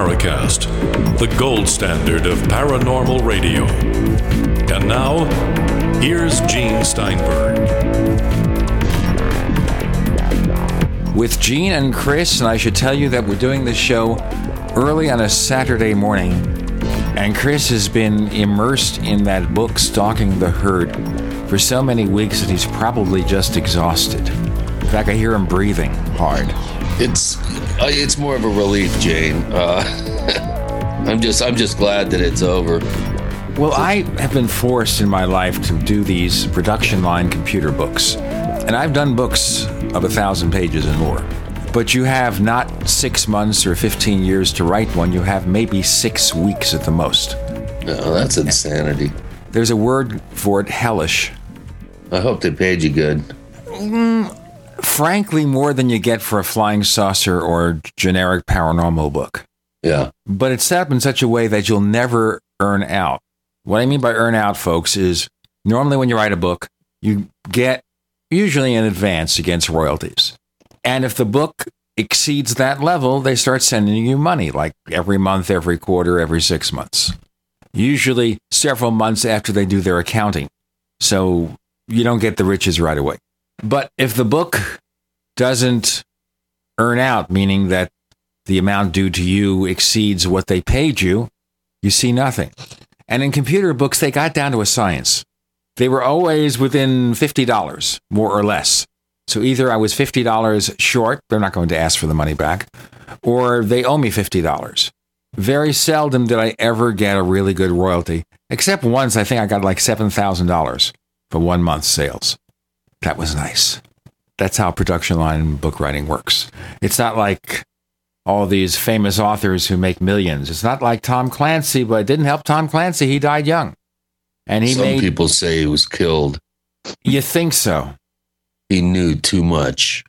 You're in the Paracast, the gold standard of paranormal radio. And now, here's Gene Steinberg. With Gene and Chris, and I should tell you that we're doing this show early on a Saturday morning. And Chris has been immersed in that book, Stalking the Herd, for so many weeks that he's probably just exhausted. In fact, I hear him breathing hard. It's it's more of a relief, Gene. Uh, I'm just I'm just glad that it's over. Well, I have been forced in my life to do these production line computer books. And I've done books of a thousand pages and more. But you have not six months or 15 years to write one, you have maybe six weeks at the most. No, that's insanity. There's a word for it hellish. I hope they paid you good. Frankly, more than you get for a flying saucer or generic paranormal book. Yeah. But it's set up in such a way that you'll never earn out. What I mean by earn out, folks, is normally when you write a book, you get usually in advance against royalties. And if the book exceeds that level, they start sending you money like every month, every quarter, every six months. Usually several months after they do their accounting. So you don't get the riches right away. But if the book doesn't earn out, meaning that the amount due to you exceeds what they paid you, you see nothing. And in computer books, they got down to a science. They were always within $50, more or less. So either I was $50 short, they're not going to ask for the money back, or they owe me $50. Very seldom did I ever get a really good royalty, except once I think I got like $7,000 for one month's sales. That was nice. That's how production line book writing works. It's not like all these famous authors who make millions. It's not like Tom Clancy, but it didn't help Tom Clancy. He died young. And he Some made people say he was killed. you think so. He knew too much.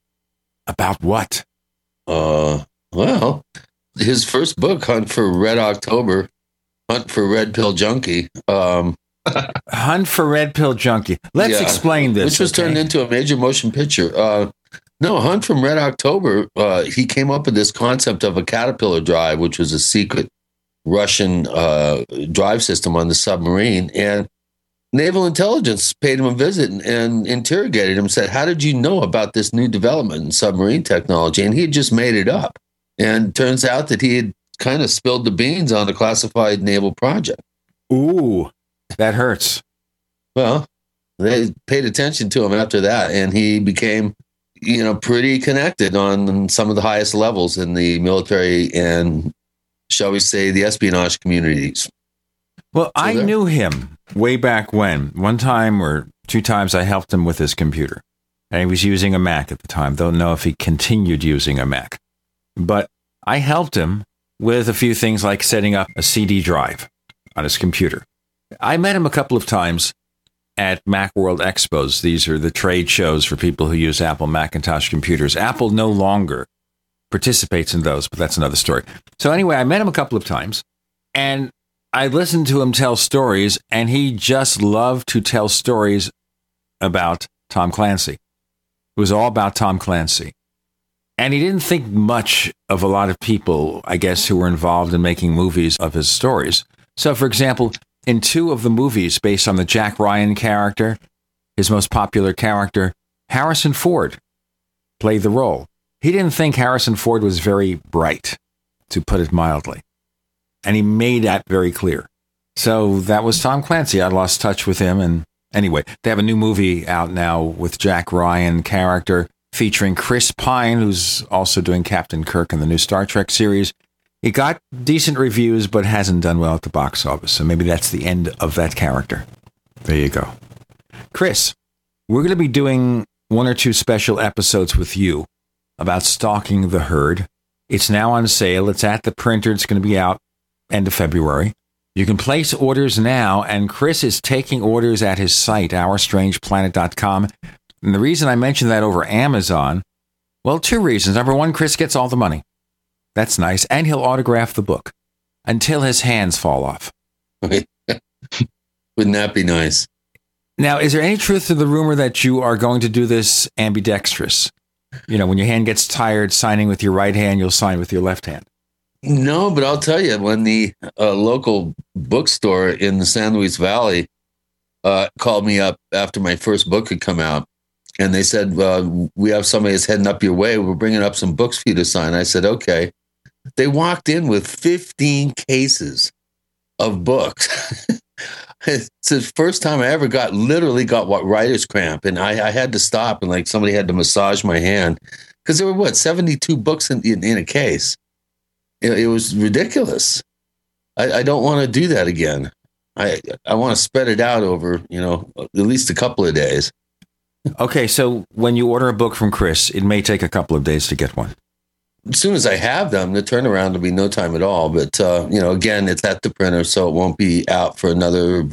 About what? Uh, well, his first book, Hunt for Red October, Hunt for Red Pill Junkie, um, Hunt for Red Pill Junkie. Let's Yeah. explain this. which was okay? turned into a major motion picture. Uh, no, Hunt from Red October. Uh, he came up with this concept of a caterpillar drive, which was a secret Russian uh, drive system on the submarine, and naval intelligence paid him a visit and, and interrogated him. Said, "How did you know about this new development in submarine technology?" And he had just made it up. And turns out that he had kind of spilled the beans on a classified naval project. Ooh, that hurts. Well, they paid attention to him after that, and he became, you know, pretty connected on some of the highest levels in the military and, shall we say, the espionage communities. Well, I there- knew him way back when. One time or two times I helped him with his computer. And he was using a Mac at the time. Don't know if he continued using a Mac. But I helped him with a few things like setting up a CD drive on his computer. I met him a couple of times at Macworld Expos. These are the trade shows for people who use Apple Macintosh computers. Apple no longer participates in those, but that's another story. So anyway, I met him a couple of times and I listened to him tell stories, and he just loved to tell stories about Tom Clancy. It was all about Tom Clancy. And he didn't think much of a lot of people, I guess, who were involved in making movies of his stories. So, for example, in two of the movies based on the Jack Ryan character, his most popular character, Harrison Ford played the role. He didn't think Harrison Ford was very bright, to put it mildly. And he made that very clear. So that was Tom Clancy. I lost touch with him. And anyway, they have a new movie out now with Jack Ryan character featuring Chris Pine, who's also doing Captain Kirk in the new Star Trek series. It got decent reviews, but hasn't done well at the box office. So maybe that's the end of that character. There you go. Chris, we're going to be doing one or two special episodes with you about stalking the herd. It's now on sale. It's at the printer. It's going to be out end of February. You can place orders now, and Chris is taking orders at his site, ourstrangeplanet.com. And the reason I mentioned that over Amazon, well, two reasons. Number one, Chris gets all the money. That's nice. And he'll autograph the book until his hands fall off. Wouldn't that be nice? Now, is there any truth to the rumor that you are going to do this ambidextrous? You know, when your hand gets tired signing with your right hand, you'll sign with your left hand. No, but I'll tell you, when the uh, local bookstore in the San Luis Valley uh, called me up after my first book had come out, and they said, uh, "We have somebody that's heading up your way. We're bringing up some books for you to sign." I said, "Okay." They walked in with 15 cases of books. it's the first time I ever got literally got what writer's cramp, and I, I had to stop and like somebody had to massage my hand because there were what 72 books in, in, in a case. It, it, was ridiculous. I, I don't want to do that again. I I want to spread it out over you know at least a couple of days. Okay, so when you order a book from Chris, it may take a couple of days to get one as soon as I have them, the turnaround will be no time at all. But uh, you know, again, it's at the printer, so it won't be out for another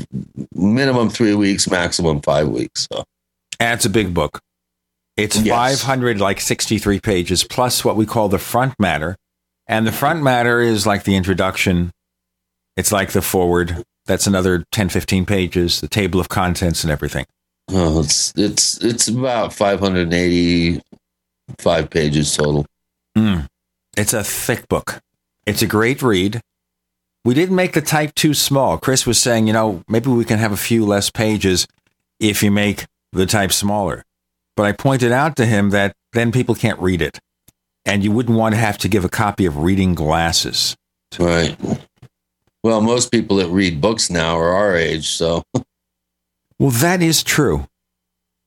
minimum three weeks, maximum five weeks. So, and it's a big book. It's yes. 500, like 63 pages, plus what we call the front matter. And the front matter is like the introduction. It's like the forward. That's another 10, 15 pages, the table of contents and everything. Oh, it's it's it's about 585 pages total. Mm. It's a thick book. It's a great read. We didn't make the type too small. Chris was saying, you know, maybe we can have a few less pages if you make the type smaller. But I pointed out to him that then people can't read it. And you wouldn't want to have to give a copy of reading glasses. Right. Well, most people that read books now are our age, so. well, that is true.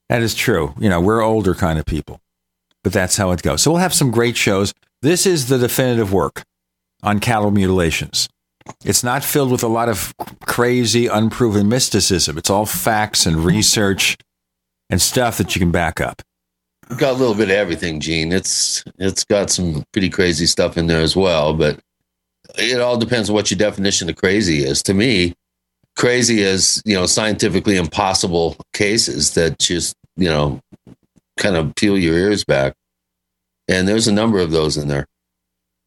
That is true. You know, we're older kind of people but that's how it goes. So we'll have some great shows. This is the definitive work on cattle mutilations. It's not filled with a lot of crazy, unproven mysticism. It's all facts and research and stuff that you can back up. Got a little bit of everything, Gene. It's it's got some pretty crazy stuff in there as well, but it all depends on what your definition of crazy is. To me, crazy is you know scientifically impossible cases that just you know kind of peel your ears back. And there's a number of those in there.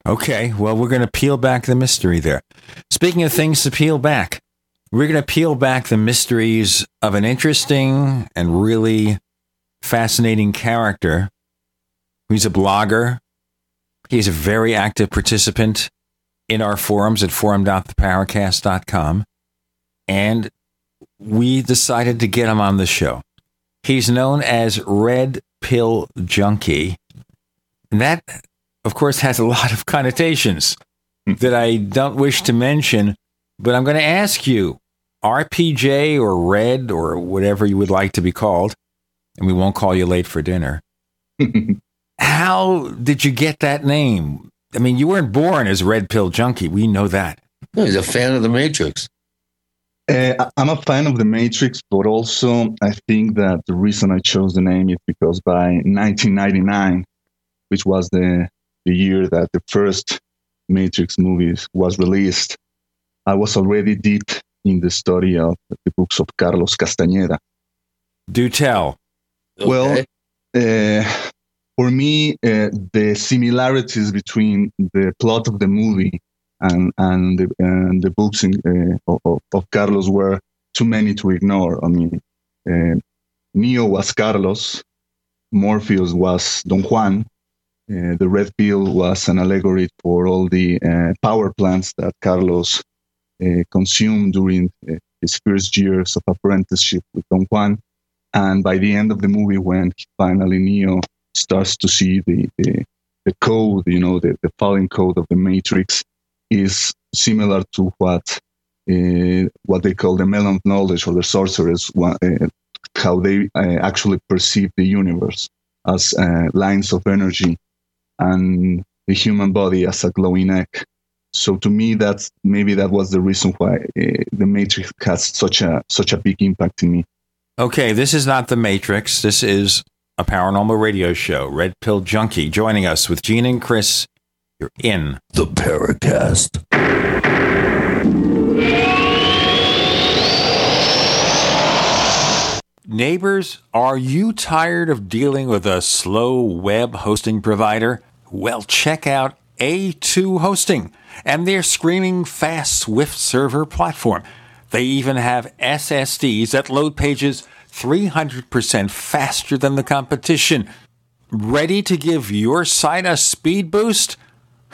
Okay, well, we're going to peel back the mystery there. Speaking of things to peel back, we're going to peel back the mysteries of an interesting and really fascinating character. He's a blogger. He's a very active participant in our forums at forum.theparacast.com. And we decided to get him on the show. He's known as Red Pill Junkie. And that, of course, has a lot of connotations that I don't wish to mention. But I'm going to ask you RPJ or Red or whatever you would like to be called, and we won't call you late for dinner. How did you get that name? I mean, you weren't born as Red Pill Junkie. We know that. he's a fan of the Matrix. Uh, I'm a fan of The Matrix, but also I think that the reason I chose the name is because by 1999, which was the, the year that the first Matrix movie was released, I was already deep in the study of the books of Carlos Castañeda. Do tell. Okay. Well, uh, for me, uh, the similarities between the plot of the movie and and the, and the books in, uh, of, of, Carlos were too many to ignore. I mean, uh, Neo was Carlos, Morpheus was Don Juan, uh, the red pill was an allegory for all the uh, power plants that Carlos uh, consumed during uh, his first years of apprenticeship with Don Juan. And by the end of the movie, when finally Neo starts to see the, the, the code, you know, the, the falling code of the Matrix, is similar to what uh, what they call the melon knowledge or the sorcerers, uh, how they uh, actually perceive the universe as lines of energy and the human body as a glowing egg. So to me, that's maybe that was the reason why the Matrix has such a such a big impact in me. Okay, this is not the Matrix. This is a paranormal radio show. Red Pill Junkie joining us with Gene and Chris you're in the Paracast. Neighbors, are you tired of dealing with a slow web hosting provider? Well, check out A2 Hosting and their screaming fast Swift server platform. They even have SSDs that load pages 300% faster than the competition. Ready to give your site a speed boost?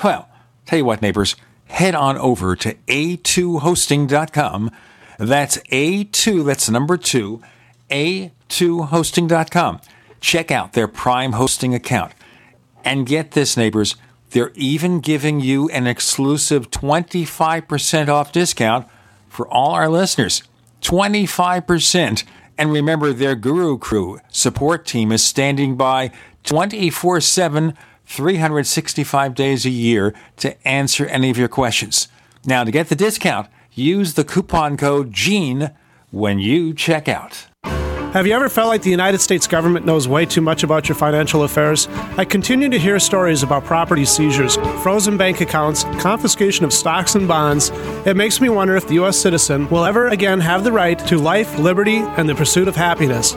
Well, Tell you what, neighbors, head on over to a2hosting.com. That's A2, that's number two, a2hosting.com. Check out their Prime hosting account. And get this, neighbors, they're even giving you an exclusive 25% off discount for all our listeners. 25%. And remember, their Guru Crew support team is standing by 24 7, 365 days a year to answer any of your questions. Now, to get the discount, use the coupon code GENE when you check out. Have you ever felt like the United States government knows way too much about your financial affairs? I continue to hear stories about property seizures, frozen bank accounts, confiscation of stocks and bonds. It makes me wonder if the U.S. citizen will ever again have the right to life, liberty, and the pursuit of happiness.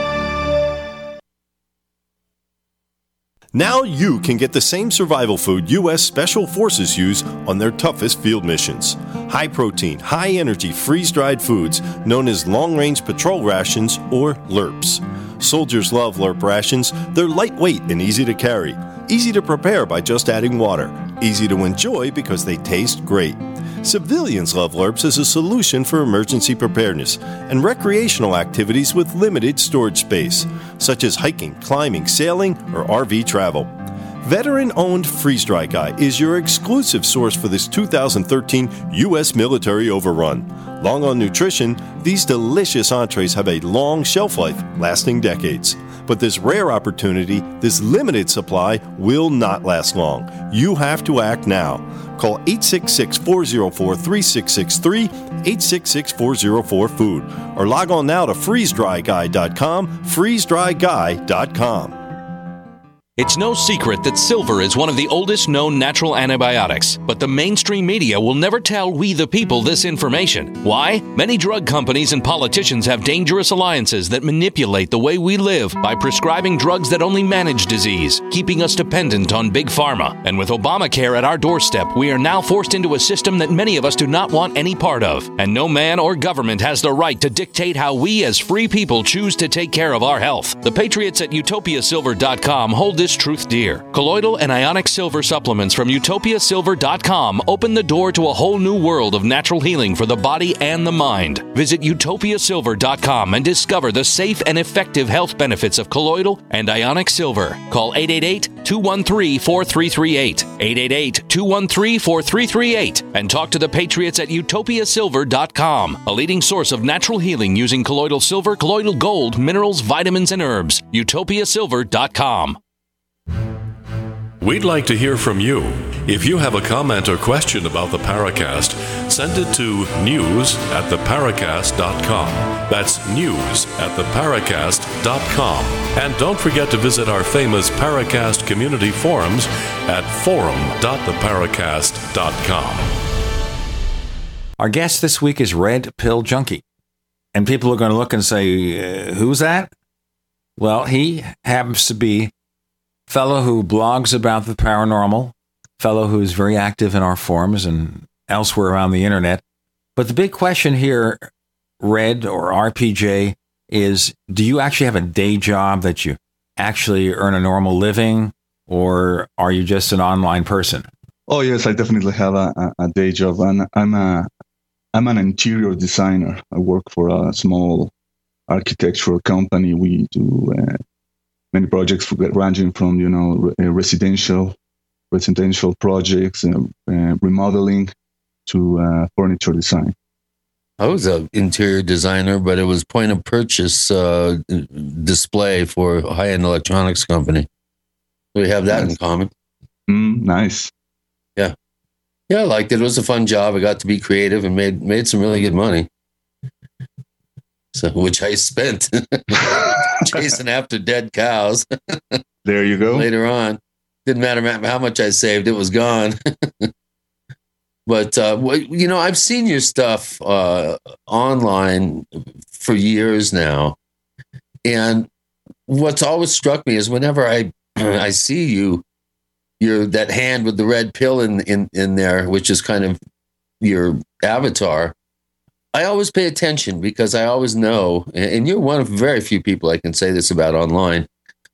Now you can get the same survival food U.S. Special Forces use on their toughest field missions. High protein, high energy, freeze dried foods known as long range patrol rations or LRRPs. Soldiers love LRRP rations. They're lightweight and easy to carry, easy to prepare by just adding water, easy to enjoy because they taste great. Civilians love LRRPs as a solution for emergency preparedness and recreational activities with limited storage space, such as hiking, climbing, sailing, or RV travel. Veteran owned Freeze Dry Guy is your exclusive source for this 2013 U.S. military overrun. Long on nutrition, these delicious entrees have a long shelf life, lasting decades. But this rare opportunity, this limited supply, will not last long. You have to act now. Call 866 404 3663, 866 404 Food, or log on now to freezedryguy.com, freezedryguy.com. It's no secret that silver is one of the oldest known natural antibiotics, but the mainstream media will never tell we the people this information. Why? Many drug companies and politicians have dangerous alliances that manipulate the way we live by prescribing drugs that only manage disease, keeping us dependent on big pharma. And with Obamacare at our doorstep, we are now forced into a system that many of us do not want any part of. And no man or government has the right to dictate how we as free people choose to take care of our health. The patriots at utopiasilver.com hold this truth dear. Colloidal and ionic silver supplements from utopiasilver.com open the door to a whole new world of natural healing for the body and the mind. Visit utopiasilver.com and discover the safe and effective health benefits of colloidal and ionic silver. Call 888 213 4338. 888 213 4338 and talk to the patriots at utopiasilver.com, a leading source of natural healing using colloidal silver, colloidal gold, minerals, vitamins, and herbs. utopiasilver.com. We'd like to hear from you. If you have a comment or question about the Paracast, send it to news at theparacast.com. That's news at theparacast.com. And don't forget to visit our famous Paracast community forums at forum.theparacast.com. Our guest this week is Red Pill Junkie. And people are going to look and say, uh, who's that? Well, he happens to be fellow who blogs about the paranormal, fellow who's very active in our forums and elsewhere around the internet. But the big question here, Red or RPJ, is do you actually have a day job that you actually earn a normal living, or are you just an online person? Oh yes, I definitely have a, a day job, and I'm a I'm an interior designer. I work for a small architectural company. We do uh, many projects ranging from you know residential residential projects, uh, uh, remodeling to uh, furniture design. I was an interior designer, but it was point of purchase uh, display for a high end electronics company. We have that nice. in common. Mm, nice. Yeah. Yeah, I liked it. It was a fun job. I got to be creative and made made some really good money. So, which I spent chasing after dead cows. there you go. Later on, didn't matter how much I saved; it was gone. but uh, you know, I've seen your stuff uh, online for years now, and what's always struck me is whenever I I see you, you're that hand with the red pill in in in there, which is kind of your avatar. I always pay attention because I always know, and you're one of very few people I can say this about online.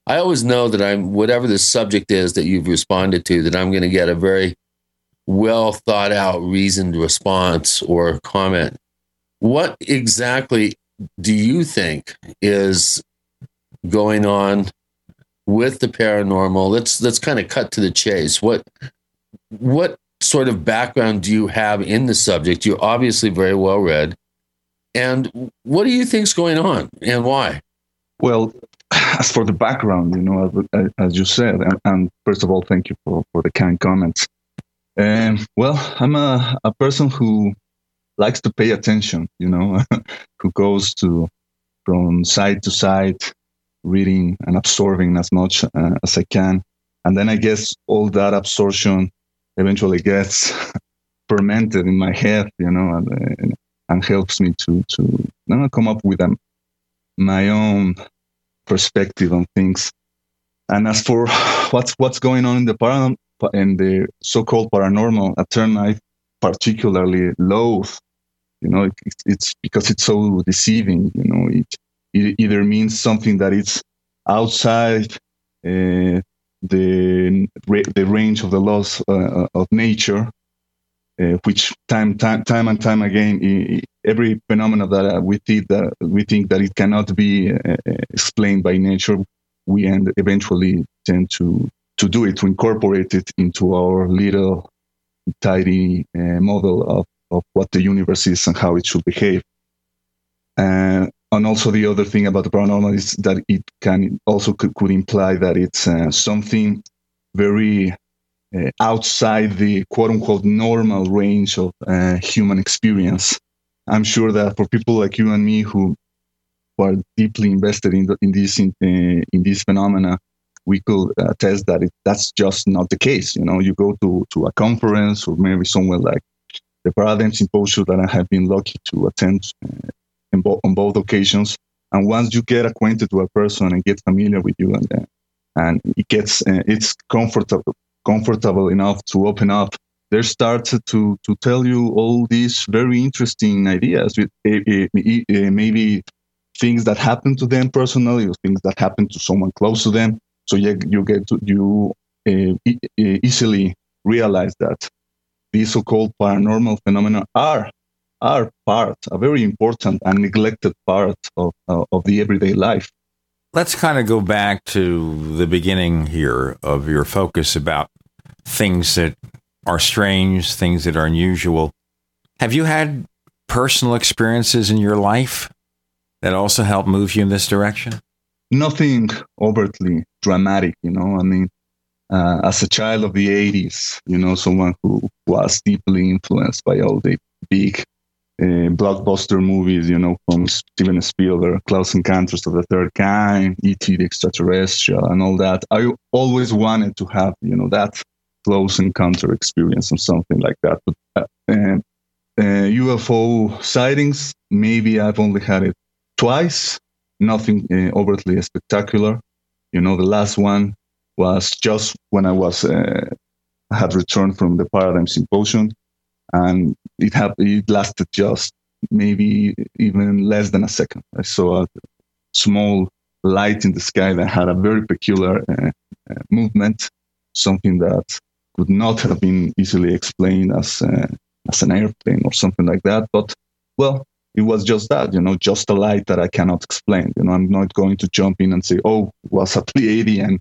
I always know that I'm whatever the subject is that you've responded to, that I'm going to get a very well thought out, reasoned response or comment. What exactly do you think is going on with the paranormal? Let's let's kind of cut to the chase. What what sort of background do you have in the subject? You're obviously very well read. And what do you think's going on and why? Well, as for the background, you know, as, as you said, and, and, first of all, thank you for, for the kind comments. Um, well, I'm a, a person who likes to pay attention, you know, who goes to from side to side, reading and absorbing as much uh, as I can. And then I guess all that absorption eventually gets fermented in my head, you know, and, and helps me to to you know, come up with um, my own perspective on things. And as for what's what's going on in the paranormal in the so-called paranormal, a term I particularly loathe. You know, it, it's because it's so deceiving. You know, it, it either means something that is outside uh, the the range of the laws uh, of nature, uh, which time time time and time again, every phenomenon that uh, we think that we think that it cannot be uh, uh, explained by nature, we end eventually tend to to do it to incorporate it into our little tidy model of of what the universe is and how it should behave. Also the other thing about the paranormal is that it can also could, could imply that it's uh, something very uh, outside the quote unquote normal range of uh, human experience. I'm sure that for people like you and me who, are deeply invested in, the, in this in, uh, in this phenomena, we could attest that it, that's just not the case. You know, you go to to a conference or maybe somewhere like the Paradigm Symposium that I have been lucky to attend uh, bo- on both occasions. And once you get acquainted with a person and get familiar with you, and uh, and it gets uh, it's comfortable comfortable enough to open up, they start to to tell you all these very interesting ideas with uh, maybe things that happen to them personally or things that happen to someone close to them. So you you get to, you e- easily realize that these so-called paranormal phenomena are are part, a very important and neglected part of, uh, of the everyday life. Let's kind of go back to the beginning here of your focus about things that are strange, things that are unusual. Have you had personal experiences in your life that also helped move you in this direction? Nothing overtly dramatic, you know. I mean, uh, as a child of the 80s, you know, someone who was deeply influenced by all the big uh, blockbuster movies, you know, from Steven Spielberg, Close Encounters of the Third Kind, E.T. the Extraterrestrial, and all that. I always wanted to have, you know, that close encounter experience or something like that. But uh, uh, UFO sightings, maybe I've only had it twice. Nothing uh, overtly spectacular. You know, the last one was just when I was uh, had returned from the Paradigm Symposium and it had it lasted just maybe even less than a second. I saw a small light in the sky that had a very peculiar uh, uh, movement, something that could not have been easily explained as uh, as an airplane or something like that. But well, it was just that, you know, just a light that I cannot explain. You know, I'm not going to jump in and say, "Oh, it was a Pleiadian,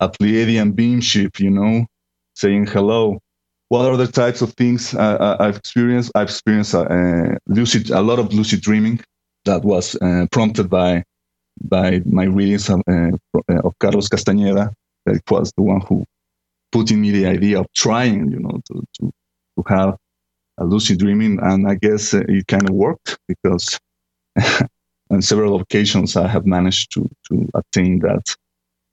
a Pleiadian beam ship," you know, saying hello what other types of things uh, uh, I've experienced? I've experienced uh, lucid, a lot of lucid dreaming that was uh, prompted by by my readings of, uh, uh, of Carlos Castañeda. That was the one who put in me the idea of trying, you know, to, to to have a lucid dreaming, and I guess uh, it kind of worked because on several occasions I have managed to to attain that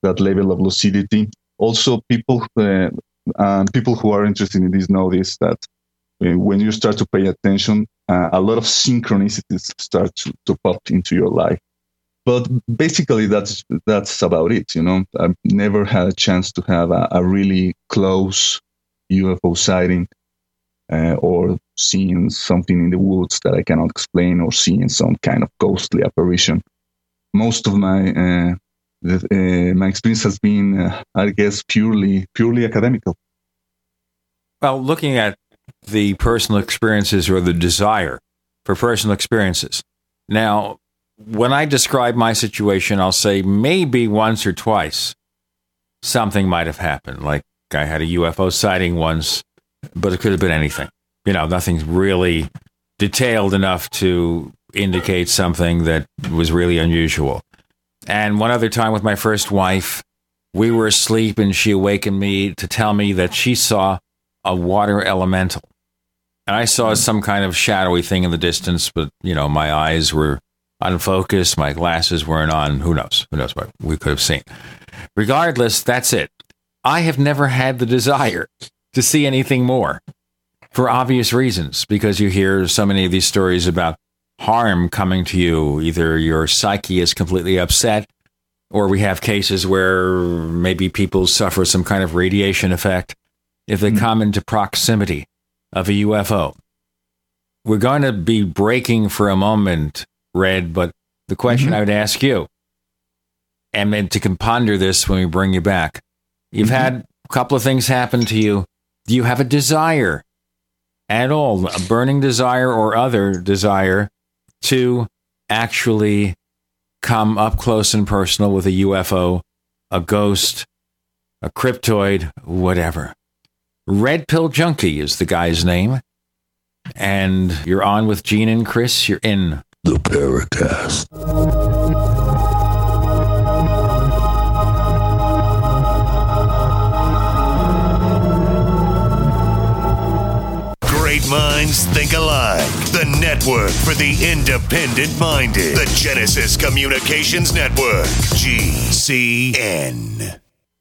that level of lucidity. Also, people uh, and people who are interested in this know this that uh, when you start to pay attention, uh, a lot of synchronicities start to, to pop into your life. But basically, that's that's about it. You know, I've never had a chance to have a, a really close UFO sighting uh, or seeing something in the woods that I cannot explain or seeing some kind of ghostly apparition. Most of my uh, the, uh, my experience has been, uh, I guess, purely purely academical. Well, looking at the personal experiences or the desire for personal experiences. Now, when I describe my situation, I'll say maybe once or twice something might have happened. Like I had a UFO sighting once, but it could have been anything. You know, nothing's really detailed enough to indicate something that was really unusual. And one other time with my first wife, we were asleep and she awakened me to tell me that she saw a water elemental. And I saw some kind of shadowy thing in the distance, but, you know, my eyes were unfocused, my glasses weren't on. Who knows? Who knows what we could have seen? Regardless, that's it. I have never had the desire to see anything more for obvious reasons, because you hear so many of these stories about harm coming to you. Either your psyche is completely upset, or we have cases where maybe people suffer some kind of radiation effect if they mm-hmm. come into proximity of a UFO. We're going to be breaking for a moment, Red, but the question mm-hmm. I would ask you, and then to ponder this when we bring you back, you've mm-hmm. had a couple of things happen to you. Do you have a desire at all, a burning desire or other desire to actually come up close and personal with a UFO, a ghost, a cryptoid, whatever? Red Pill Junkie is the guy's name. And you're on with Gene and Chris. You're in the Paracast. Minds think alike. The network for the independent minded. The Genesis Communications Network. GCN.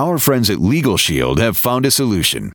Our friends at Legal Shield have found a solution.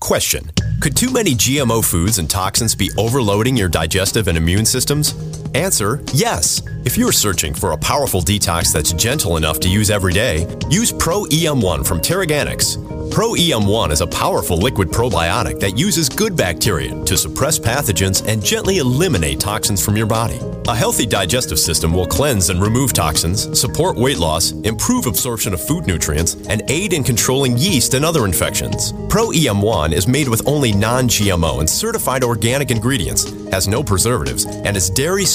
Question Could too many GMO foods and toxins be overloading your digestive and immune systems? Answer Yes. If you're searching for a powerful detox that's gentle enough to use every day, use Pro EM1 from TeraGanix. Pro EM1 is a powerful liquid probiotic that uses good bacteria to suppress pathogens and gently eliminate toxins from your body. A healthy digestive system will cleanse and remove toxins, support weight loss, improve absorption of food nutrients, and aid in controlling yeast and other infections. Pro EM1 is made with only non GMO and certified organic ingredients, has no preservatives, and is dairy,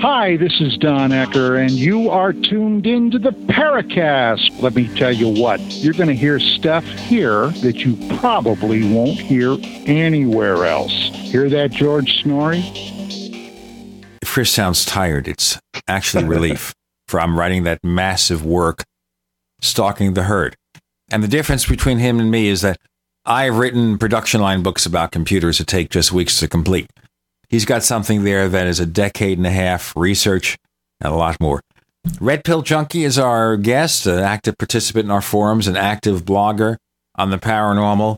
Hi, this is Don Ecker, and you are tuned into the Paracast. Let me tell you what, you're going to hear stuff here that you probably won't hear anywhere else. Hear that, George Noory? Chris sounds tired. It's actually relief from writing that massive work, Stalking the Herd. And the difference between him and me is that I've written production line books about computers that take just weeks to complete. He's got something there that is a decade and a half research and a lot more. Red Pill Junkie is our guest, an active participant in our forums, an active blogger on the paranormal.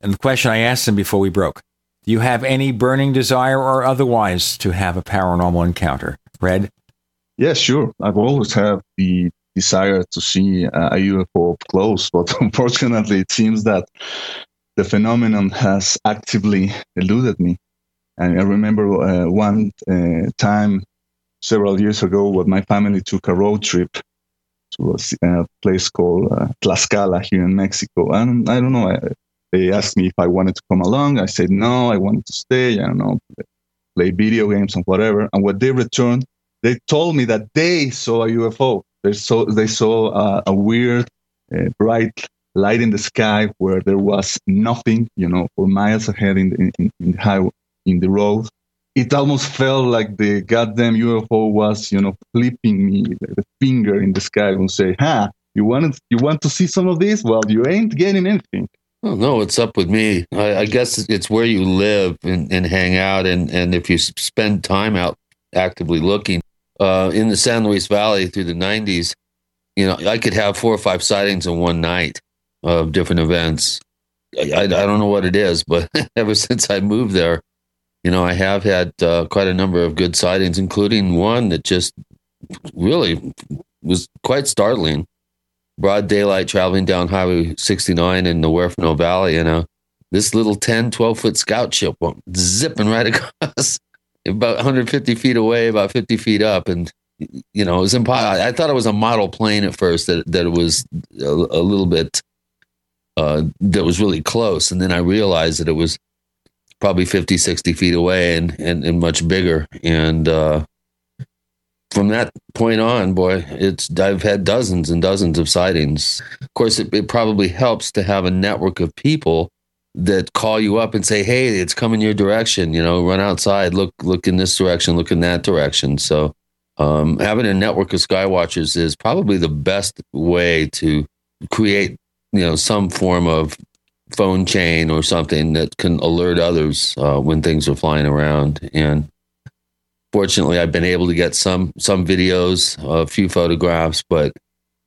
And the question I asked him before we broke Do you have any burning desire or otherwise to have a paranormal encounter? Red? Yes, sure. I've always had the desire to see a UFO up close, but unfortunately, it seems that the phenomenon has actively eluded me. And I remember uh, one uh, time several years ago when my family took a road trip to a, place called uh, Tlaxcala here in Mexico. And I don't know, I, they asked me if I wanted to come along. I said no, I wanted to stay. I don't know, play video games and whatever. And when they returned, they told me that they saw a UFO. They saw they saw uh, a weird, uh, bright light in the sky where there was nothing, you know, for miles ahead in the, in, in the highway in the road. It almost felt like the goddamn UFO was, you know, flipping me the finger in the sky and say, "Ha, you want you want to see some of this? Well, you ain't getting anything." Oh, no, what's up with me? I, I guess it's where you live and, and, hang out, and, and if you spend time out actively looking uh, in the San Luis Valley through the '90s, you know, I could have four or five sightings in one night of different events. I, I, I don't know what it is, but ever since I moved there, you know, I have had uh, quite a number of good sightings, including one that just really was quite startling. Broad daylight traveling down Highway 69 in the Huerfano Valley, and uh, this little 10, 12 foot scout ship went zipping right across about 150 feet away, about 50 feet up. And, you know, it was impossible. I thought it was a model plane at first, that, that it was a, a little bit, uh, that was really close. And then I realized that it was probably 50, 60 feet away and, and, and much bigger. And uh, from that point on, boy, it's I've had dozens and dozens of sightings. Of course, it, it probably helps to have a network of people that call you up and say, "Hey, it's coming your direction. You know, run outside, look look in this direction, look in that direction." So, um, having a network of skywatchers is probably the best way to create, you know, some form of phone chain or something that can alert others uh, when things are flying around. And fortunately, I've been able to get some some videos, a few photographs, but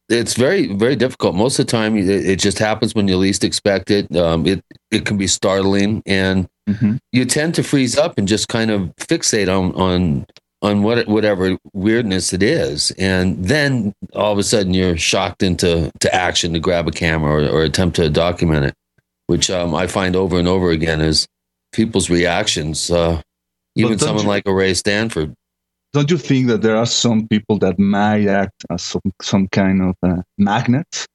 it's very very difficult. Most of the time, it, it just happens when you least expect it. Um, it it can be startling, and Mm-hmm. you tend to freeze up and just kind of fixate on on on what whatever weirdness it is, and then all of a sudden you're shocked into to action to grab a camera or, or attempt to document it, which um, I find over and over again is people's reactions. Uh, even someone you- like a Ray Stanford. Don't you think that there are some people that might act as some, some kind of uh, magnet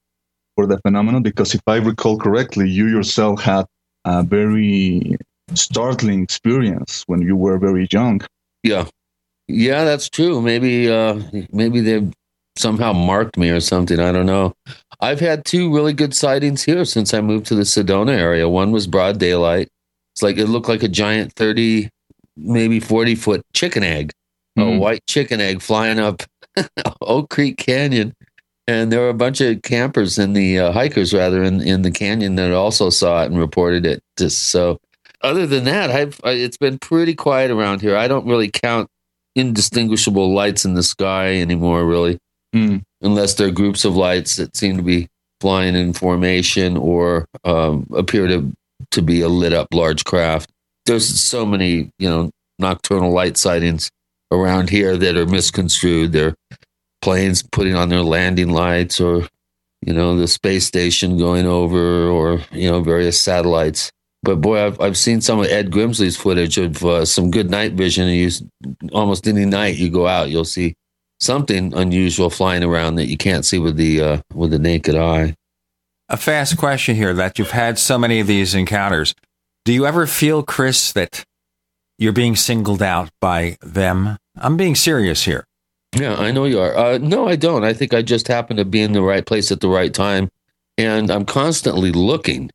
for the phenomenon? Because if I recall correctly, you yourself had a very startling experience when you were very young. Yeah, yeah, that's true. Maybe uh, maybe they've somehow marked me or something. I don't know. I've had two really good sightings here since I moved to the Sedona area. One was broad daylight. It's like it looked like a giant thirty, maybe forty foot chicken egg, a Mm. white chicken egg flying up Oak Creek Canyon. And there were a bunch of campers in the uh, hikers, rather, in, in the canyon that also saw it and reported it. Just so, other than that, I've I, it's been pretty quiet around here. I don't really count indistinguishable lights in the sky anymore, really, Mm. unless they're groups of lights that seem to be flying in formation or um, appear to to be a lit up large craft. There's so many, you know, nocturnal light sightings around here that are misconstrued. They're planes putting on their landing lights, or you know, the space station going over, or you know, various satellites. But boy, I've I've seen some of Ed Grimsley's footage of uh, some good night vision. And you almost any night you go out, you'll see something unusual flying around that you can't see with the uh, with the naked eye. A fast question here that you've had so many of these encounters. Do you ever feel, Chris, that you're being singled out by them? I'm being serious here. Yeah, I know you are. Uh, no, I don't. I think I just happen to be in the right place at the right time, and I'm constantly looking.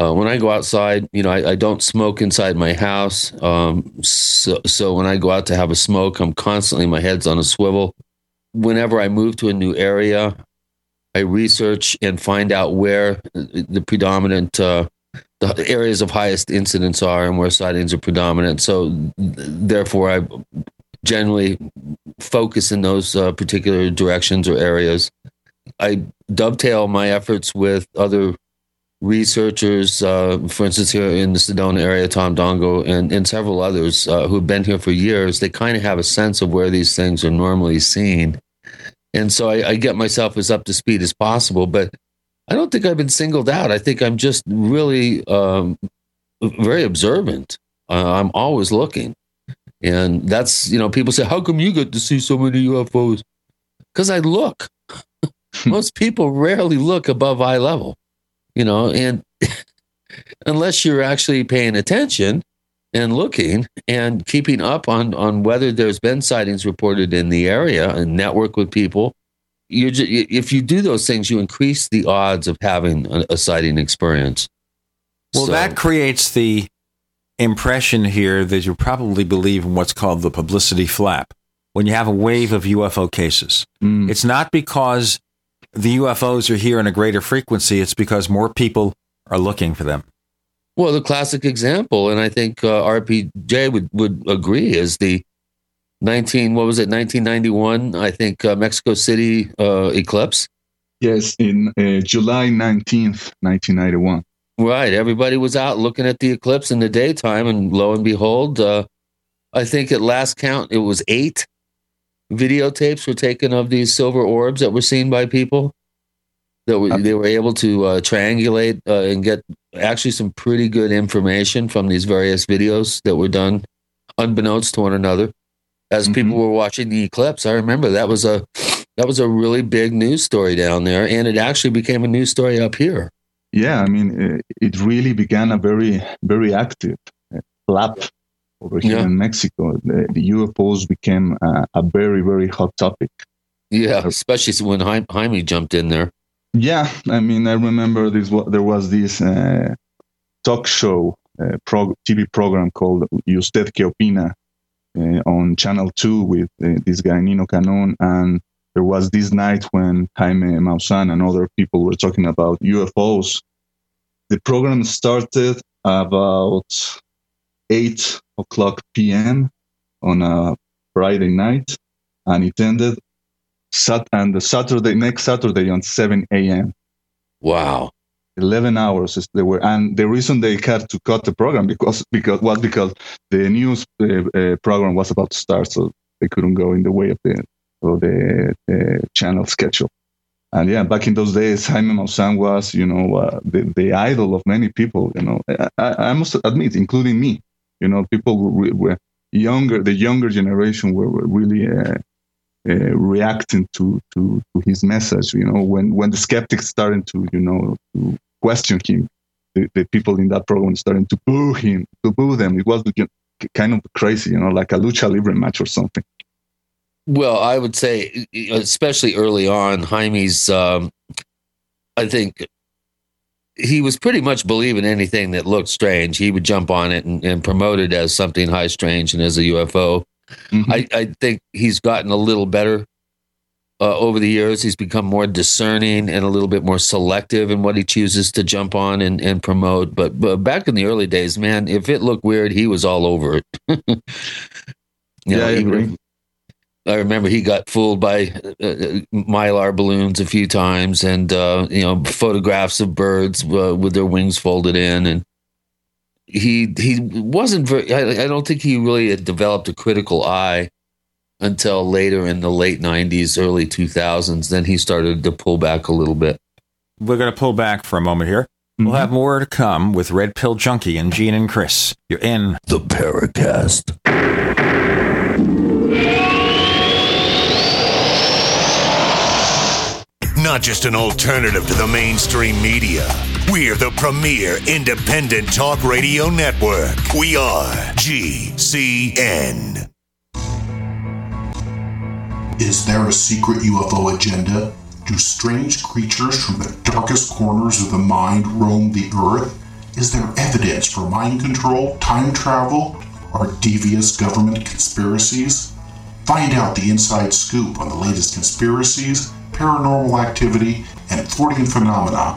Uh, when I go outside, you know, I, I don't smoke inside my house. Um, so, so when I go out to have a smoke, I'm constantly my head's on a swivel. Whenever I move to a new area, I research and find out where the predominant uh, the areas of highest incidence are and where sightings are predominant. So, therefore, I generally focus in those uh, particular directions or areas. I dovetail my efforts with other researchers, uh, for instance, here in the Sedona area, Tom Dongo and, and several others uh, who've been here for years. They kind of have a sense of where these things are normally seen. And so I, I get myself as up to speed as possible, but I don't think I've been singled out. I think I'm just really um, very observant. Uh, I'm always looking. And that's, you know, people say, how come you get to see so many UFOs? Because I look. Most people rarely look above eye level, you know, and unless you're actually paying attention and looking and keeping up on, on whether there's been sightings reported in the area and network with people, you just, if you do those things, you increase the odds of having a, a sighting experience. Well, So- that creates the impression here that you probably believe in what's called the publicity flap. When you have a wave of UFO cases, Mm. it's not because the UFOs are here in a greater frequency, it's because more people are looking for them. Well, the classic example, and I think uh, RPJ would, would agree, is the 19, what was it, 1991, I think, uh, Mexico City uh, eclipse. Yes, in uh, July 19th, 1991. Right. Everybody was out looking at the eclipse in the daytime, and lo and behold, uh, I think at last count, it was eight videotapes were taken of these silver orbs that were seen by people. That were, they were able to uh, triangulate uh, and get actually some pretty good information from these various videos that were done unbeknownst to one another as people were watching the eclipse. I remember that was a that was a really big news story down there, and it actually became a news story up here. Yeah, I mean, it really began a very, very active uh, flap over here Yeah. in Mexico. The, the UFOs became uh, a very, very hot topic. Yeah, especially when Jaime jumped in there. Yeah, I mean, I remember this. There was this uh, talk show, uh, prog- TV program called "Usted qué opina" uh, on Channel Two with uh, this guy Nino Canún, and there was this night when Jaime Maussan and other people were talking about UFOs. The program started about eight o'clock p.m. on a Friday night, and it ended sat and the Saturday next Saturday on 7 a.m. Wow. 11 hours they were and the reason they had to cut the program because because was because the news uh, uh, program was about to start so they couldn't go in the way of the of the uh, channel schedule and yeah back in those days Jaime Maussan was you know uh, the, the idol of many people you know I, I must admit including me you know people were, were younger the younger generation were, were really uh, reacting to, to to his message. You know, when when the skeptics started to you know to question him, the, the people in that program started to boo him, to boo them. It was kind of crazy, you know, like a lucha libre match or something. Well, I would say, especially early on, Jaime's. Um, I think he was pretty much believing anything that looked strange. He would jump on it and, and promote it as something high strange and as a UFO. Mm-hmm. I, I think he's gotten a little better uh, over the years. He's become more discerning and a little bit more selective in what he chooses to jump on and, and promote. But, but back in the early days, man, if it looked weird, he was all over it. yeah, know, I agree. I remember he got fooled by uh, uh, mylar balloons a few times, and uh, you know photographs of birds uh, with their wings folded in, and he he wasn't very. I, I don't think he really had developed a critical eye until later in the late '90s, early 2000s. Then he started to pull back a little bit. We're going to pull back for a moment here. Mm-hmm. We'll have more to come with Red Pill Junkie and Gene and Chris. You're in the Paracast. Not just an alternative to the mainstream media. We're the premier independent talk radio network. We are GCN. Is there a secret UFO agenda? Do strange creatures from the darkest corners of the mind roam the earth? Is there evidence for mind control, time travel, or devious government conspiracies? Find out the inside scoop on the latest conspiracies, paranormal activity, and Fortean phenomena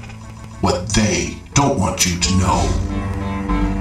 what they don't want you to know.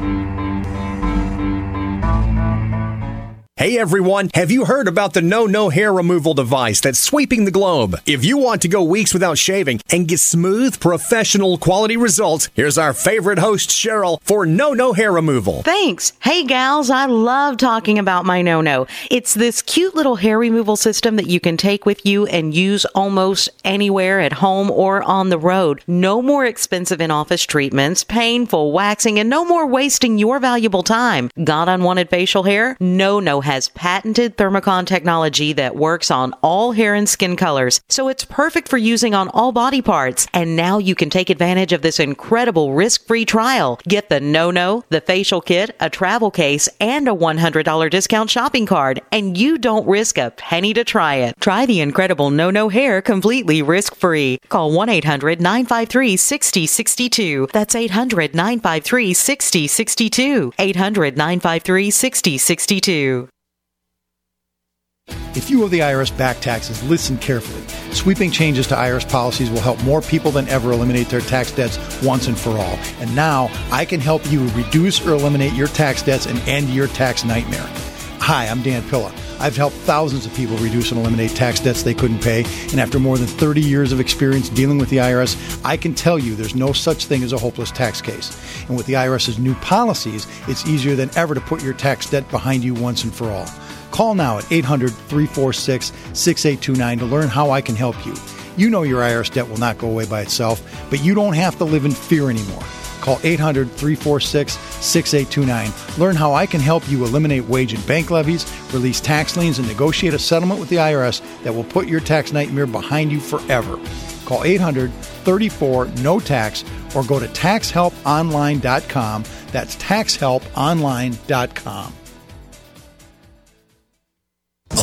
Hey everyone, have you heard about the No No hair removal device that's sweeping the globe? If you want to go weeks without shaving and get smooth, professional quality results, here's our favorite host, Cheryl, for No No hair removal. Thanks. Hey gals, I love talking about my No No. It's this cute little hair removal system that you can take with you and use almost anywhere at home or on the road. No more expensive in office treatments, painful waxing, and no more wasting your valuable time. Got unwanted facial hair? No No has patented Thermicon technology that works on all hair and skin colors, so it's perfect for using on all body parts. And now you can take advantage of this incredible risk-free trial. Get the no-no, the facial kit, a travel case, and a $100 discount shopping card, and you don't risk a penny to try it. Try the incredible no-no hair completely risk-free. Call 1-800-953-6062. That's 800-953-6062. 800-953-6062. If you owe the IRS back taxes, listen carefully. Sweeping changes to IRS policies will help more people than ever eliminate their tax debts once and for all. And now I can help you reduce or eliminate your tax debts and end your tax nightmare. Hi, I'm Dan Pilla. I've helped thousands of people reduce and eliminate tax debts they couldn't pay. And after more than 30 years of experience dealing with the IRS, I can tell you there's no such thing as a hopeless tax case. And with the IRS's new policies, it's easier than ever to put your tax debt behind you once and for all. Call now at 800 346 6829 to learn how I can help you. You know your IRS debt will not go away by itself, but you don't have to live in fear anymore. Call 800 346 6829. Learn how I can help you eliminate wage and bank levies, release tax liens, and negotiate a settlement with the IRS that will put your tax nightmare behind you forever. Call 800 34 NO TAX or go to taxhelponline.com. That's taxhelponline.com.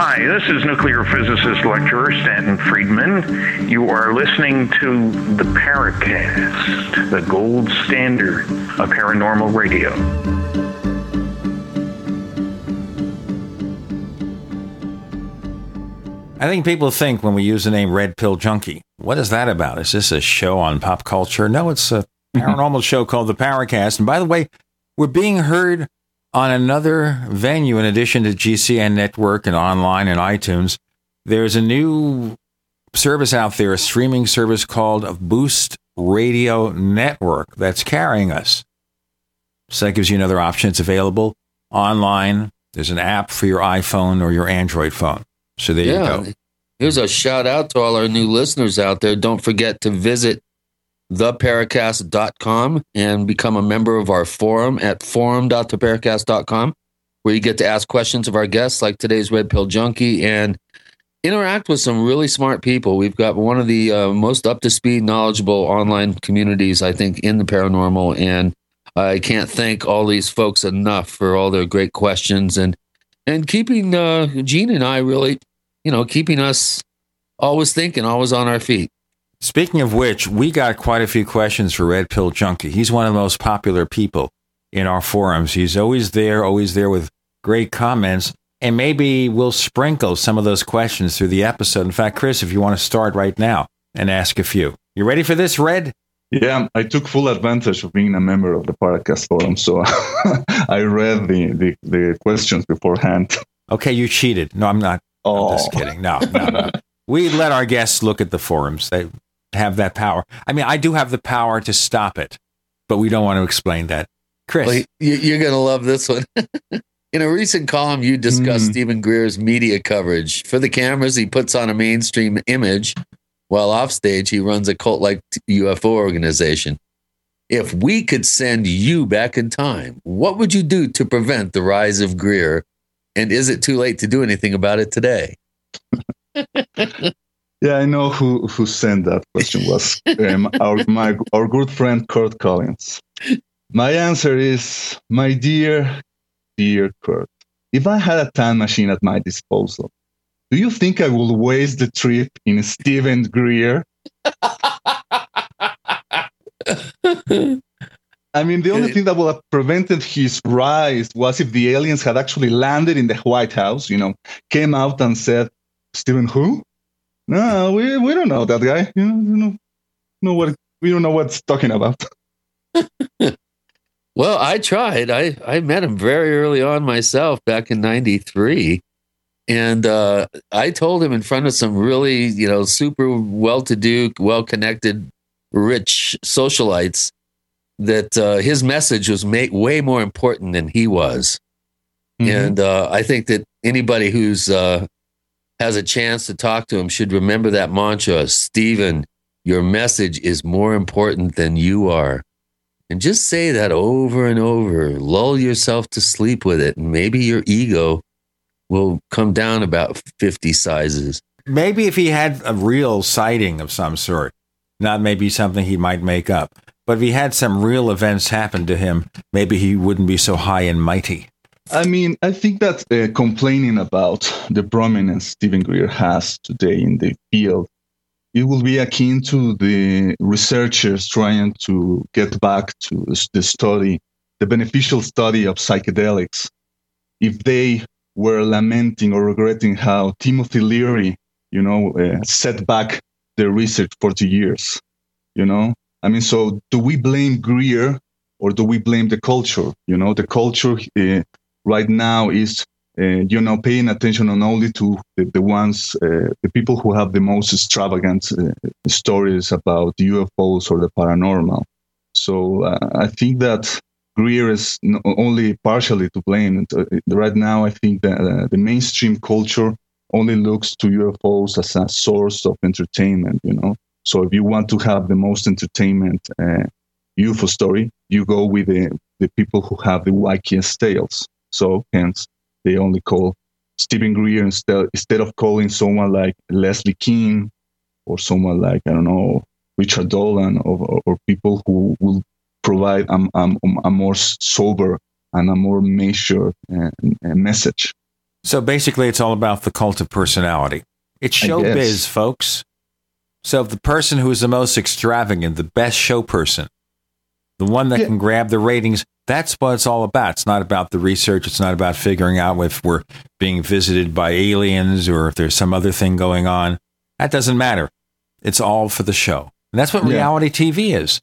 Hi, this is nuclear physicist lecturer Stanton Friedman. You are listening to the Paracast, the gold standard of paranormal radio. I think people think when we use the name Red Pill Junkie, what is that about? Is this a show on pop culture? No, it's a paranormal show called The Paracast. And by the way, we're being heard on another venue in addition to GCN Network and online and iTunes. There's a new service out there, a streaming service called Boost Radio Network that's carrying us. So that gives you another option. It's available online. There's an app for your iPhone or your Android phone. So there Yeah. you go. Here's a shout out to all our new listeners out there. Don't forget to visit theparacast.com and become a member of our forum at forum.theparacast.com, where you get to ask questions of our guests, like today's Red Pill Junkie, and interact with some really smart people. We've got one of the uh, most up to speed, knowledgeable online communities, I think, in the paranormal. And I can't thank all these folks enough for all their great questions and and keeping uh, Gene and I really, you know, keeping us always thinking, always on our feet. Speaking of which, we got quite a few questions for Red Pill Junkie. He's one of the most popular people in our forums. He's always there, always there with great comments. And maybe we'll sprinkle some of those questions through the episode. In fact, Chris, if you want to start right now and ask a few. You ready for this, Red? Yeah, I took full advantage of being a member of the Paracast forum, so I read the, the, the questions beforehand. Okay, you cheated. No, I'm not. Oh. I'm just oh. kidding. No, no, no. we let our guests look at the forums. They have that power. I mean, I do have the power to stop it, but we don't want to explain that. Chris. Well, you, you're going to love this one. In a recent column, you discussed Hmm. Stephen Greer's media coverage. For the cameras, he puts on a mainstream image, while offstage, he runs a cult like UFO organization. If we could send you back in time, what would you do to prevent the rise of Greer? And is it too late to do anything about it today? Yeah, I know who, who sent that question was um, our my our good friend Kurt Collins. My answer is, my dear, dear Kurt, if I had a time machine at my disposal, do you think I would waste the trip in Stephen Greer? I mean, the only thing that would have prevented his rise was if the aliens had actually landed in the White House, you know, came out and said, Stephen who? No, we, we don't know that guy. You know, you know, know what we don't know what's talking about. Well, I tried. I, I met him very early on myself back in 93. And uh, I told him in front of some really, you know, super well to do, well connected, rich socialites that uh, his message was ma- way more important than he was. And uh, I think that anybody who's uh, has a chance to talk to him should remember that mantra Stephen, your message is more important than you are. And just say that over and over. Lull yourself to sleep with it. And maybe your ego will come down about 50 sizes. Maybe if he had a real sighting of some sort, not maybe something he might make up, but if he had some real events happen to him, maybe he wouldn't be so high and mighty. I mean, I think that uh, complaining about the prominence Stephen Greer has today in the field, it will be akin to the researchers trying to get back to the study the beneficial study of psychedelics, if they were lamenting or regretting how Timothy Leary, you know, uh, set back their research 40 years, you know? I mean, so do we blame Greer or do we blame the culture? You know, the culture uh, right now is, uh, you know, paying attention not only to the, the ones, uh, the people who have the most extravagant uh, stories about UFOs or the paranormal. So uh, I think that Greer is only partially to blame. Uh, right now, I think that uh, the mainstream culture only looks to UFOs as a source of entertainment. You know, so if you want to have the most entertainment UFO story, you go with the the people who have the wackiest tales. So hence, they only call Stephen Greer instead instead of calling someone like Leslie Kean or someone like I don't know Richard Dolan or, or, or people who will provide a, a, a more sober and a more measured uh, message. So basically, it's all about the cult of personality. It's showbiz, folks. So the person who is the most extravagant, the best show person, the one that yeah. can grab the ratings, that's what it's all about. It's not about the research. It's not about figuring out if we're being visited by aliens or if there's some other thing going on. That doesn't matter. It's all for the show. And that's what yeah. reality TV is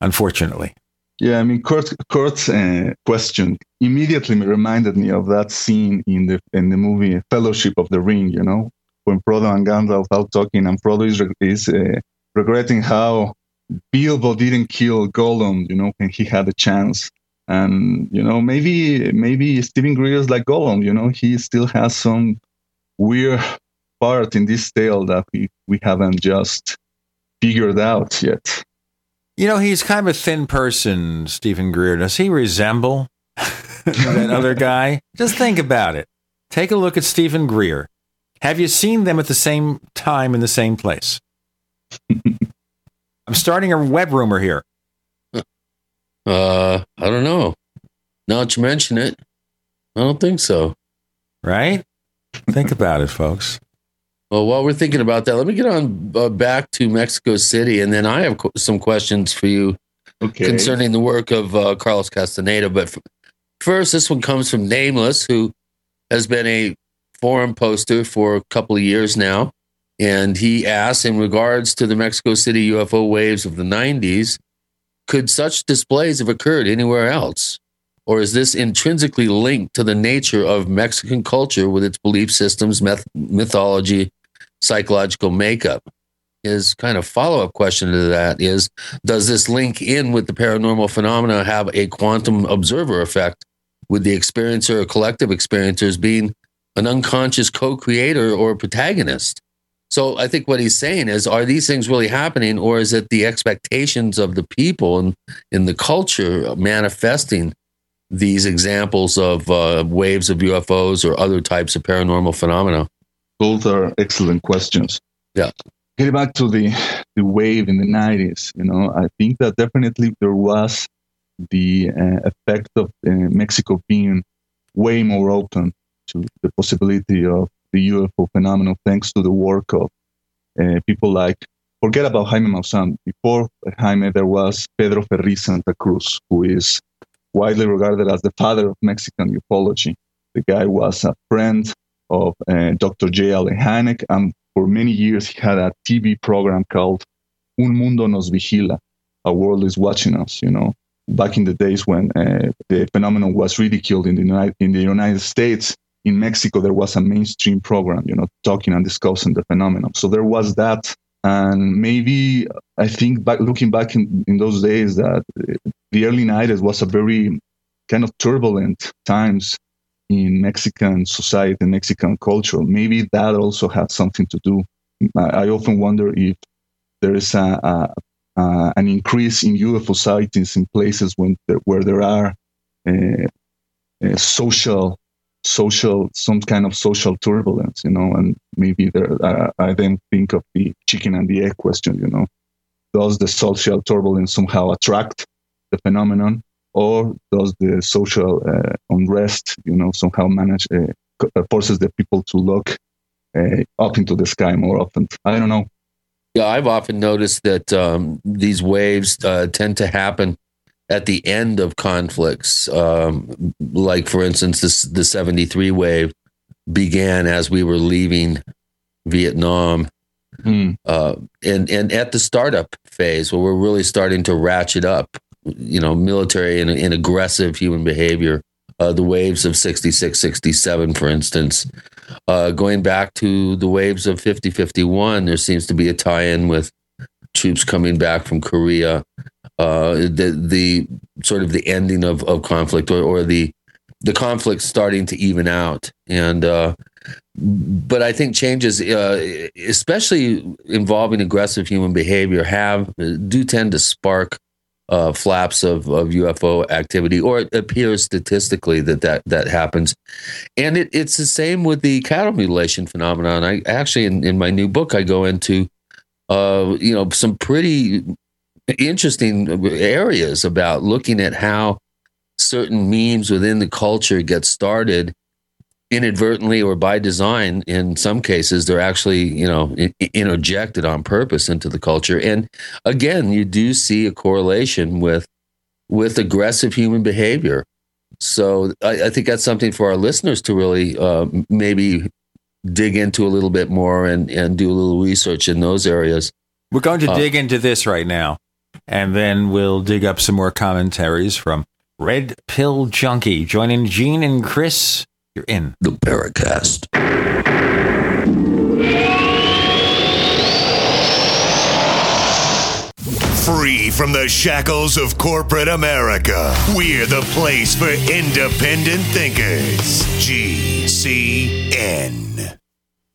unfortunately. Yeah, I mean, Kurt, Kurt's uh, question immediately reminded me of that scene in the in the movie Fellowship of the Ring. You know, when Frodo and Gandalf are talking, and Frodo is, is uh, regretting how Bilbo didn't kill Gollum. You know, when he had a chance, and you know, maybe maybe Stephen Greer is like Gollum. You know, he still has some weird part in this tale that we we haven't just figured out yet. You know, he's kind of a thin person, Stephen Greer. Does he resemble that other guy? Just think about it. Take a look at Stephen Greer. Have you seen them at the same time in the same place? I'm starting a web rumor here. Uh, I don't know. Now that you mention it, I don't think so. Right? think about it, folks. Well, while we're thinking about that, let me get on uh, back to Mexico City, and then I have co- some questions for you okay. concerning the work of uh, Carlos Castaneda. But f- first, this one comes from Nameless, who has been a forum poster for a couple of years now, and he asks, in regards to the Mexico City UFO waves of the '90s, could such displays have occurred anywhere else? Or is this intrinsically linked to the nature of Mexican culture with its belief systems, myth- mythology, psychological makeup. His kind of follow up question to that is Does this link in with the paranormal phenomena have a quantum observer effect, with the experiencer or collective experiencers being an unconscious co creator or protagonist? So I think what he's saying is, are these things really happening, or is it the expectations of the people and in the culture manifesting these examples of uh, waves of UFOs or other types of paranormal phenomena? Both are excellent questions. Yeah. Getting back to the the wave in the 90s, you know, I think that definitely there was the uh, effect of uh, Mexico being way more open to the possibility of the UFO phenomenon thanks to the work of uh, people like, forget about Jaime Maussan. Before Jaime, there was Pedro Ferriz Santa Cruz, who is widely regarded as the father of Mexican ufology. The guy was a friend of uh, Dr. J. Allen Hynek, and for many years he had a TV program called Un Mundo Nos Vigila, A World is Watching Us, you know. Back in the days when uh, the phenomenon was ridiculed in the, United, in the United States, in Mexico there was a mainstream program, you know, talking and discussing the phenomenon. So there was that, and maybe I think back looking back in, in those days that the early 90s was a very kind of turbulent times in Mexican society Mexican culture. Maybe that also had something to do. I, I often wonder if there is a, a, an increase in UFO sightings in places when there, where there are uh, uh, social, social, some kind of social turbulence, you know, and maybe there. Uh, I then think of the chicken and the egg question, you know, does the social turbulence somehow attract the phenomenon or does the social uh, unrest, you know, somehow manage uh, uh, forces the people to look uh, up into the sky more often? I don't know. Yeah, I've often noticed that um, these waves uh, tend to happen at the end of conflicts, um, like for instance, this, the 73 wave began as we were leaving Vietnam. Mm. Uh, and, and at the startup phase where we're really starting to ratchet up, you know, military and, and aggressive human behavior, uh, the waves of 66, 67, for instance, uh, going back to the waves of 50, 51, there seems to be a tie in with troops coming back from Korea, uh, the the sort of the ending of, of conflict or, or the the conflict starting to even out and uh, but I think changes, uh, especially involving aggressive human behavior, have do tend to spark uh, flaps of, of UFO activity, or it appears statistically that that, that happens. And it, it's the same with the cattle mutilation phenomenon. I actually, in, in my new book, I go into uh, you know some pretty interesting areas about looking at how certain memes within the culture get started inadvertently or by design. In some cases they're actually you know interjected on purpose into the culture. And again you do see a correlation with with aggressive human behavior. So i, I think that's something for our listeners to really uh, maybe dig into a little bit more and and do a little research in those areas. We're going to Uh, dig into this right now and then we'll dig up some more commentaries from red pill junkie joining gene and chris you're in the Paracast. Free from the shackles of corporate America, we're the place for independent thinkers. GCN.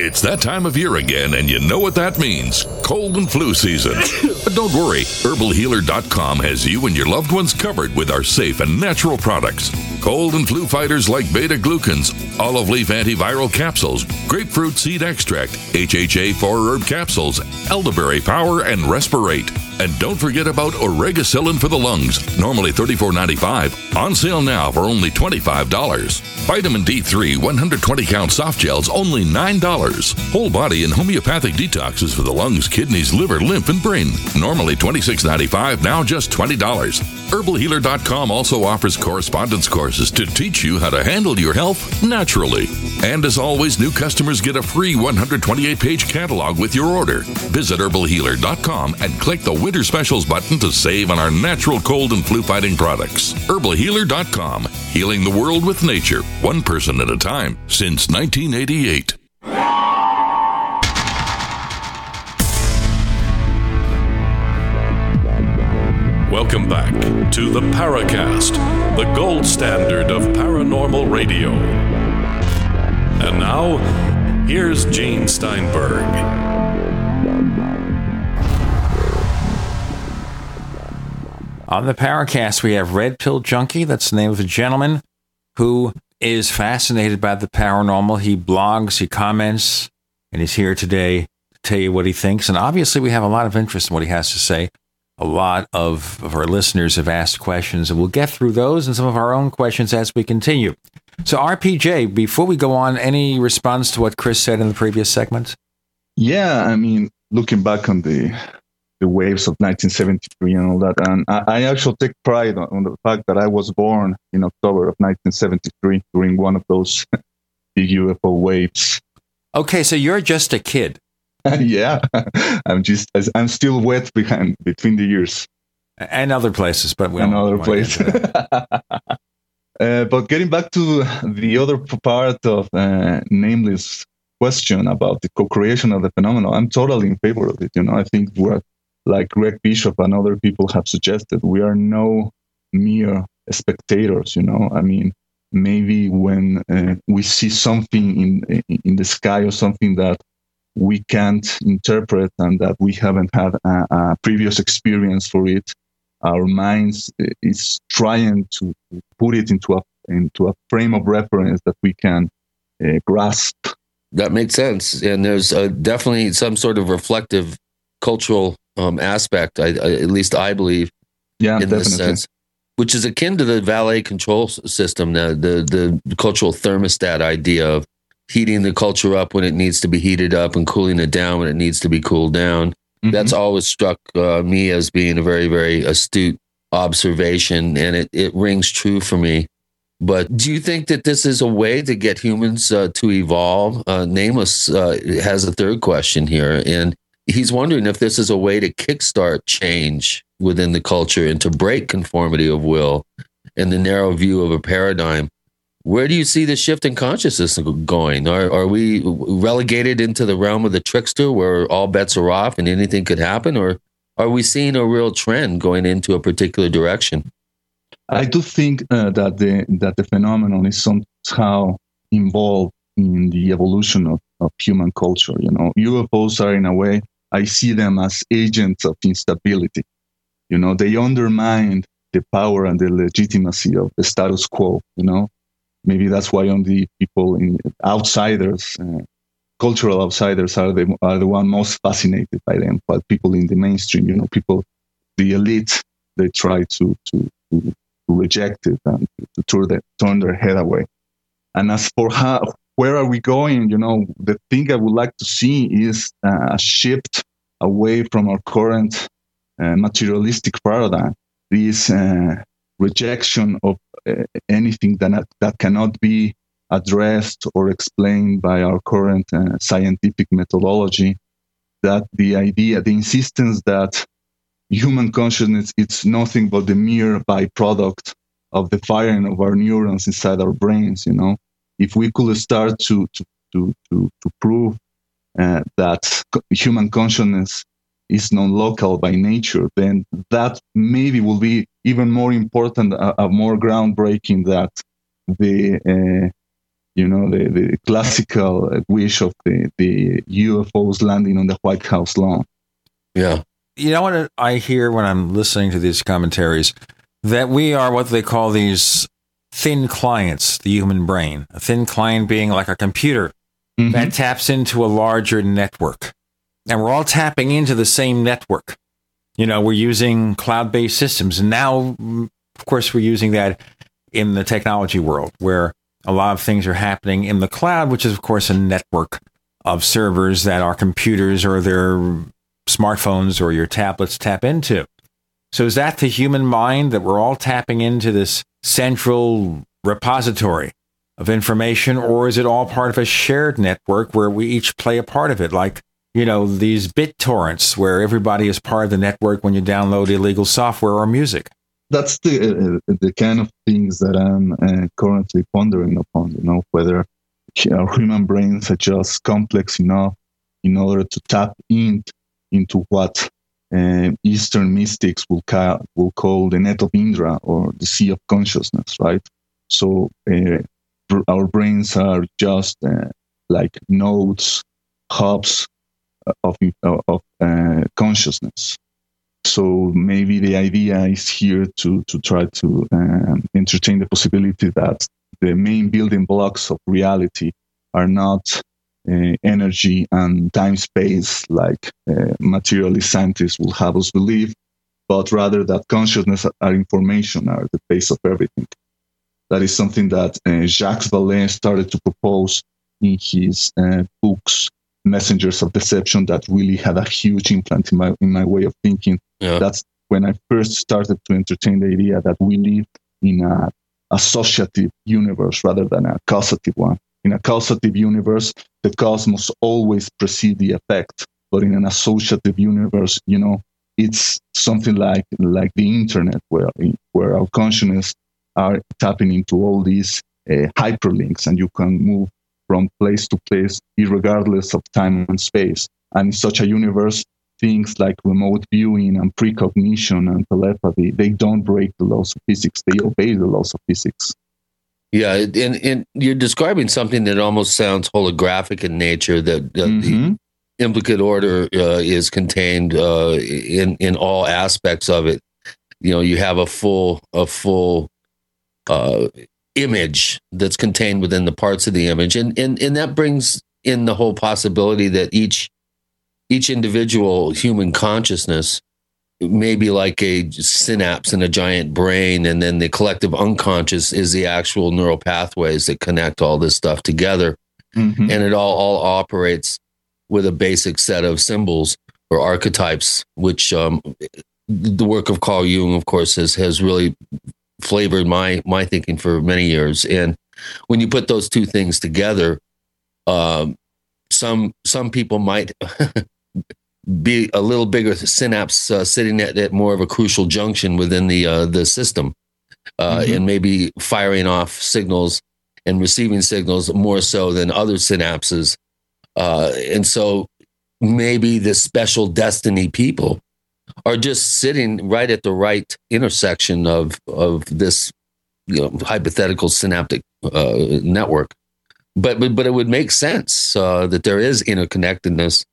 It's that time of year again, and you know what that means cold and flu season. but don't worry, herbalhealer.com has you and your loved ones covered with our safe and natural products. Cold and flu fighters like beta glucans, olive leaf antiviral capsules, grapefruit seed extract, HHA 4 herb capsules, elderberry power, and respirate. And don't forget about Oregacillin for the lungs, normally $34.95, on sale now for only $25. Vitamin D3 120 count soft gels, only $9. Whole body and homeopathic detoxes for the lungs, kidneys, liver, lymph, and brain, normally $26.95, now just $20. Herbalhealer.com also offers correspondence courses to teach you how to handle your health naturally. And as always, new customers get a free 128 page catalog with your order. Visit herbalhealer.com and click the Winter Specials button to save on our natural cold and flu fighting products. Herbalhealer.com, healing the world with nature, one person at a time, since 1988. Welcome back to the Paracast, the gold standard of paranormal radio. And now, here's Gene Steinberg. On the Paracast, we have Red Pill Junkie. That's the name of a gentleman who is fascinated by the paranormal. He blogs, he comments, and he's here today to tell you what he thinks. And obviously, we have a lot of interest in what he has to say. A lot of, of our listeners have asked questions, and we'll get through those and some of our own questions as we continue. So, RPJ, before we go on, any response to what Chris said in the previous segment? Yeah, I mean, looking back on the the waves of 1973 and all that, and I, I actually take pride on, on the fact that I was born in October of 1973 during one of those big UFO waves. Okay, so you're just a kid. yeah, I'm just I'm still wet behind between the ears. and other places, but we and other places. uh, but getting back to the other part of uh, Nameless question about the co-creation of the phenomenon, I'm totally in favor of it. You know, I think what like Greg Bishop and other people have suggested, we are no mere spectators. You know, I mean, maybe when uh, we see something in in the sky or something that we can't interpret and that we haven't had a, a previous experience for it, our minds uh, is trying to put it into a into a frame of reference that we can uh, grasp. That makes sense, and there's uh, definitely some sort of reflective cultural um, aspect. I, I, at least I believe, yeah, in definitely. this sense, which is akin to the Vallée control system, the, the the cultural thermostat idea of heating the culture up when it needs to be heated up and cooling it down when it needs to be cooled down. Mm-hmm. That's always struck uh, me as being a very very astute observation, and it it rings true for me. But do you think that this is a way to get humans uh, to evolve? Uh, Nameless uh, has a third question here, and he's wondering if this is a way to kickstart change within the culture and to break conformity of will and the narrow view of a paradigm. Where do you see the shift in consciousness going? Are, are we relegated into the realm of the trickster where all bets are off and anything could happen? Or are we seeing a real trend going into a particular direction? I do think uh, that the that the phenomenon is somehow involved in the evolution of, of human culture. You know, UFOs are in a way I see them as agents of instability. You know, they undermine the power and the legitimacy of the status quo. You know, maybe that's why only people in outsiders, uh, cultural outsiders, are the are the one most fascinated by them. But people in the mainstream, you know, people, the elite, they try to to, to reject it and to turn their, turn their head away. And as for how, where are we going? You know, the thing I would like to see is a shift away from our current uh, materialistic paradigm. This uh, rejection of uh, anything that that cannot be addressed or explained by our current uh, scientific methodology. That the idea, the insistence that human consciousness it's nothing but the mere byproduct of the firing of our neurons inside our brains you know if we could start to to to to, to prove uh, that human consciousness is non-local by nature then that maybe will be even more important a, a more groundbreaking that the uh, you know the, the classical wish of the, the UFOs landing on the White House lawn yeah you know what I hear when I'm listening to these commentaries? That we are what they call these thin clients, the human brain. A thin client being like a computer mm-hmm. that taps into a larger network. And we're all tapping into the same network. You know, we're using cloud based systems. And now, of course, we're using that in the technology world where a lot of things are happening in the cloud, which is, of course, a network of servers that our computers or their smartphones or your tablets tap into. So is that the human mind that we're all tapping into this central repository of information, or is it all part of a shared network where we each play a part of it? Like, you know, these BitTorrents where everybody is part of the network when you download illegal software or music. That's the uh, the kind of things that I'm uh, currently pondering upon. You know, whether our human brains are just complex enough in order to tap into into what uh, Eastern mystics will, ca- will call the net of Indra or the sea of consciousness, right? So uh, our brains are just uh, like nodes, hubs of, of uh, consciousness. So maybe the idea is here to, to try to um, entertain the possibility that the main building blocks of reality are not uh, energy and time space like uh, materialist scientists will have us believe, but rather that consciousness and information are the base of everything. That is something that uh, Jacques Vallée started to propose in his uh, books, Messengers of Deception, that really had a huge impact in my, in my way of thinking. Yeah. That's when I first started to entertain the idea that we live in a associative universe rather than a causative one. In a causative universe, the must always precede the effect. But in an associative universe, you know, it's something like like the internet, where where our consciousness are tapping into all these uh, hyperlinks, and you can move from place to place, regardless of time and space. And in such a universe, things like remote viewing and precognition and telepathy, they don't break the laws of physics. They obey the laws of physics. Yeah, and, and you're describing something that almost sounds holographic in nature. That, mm-hmm. the implicate order uh, is contained uh, in in all aspects of it. You know, you have a full a full uh, image that's contained within the parts of the image, and and and that brings in the whole possibility that each each individual human consciousness may be like a synapse in a giant brain, and then the collective unconscious is the actual neural pathways that connect all this stuff together, mm-hmm. and it all all operates with a basic set of symbols or archetypes, which um, the work of Carl Jung, of course, has has really flavored my my thinking for many years. And when you put those two things together, um, some some people might be a little bigger synapse uh, sitting at, at, more of a crucial junction within the uh, the system, uh, mm-hmm. and maybe firing off signals and receiving signals more so than other synapses. Uh, and so maybe the special destiny people are just sitting right at the right intersection of of this you know hypothetical synaptic uh, network. But, but but it would make sense uh, that there is interconnectedness,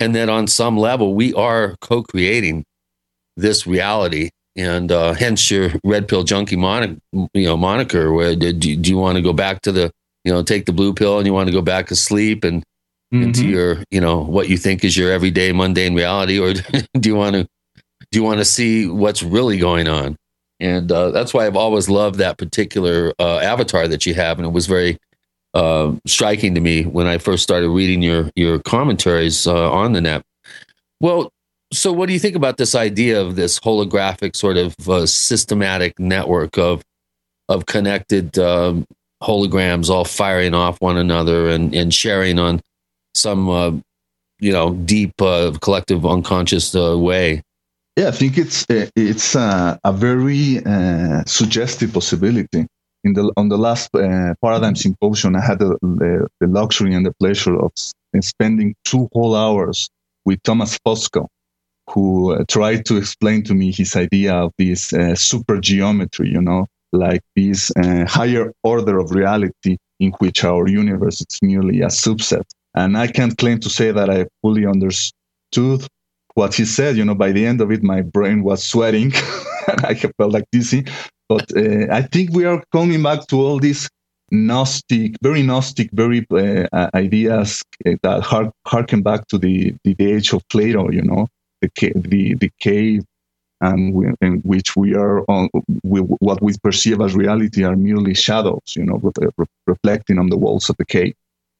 and that on some level we are co-creating this reality, and uh, hence your red pill junkie moniker. You know moniker. Where do, do you want to go back to the you know take the blue pill and you want to go back to sleep and mm-hmm. into your you know what you think is your everyday mundane reality, or do you want to do you want to see what's really going on? And uh, that's why I've always loved that particular uh, avatar that you have, and it was very uh, striking to me when I first started reading your your commentaries uh, on the net. Well, so what do you think about this idea of this holographic sort of uh, systematic network of of connected um, holograms all firing off one another and and sharing on some uh, you know deep collective unconscious way? Yeah, I think it's it's uh, a very uh, suggestive possibility. In the on the last uh, paradigm symposium, I had the, the, the, luxury and the pleasure of spending two whole hours with Thomas Fosco, who uh, tried to explain to me his idea of this uh, super geometry. You know, like this uh, higher order of reality in which our universe is merely a subset. And I can't claim to say that I fully understood what he said, you know, by the end of it, my brain was sweating and I felt like dizzy. But uh, I think we are coming back to all these Gnostic, very Gnostic, very uh, ideas that hark, harken back to the, the, the, age of Plato, you know, the, the, the cave and we, in which we are on, we, what we perceive as reality are merely shadows, you know, re- reflecting on the walls of the cave.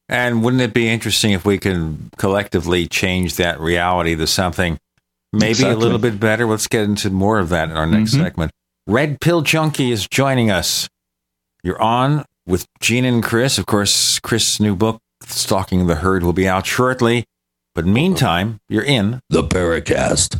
And wouldn't it be interesting if we could collectively change that reality to something maybe exactly. a little bit better? Let's get into more of that in our next mm-hmm. segment. Red Pill Junkie is joining us. You're on with Gene and Chris. Of course, Chris' new book, Stalking the Herd, will be out shortly. But meantime, you're in the Paracast.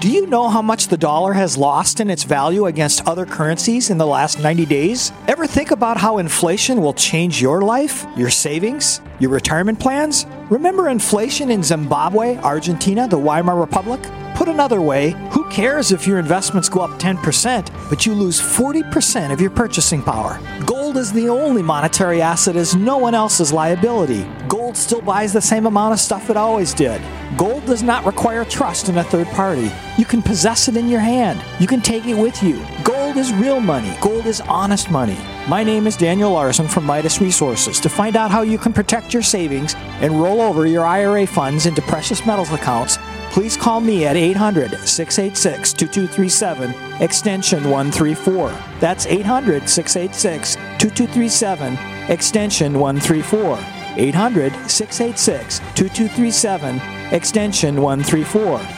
Do you know how much the dollar has lost in its value against other currencies in the last 90 days? Ever think about how inflation will change your life, your savings, your retirement plans? Remember inflation in Zimbabwe, Argentina, the Weimar Republic? Put another way, who cares if your investments go up 10%, but you lose 40% of your purchasing power? Gold is the only monetary asset as no one else's liability. Gold still buys the same amount of stuff it always did. Gold does not require trust in a third party. You can possess it in your hand. You can take it with you. Gold is real money. Gold is honest money. My name is Daniel Larson from Midas Resources. To find out how you can protect your savings and roll over your IRA funds into precious metals accounts, please call me at 800 686 2237, extension 134. That's 800 686 2237, extension 134. 800 686 2237, extension 134.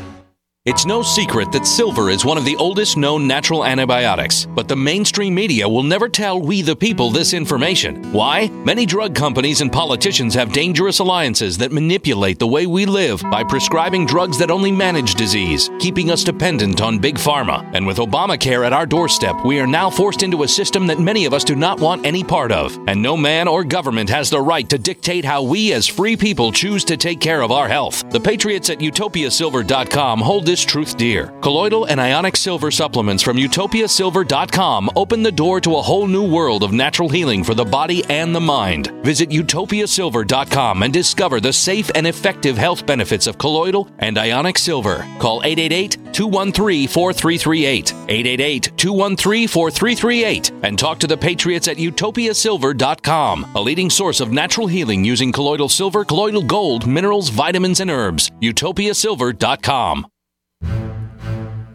It's no secret that silver is one of the oldest known natural antibiotics, but the mainstream media will never tell we the people this information. Why? Many drug companies and politicians have dangerous alliances that manipulate the way we live by prescribing drugs that only manage disease, keeping us dependent on big pharma. And with Obamacare at our doorstep, we are now forced into a system that many of us do not want any part of. And no man or government has the right to dictate how we as free people choose to take care of our health. The patriots at utopiasilver.com hold this truth dear. Colloidal and ionic silver supplements from utopiasilver.com open the door to a whole new world of natural healing for the body and the mind. Visit utopiasilver.com and discover the safe and effective health benefits of colloidal and ionic silver. Call 888 213 4338. 888 213 4338 and talk to the patriots at utopiasilver.com, a leading source of natural healing using colloidal silver, colloidal gold, minerals, vitamins, and herbs. utopiasilver.com.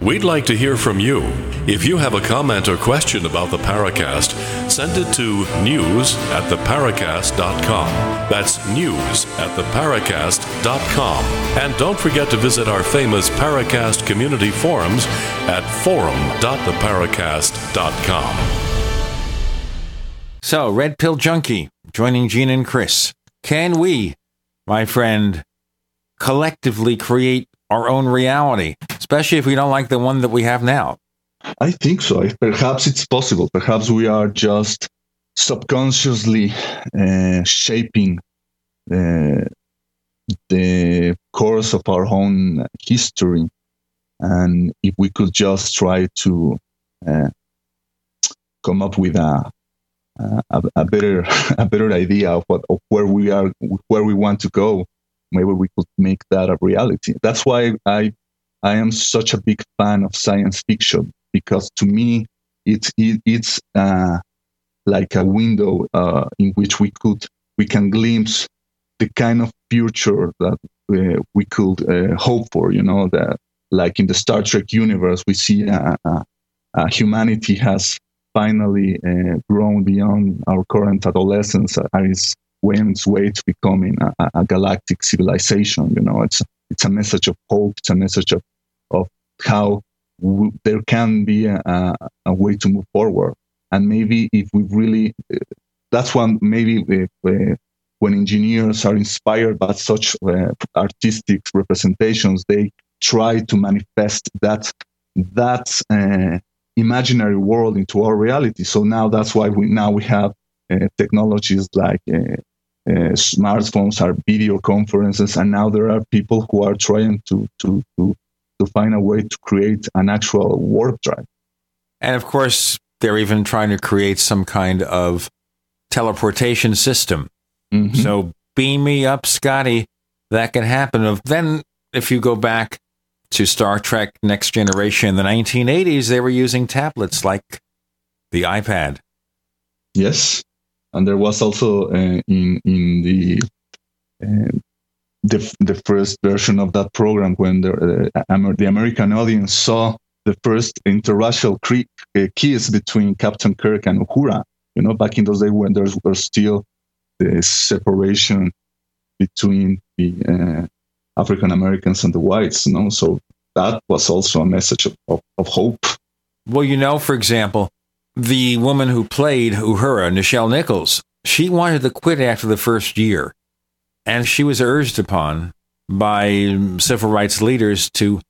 We'd like to hear from you. If you have a comment or question about the Paracast, send it to news at theparacast.com. That's news at theparacast.com. And don't forget to visit our famous Paracast community forums at forum.theparacast.com. So, Red Pill Junkie joining Gene and Chris. Can we, my friend, collectively create our own reality, especially if we don't like the one that we have now? I think so. Perhaps it's possible. Perhaps we are just subconsciously uh, shaping uh, the course of our own history. And if we could just try to uh, come up with a, a, a better a better idea of what of where we are, where we want to go, maybe we could make that a reality. That's why I I am such a big fan of science fiction because to me it's it, it's uh, like a window uh, in which we could we can glimpse the kind of future that uh, we could uh, hope for. You know that like in the Star Trek universe, we see uh, uh, humanity has finally grown beyond our current adolescence and is on its way to becoming a, a galactic civilization. You know, it's it's a message of hope. It's a message of of how w- there can be a, a, way to move forward. And maybe if we really, uh, that's one maybe if, uh, when engineers are inspired by such uh, artistic representations, they try to manifest that that uh, imaginary world into our reality. So now that's why we now we have uh, technologies like uh, uh, smartphones, are video conferences, and now there are people who are trying to to to to find a way to create an actual warp drive. And of course, they're even trying to create some kind of teleportation system. Mm-hmm. So beam me up, Scotty. That can happen. Then, if you go back to Star Trek Next Generation in the 1980s, they were using tablets like the iPad. Yes, and there was also uh, in in the uh, the the first version of that program when the uh, the American audience saw the first interracial cre- uh, kiss between Captain Kirk and Uhura. You know, back in those days when there was still the separation between the uh, African Americans and the whites. You know, so that was also a message of, of, of hope. Well, you know, for example, the woman who played Uhura, Nichelle Nichols, she wanted to quit after the first year. And she was urged upon by civil rights leaders to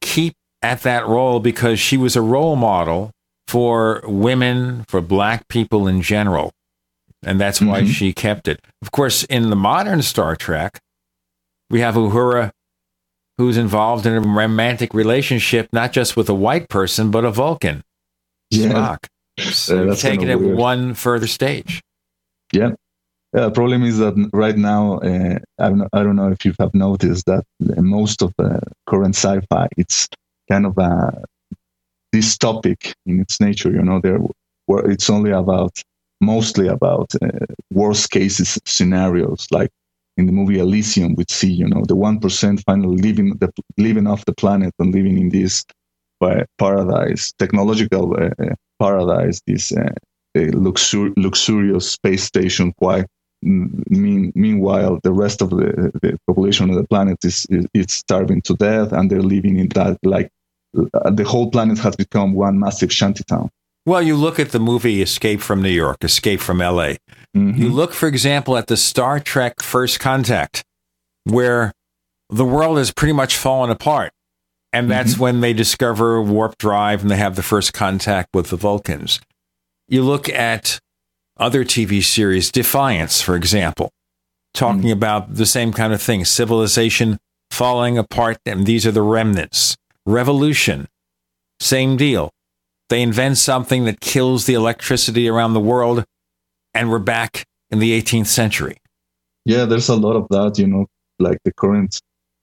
keep at that role because she was a role model for women, for black people in general. And that's why mm-hmm. she kept it. Of course, in the modern Star Trek, we have Uhura who's involved in a romantic relationship, not just with a white person, but a Vulcan. Yeah. Spock. So uh, taking it weird. one further stage. Yeah. The problem is that right now, uh, I, don't know, I don't know if you have noticed that most of the current sci-fi, it's kind of a dystopic in its nature. You know, there where it's only about mostly about uh, worst cases scenarios, like in the movie Elysium, we see you know the one percent finally living the living off the planet and living in this paradise, technological uh, uh, paradise, this uh, luxur- luxurious space station. While mean, meanwhile, the rest of the, the population of the planet is, is, is starving to death, and they're living in that like uh, the whole planet has become one massive shantytown. Well, you look at the movie Escape from New York, Escape from LA. Mm-hmm. You look, for example, at the Star Trek First Contact, where the world has pretty much fallen apart. And that's mm-hmm. when they discover warp drive and they have the first contact with the Vulcans. You look at other TV series, Defiance, for example, talking mm-hmm. about the same kind of thing civilization falling apart, and these are the remnants. Revolution, same deal. They invent something that kills the electricity around the world, and we're back in the 18th century. Yeah, there's a lot of that, you know, like the current.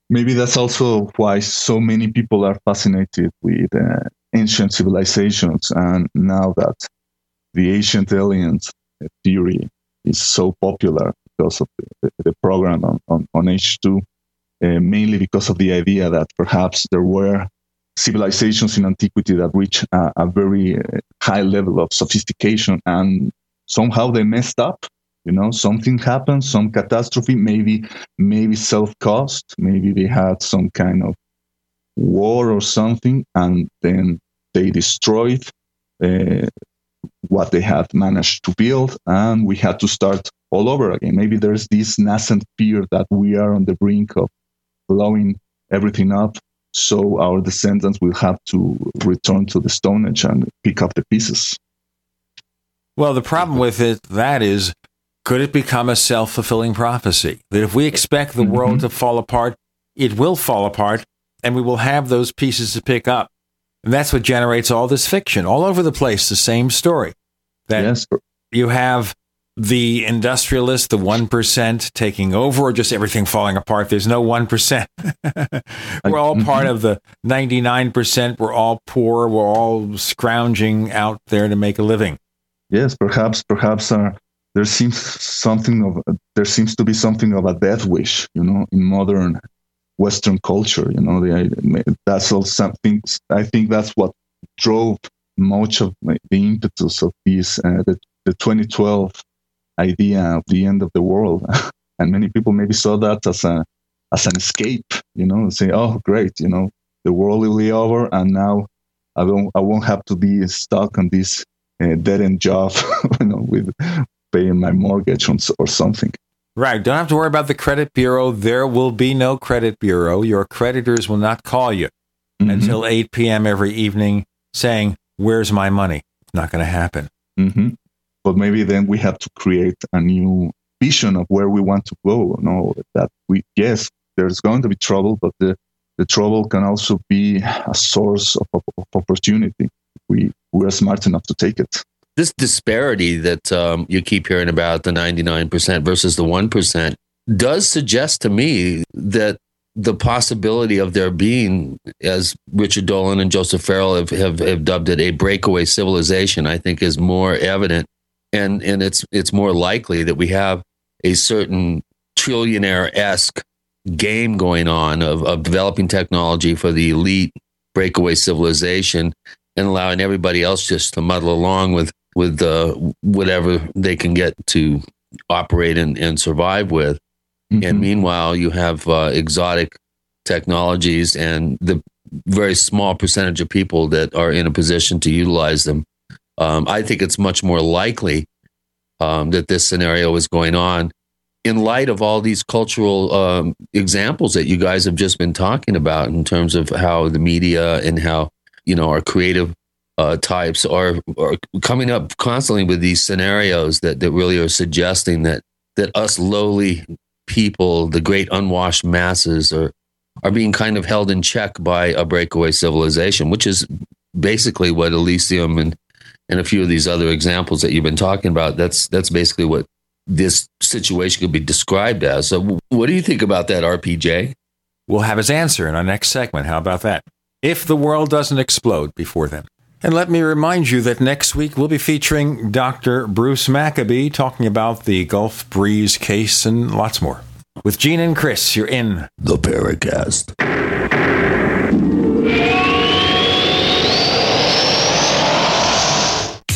Maybe that's also why so many people are fascinated with uh, ancient civilizations. And now that the ancient aliens theory is so popular because of the, the program on, on, on H2, uh, mainly because of the idea that perhaps there were civilizations in antiquity that reached a, a very uh, high level of sophistication and somehow they messed up you know something happened some catastrophe maybe maybe self-caused maybe they had some kind of war or something and then they destroyed uh, what they had managed to build and we had to start all over again maybe there's this nascent fear that we are on the brink of blowing everything up so our descendants will have to return to the Stone Age and pick up the pieces. Well, the problem with it that is, could it become a self fulfilling prophecy that if we expect the mm-hmm. world to fall apart, it will fall apart, and we will have those pieces to pick up. And that's what generates all this fiction all over the place. The same story that yes. you have the industrialists, the 1% taking over, or just everything falling apart? There's no 1%. we're all part of the 99%. We're all poor. We're all scrounging out there to make a living. Yes, perhaps, perhaps uh, there seems something of there seems to be something of a death wish, you know, in modern Western culture. You know, the, that's all something. I think that's what drove much of the impetus of these uh, the, the 2012 idea of the end of the world. and many people maybe saw that as a as an escape, you know, say, oh, great, you know, the world will be over, and now I don't, I won't have to be stuck on this uh, dead end job, you know, with paying my mortgage or something. Right. Don't have to worry about the credit bureau. There will be no credit bureau. Your creditors will not call you mm-hmm. until 8 p.m. every evening saying, Where's my money? It's not going to happen. Mm-hmm but maybe then we have to create a new vision of where we want to go. Know that we yes, there's going to be trouble, but the the trouble can also be a source of, of, of opportunity. We we are smart enough to take it. This disparity that um, you keep hearing about the 99% versus the 1% does suggest to me that the possibility of there being, as Richard Dolan and Joseph Farrell have, have, have dubbed it, a breakaway civilization, I think is more evident. And, and it's, it's more likely that we have a certain trillionaire esque game going on of, of developing technology for the elite breakaway civilization and allowing everybody else just to muddle along with with uh, whatever they can get to operate and, and survive with. Mm-hmm. And meanwhile, you have uh, exotic technologies and the very small percentage of people that are in a position to utilize them. Um, I think it's much more likely um, that this scenario is going on in light of all these cultural um, examples that you guys have just been talking about in terms of how the media and how you know our creative uh, types are, are coming up constantly with these scenarios that, that really are suggesting that that us lowly people, the great unwashed masses, are are being kind of held in check by a breakaway civilization, which is basically what Elysium and and a few of these other examples that you've been talking about. That's that's basically what this situation could be described as. So, what do you think about that, RPJ? We'll have his answer in our next segment. How about that? If the world doesn't explode before then. And let me remind you that next week we'll be featuring Dr. Bruce Maccabee talking about the Gulf Breeze case and lots more. With Gene and Chris, you're in the Paracast.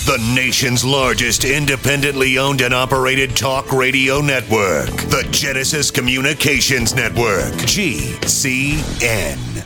The nation's largest independently owned and operated talk radio network, the Genesis Communications Network, GCN.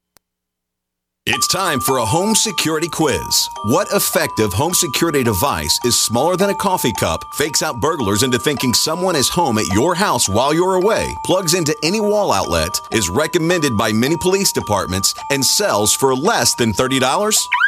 It's time for a home security quiz. What effective home security device is smaller than a coffee cup, fakes out burglars into thinking someone is home at your house while you're away, plugs into any wall outlet, is recommended by many police departments, and sells for less than $30?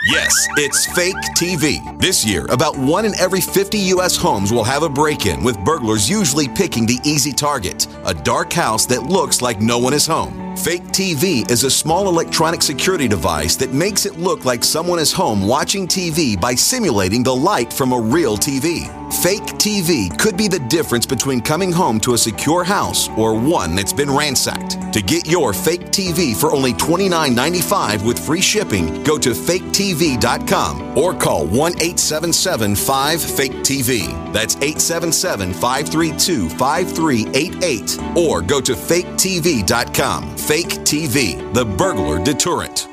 Yes, it's Fake TV. This year, about one in every 50 U.S. homes will have a break in, with burglars usually picking the easy target a dark house that looks like no one is home. Fake TV is a small electronic security device that makes it look like someone is home watching TV by simulating the light from a real TV. Fake TV could be the difference between coming home to a secure house or one that's been ransacked. To get your fake TV for only $29.95 with free shipping, go to faketv.com or call 1 877 5 Fake TV. That's 877 532 5388 or go to faketv.com. Fake TV, the burglar deterrent.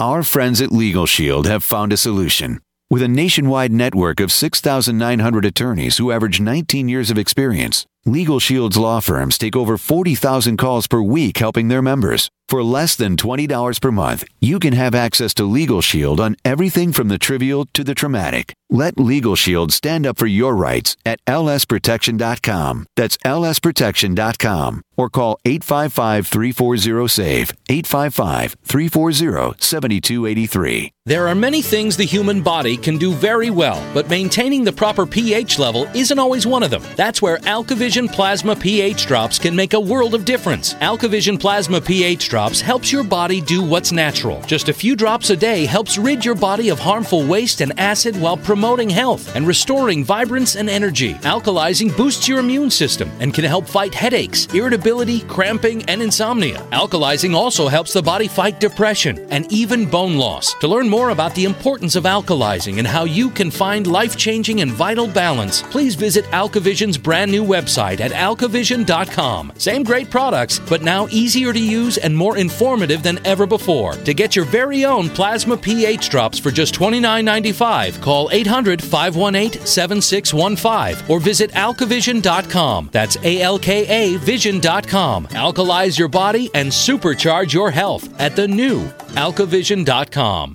Our friends at Legal Shield have found a solution. With a nationwide network of 6,900 attorneys who average 19 years of experience, Legal Shield's law firms take over 40,000 calls per week helping their members. For less than $20 per month, you can have access to Legal Shield on everything from the trivial to the traumatic. Let Legal Shield stand up for your rights at lsprotection.com. That's lsprotection.com or call 855 340 SAVE, 855 340 7283. There are many things the human body can do very well, but maintaining the proper pH level isn't always one of them. That's where AlkaVision Plasma pH drops can make a world of difference. AlkaVision Plasma pH drops helps your body do what's natural. Just a few drops a day helps rid your body of harmful waste and acid while promoting health and restoring vibrance and energy. Alkalizing boosts your immune system and can help fight headaches, irritability, cramping, and insomnia. Alkalizing also helps the body fight depression and even bone loss. To learn more about the importance of alkalizing and how you can find life changing and vital balance, please visit AlkaVision's brand new website at alkavision.com. Same great products, but now easier to use and more informative than ever before. To get your very own plasma pH drops for just $29.95, call 800 518 7615 or visit alkavision.com. That's A L K A vision.com. Alkalize your body and supercharge your health at the new alkavision.com.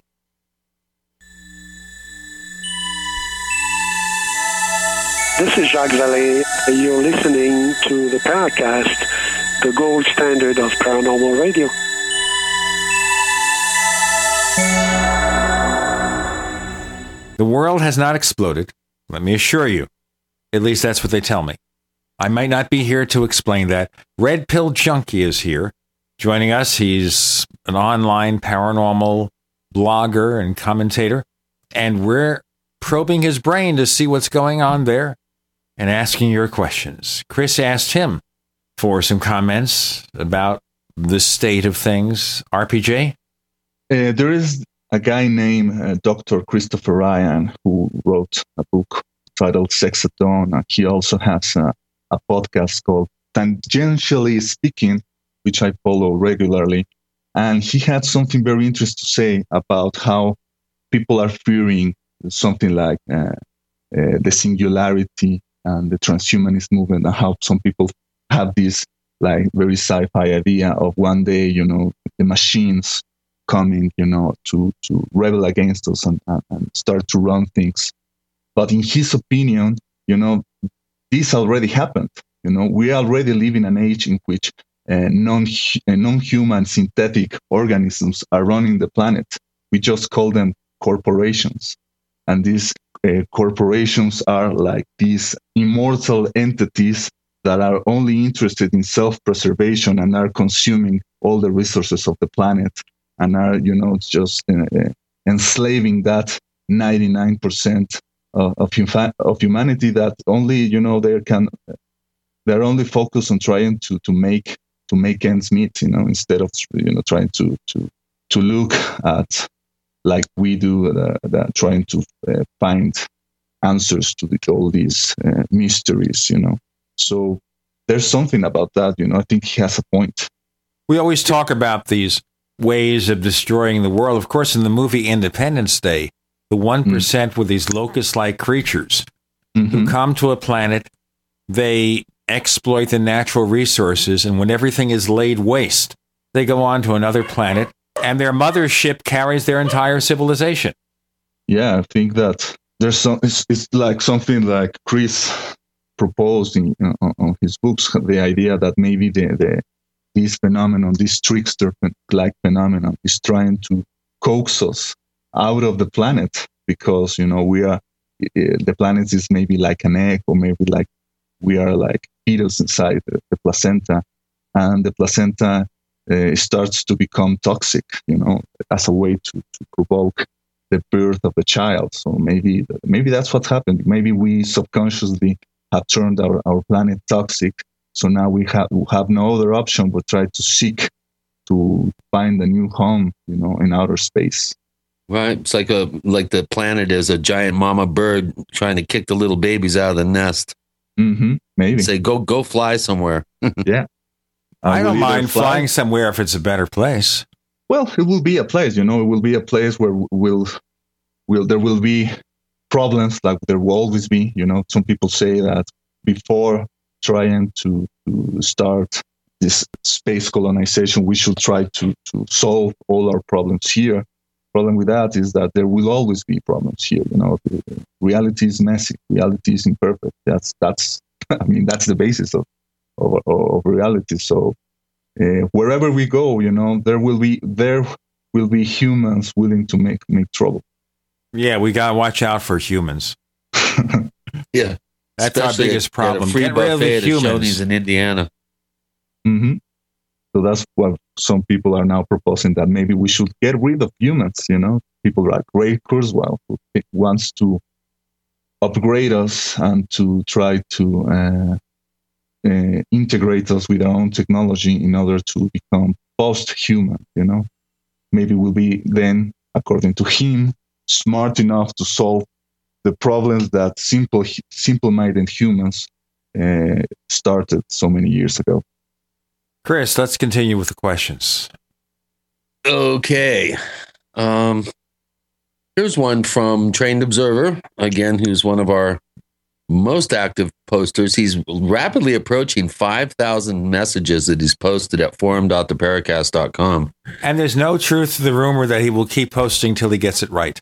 This is Jacques Vallée. You're listening to the Paracast, the gold standard of paranormal radio. The world has not exploded. Let me assure you. At least that's what they tell me. I might not be here to explain that. Red Pill Junkie is here joining us. He's an online paranormal blogger and commentator, and we're probing his brain to see what's going on there and asking your questions. Chris asked him for some comments about the state of things. RPJ? Uh, there is a guy named uh, Dr. Christopher Ryan who wrote a book titled Sex at Dawn. Uh, he also has a, a podcast called Tangentially Speaking, which I follow regularly. And he had something very interesting to say about how people are fearing something like uh, uh, the singularity and the transhumanist movement, and how some people have this like very sci-fi idea of one day, you know, the machines coming, you know, to to rebel against us and, and, start to run things. But in his opinion, you know, this already happened. You know, we already live in an age in which uh, non uh, non-human synthetic organisms are running the planet. We just call them corporations, and these uh, corporations are like these immortal entities that are only interested in self-preservation and are consuming all the resources of the planet and are, you know, just uh, uh enslaving that 99% of, of, of humanity that only, you know, they can, they're only focused on trying to, to make, to make ends meet, you know, instead of, you know, trying to, to, to look at like we do, uh, trying to uh, find answers to all these uh, mysteries, you know. So there's something about that, you know. I think he has a point. We always talk about these ways of destroying the world. Of course, in the movie Independence Day, the one mm. with these locust-like creatures mm-hmm. who come to a planet, they exploit the natural resources, and when everything is laid waste, they go on to another planet and their mothership carries their entire civilization. Yeah, I think that there's some. It's, it's like something like Chris proposed in uh, on his books the idea that maybe the, the this phenomenon, this trickster-like phenomenon, is trying to coax us out of the planet because you know we are the planet is maybe like an egg or maybe like we are like fetus inside the, the placenta and the placenta uh, starts to become toxic, you know, as a way to, to provoke the birth of a child. So maybe maybe that's what happened. Maybe we subconsciously have turned our, our planet toxic. So now we have we have no other option but try to seek to find a new home, you know, in outer space. Right. It's like a like the planet is a giant mama bird trying to kick the little babies out of the nest. Mm-hmm. Maybe say go go fly somewhere. yeah. I don't mind fly. flying somewhere if it's a better place. Well, it will be a place, you know, it will be a place where will will there will be problems like there will always be, you know. Some people say that before trying to, to start this space colonization. We should try to to solve all our problems here. Problem with that is that there will always be problems here. You know, reality is messy. Reality is imperfect. That's that's. I mean, that's the basis of of, of reality. So uh, wherever we go, you know, there will be there will be humans willing to make make trouble. Yeah, we gotta watch out for humans. yeah, that's our biggest at- at a problem. free Get rid of the humans. In Indiana. hmm So that's what some people are now proposing that maybe we should get rid of humans. You know, people like Ray Kurzweil who wants to upgrade us and to try to uh, uh, integrate us with our own technology in order to become post-human. You know, maybe we'll be then, according to him, smart enough to solve the problems that simple, simple-minded humans uh, started so many years ago. Chris, let's continue with the questions. Okay. Um, here's one from Trained Observer, again, who's one of our most active posters. He's rapidly approaching 5,000 messages that he's posted at forum.theparacast.com. And there's no truth to the rumor that he will keep posting till he gets it right.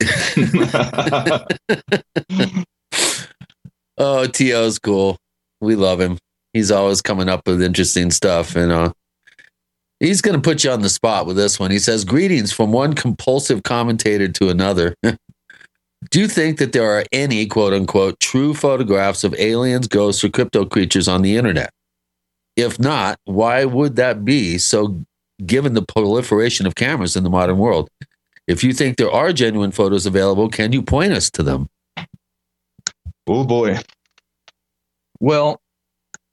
Oh, T.O.'s cool. We love him. He's always coming up with interesting stuff. And uh, he's going to put you on the spot with this one. He says, Greetings from one compulsive commentator to another. Do you think that there are any quote unquote true photographs of aliens, ghosts, or crypto creatures on the internet? If not, why would that be so given the proliferation of cameras in the modern world? If you think there are genuine photos available, can you point us to them? Oh boy. Well,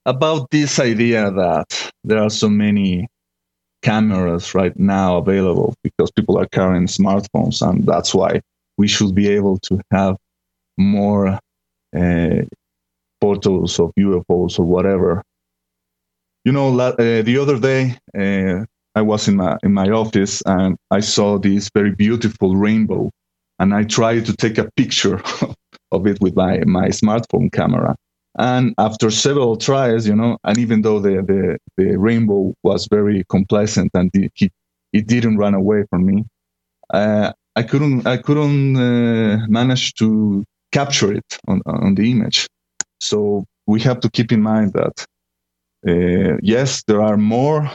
about this idea that there are so many cameras right now available because people are carrying smartphones, and that's why we should be able to have more uh, photos of UFOs or whatever. You know, uh, the other day uh, I was in my in my office and I saw this very beautiful rainbow, and I tried to take a picture of it with my my smartphone camera. And after several tries, you know, and even though the the, the rainbow was very complacent and it, it, it didn't run away from me, uh, I couldn't I couldn't uh, manage to capture it on on the image. So we have to keep in mind that uh, yes, there are more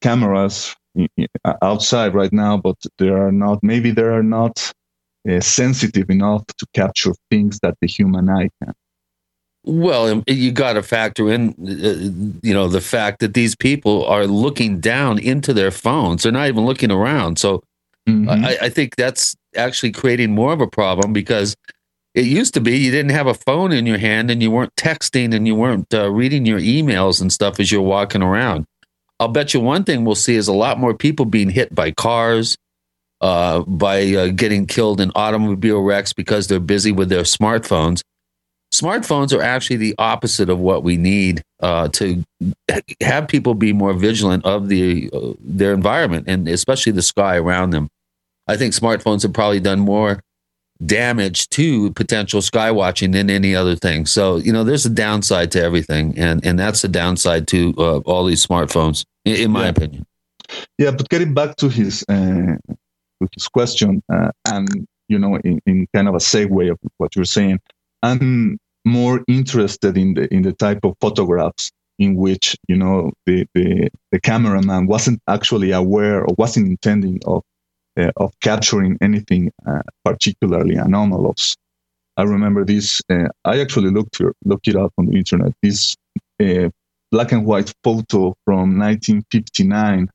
cameras i- i- outside right now, but there are not. Maybe they are not uh, sensitive enough to capture things that the human eye can. Well, um, you got to factor in, uh, you know, the fact that these people are looking down into their phones. They're not even looking around. So I, I think that's actually creating more of a problem because it used to be you didn't have a phone in your hand and you weren't texting and you weren't uh, reading your emails and stuff as you're walking around. I'll bet you one thing we'll see is a lot more people being hit by cars, uh, by uh, getting killed in automobile wrecks because they're busy with their smartphones. Smartphones are actually the opposite of what we need uh, to have people be more vigilant of the uh, their environment and especially the sky around them. I think smartphones have probably done more damage to potential sky watching than any other thing. So you know, there's a downside to everything, and and that's the downside to uh, all these smartphones, in, in my Yeah. opinion. Yeah, but getting back to his uh, to his question, uh, and you know, in, in kind of a segue of what you're saying, I'm more interested in the in the type of photographs in which you know the the, the cameraman wasn't actually aware or wasn't intending of uh, of capturing anything uh, particularly anomalous. I remember this. Uh, I actually looked here, looked it up on the internet. This uh, black and white photo from 1959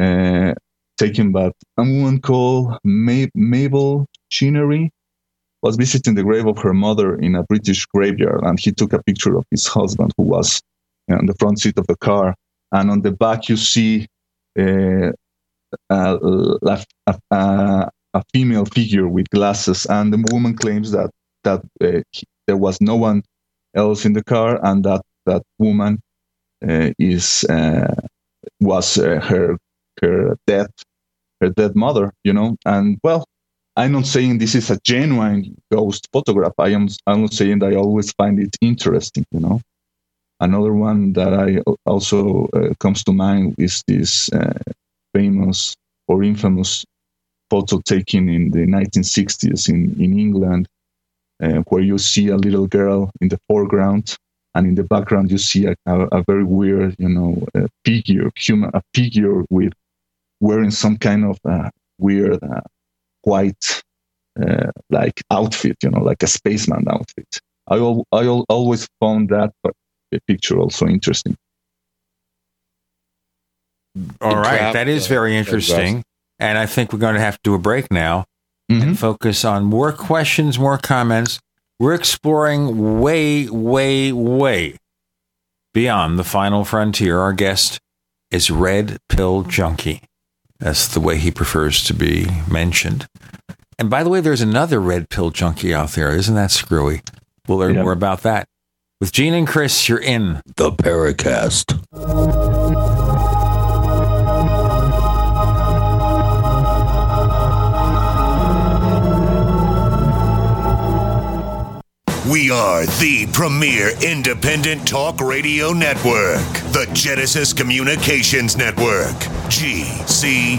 uh, taken by a woman called Ma- Mabel Chinnery, was visiting the grave of her mother in a British graveyard, and he took a picture of his husband, who was on the front seat of the car. And on the back, you see uh, a, a, a, a female figure with glasses, and the woman claims that that uh, he, there was no one else in the car, and that that woman uh, is uh, was uh, her her dead her dead mother, you know. And well, I'm not saying this is a genuine ghost photograph. I am I'm not saying I always find it interesting, you know. another one that I also uh, comes to mind is this famous or infamous photo taken in the 1960s in, in England, uh, where you see a little girl in the foreground, and in the background you see a, a, a very weird, you know, figure, human, a figure with wearing some kind of uh, weird uh, white uh, like outfit, you know, like a spaceman outfit. I, al- I al- always found that picture also interesting. All right, that is very interesting. And I think we're going to have to do a break now mm-hmm. and focus on more questions, more comments. We're exploring way, way, way beyond the final frontier. Our guest is Red Pill Junkie. That's the way he prefers to be mentioned. And by the way, there's another red pill junkie out there. Isn't that screwy? We'll learn yeah. more about that. With Gene and Chris, you're in the Paracast. We are the premier independent talk radio network, the Genesis Communications Network, GCN.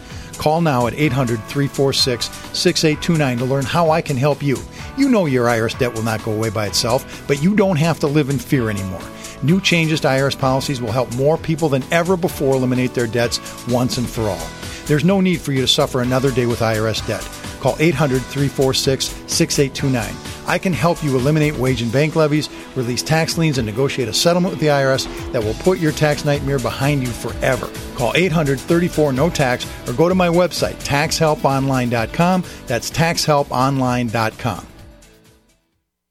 Call now at 800 346 6829 to learn how I can help you. You know your IRS debt will not go away by itself, but you don't have to live in fear anymore. New changes to IRS policies will help more people than ever before eliminate their debts once and for all. There's no need for you to suffer another day with IRS debt. Call 800 346 6829. I can help you eliminate wage and bank levies, release tax liens, and negotiate a settlement with the IRS that will put your tax nightmare behind you forever. Call 800 34 No Tax or go to my website, taxhelponline.com. That's taxhelponline.com.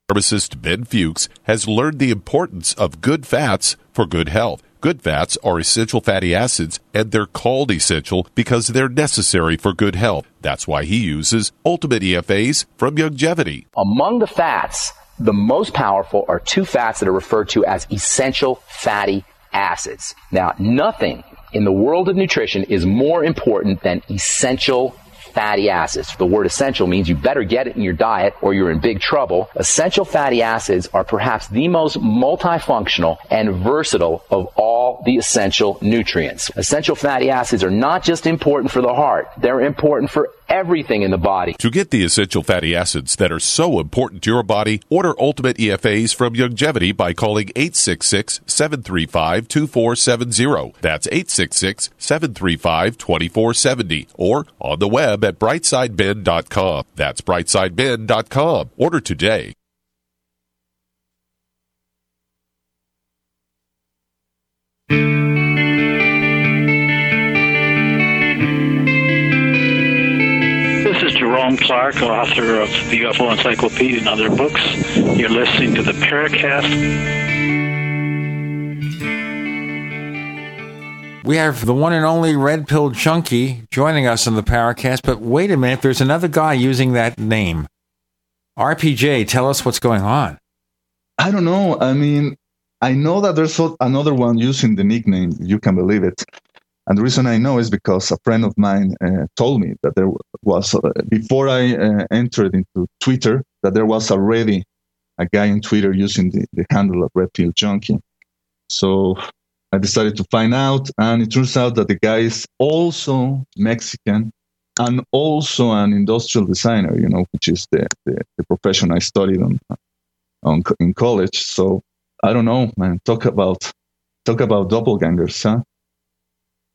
Pharmacist Ben Fuchs has learned the importance of good fats for good health. Good fats are essential fatty acids, and they're called essential because they're necessary for good health. That's why he uses Ultimate EFAs from Youngevity. Among the fats, the most powerful are two fats that are referred to as essential fatty acids. Now, nothing in the world of nutrition is more important than essential fatty acids. The word essential means you better get it in your diet or you're in big trouble. Essential fatty acids are perhaps the most multifunctional and versatile of all the essential nutrients. Essential fatty acids are not just important for the heart, they're important for everything in the body. To get the essential fatty acids that are so important to your body, order Ultimate EFAs from Youngevity by calling 866 735 2470. That's 866 735 2470. Or on the web at brightsideben.com. That's brightsideben.com. Order today. Jerome Clark, author of the UFO Encyclopedia and other books. You're listening to the Paracast. We have the one and only Red Pill Junkie joining us on the Paracast, but wait a minute, there's another guy using that name. RPJ, tell us what's going on. I don't know. I mean, I know that there's another one using the nickname. You can believe it. And the reason I know is because a friend of mine uh, told me that there was, uh, before I uh, entered into Twitter, that there was already a guy in Twitter using the, the handle of Red Pill Junkie. So I decided to find out, and it turns out that the guy is also Mexican and also an industrial designer, you know, which is the, the, the profession I studied on, on in college. So I don't know, man. Talk about talk about doppelgangers, huh?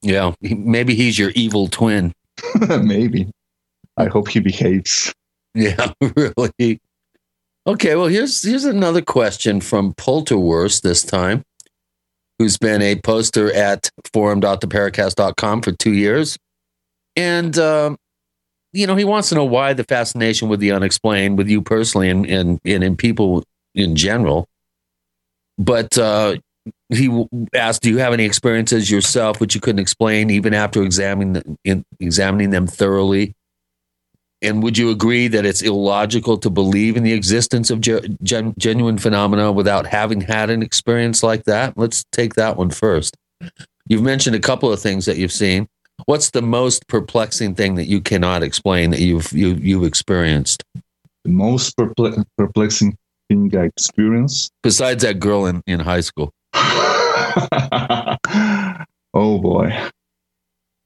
Yeah, maybe he's your evil twin. maybe. I hope he behaves. Yeah, really. Okay, well here's here's another question from Polterwurst this time, who's been a poster at forum.theparacast.com for two years. And um, you know, he wants to know why the fascination with the unexplained, with you personally and and, and in people in general. But uh, he asked, "Do you have any experiences yourself which you couldn't explain, even after examining in, examining them thoroughly? And would you agree that it's illogical to believe in the existence of gen, genuine phenomena without having had an experience like that? Let's take that one first. You've mentioned a couple of things that you've seen. What's the most perplexing thing that you cannot explain that you've you, you've experienced? The most perple- perplexing thing I experienced, besides that girl in, in high school. oh boy.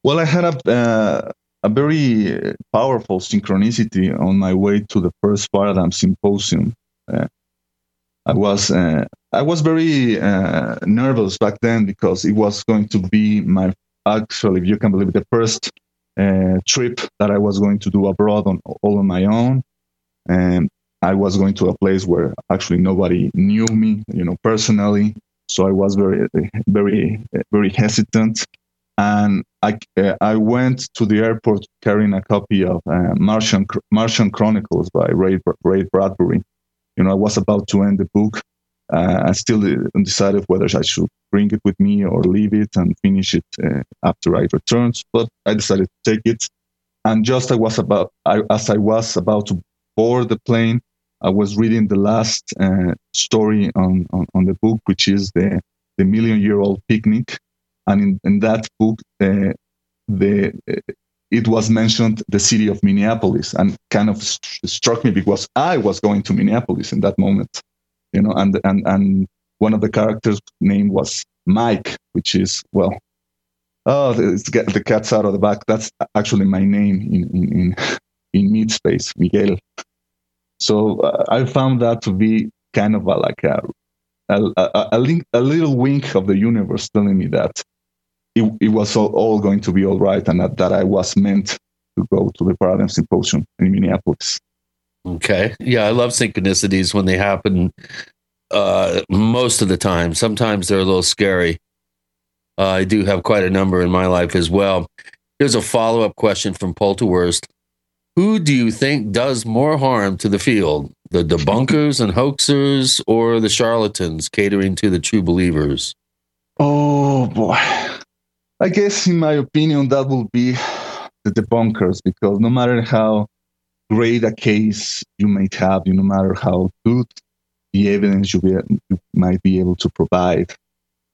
Well, I had a uh, a very powerful synchronicity on my way to the first paradigm symposium. Uh, I was uh, I was very uh, nervous back then because it was going to be my actually, if you can believe it, the first uh, trip that I was going to do abroad on all on my own, and I was going to a place where actually nobody knew me, you know, personally. So I was very, very, very hesitant. And I, uh, I went to the airport carrying a copy of uh, Martian, Martian Chronicles by Ray, Ray Bradbury. You know, I was about to end the book. Uh, I still undecided whether I should bring it with me or leave it and finish it uh, after I returned. But I decided to take it. And just I was about, I, as I was about to board the plane, I was reading the last uh, story on, on, on, the book, which is the, the Million Year Old Picnic. And in, in that book, uh, the, uh, it was mentioned the city of Minneapolis and kind of st- struck me because I was going to Minneapolis in that moment, you know, and, and, and one of the characters' name was Mike, which is, well, oh, it's get the cat's out of the bag. That's actually my name in, in, in, in meat space, Miguel. So uh, I found that to be kind of a, like a a, a, a, link, a little wink of the universe telling me that it, it was all, all, going to be all right and that, that I was meant to go to the Paradigm Symposium in Minneapolis. Okay. Yeah, I love synchronicities when they happen uh, most of the time. Sometimes they're a little scary. Uh, I do have quite a number in my life as well. Here's a follow up question from Polterwurst. Who do you think does more harm to the field, the debunkers and hoaxers, or the charlatans catering to the true believers? Oh boy. I guess, in my opinion, that will be the debunkers because no matter how great a case you might have, no matter how good the evidence you, be, you might be able to provide,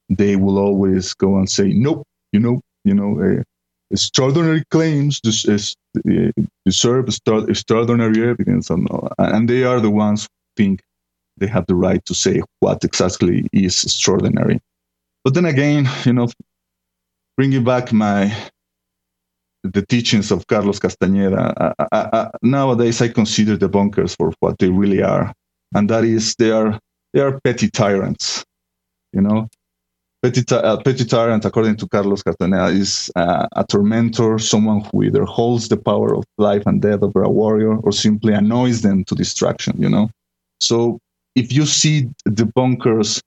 they will always go and say, nope, you know, you know, uh, extraordinary claims deserve extraordinary evidence, and they are the ones who think they have the right to say what exactly is extraordinary. But then again, you know, bringing back my the teachings of Carlos Castañeda, I, I, I, nowadays I consider the bunkers for what they really are, and that is they are they are petty tyrants. You know, Petty, uh, according to Carlos Castaneda, is uh, a tormentor, someone who either holds the power of life and death over a warrior or simply annoys them to distraction, you know? So if you see the bunkers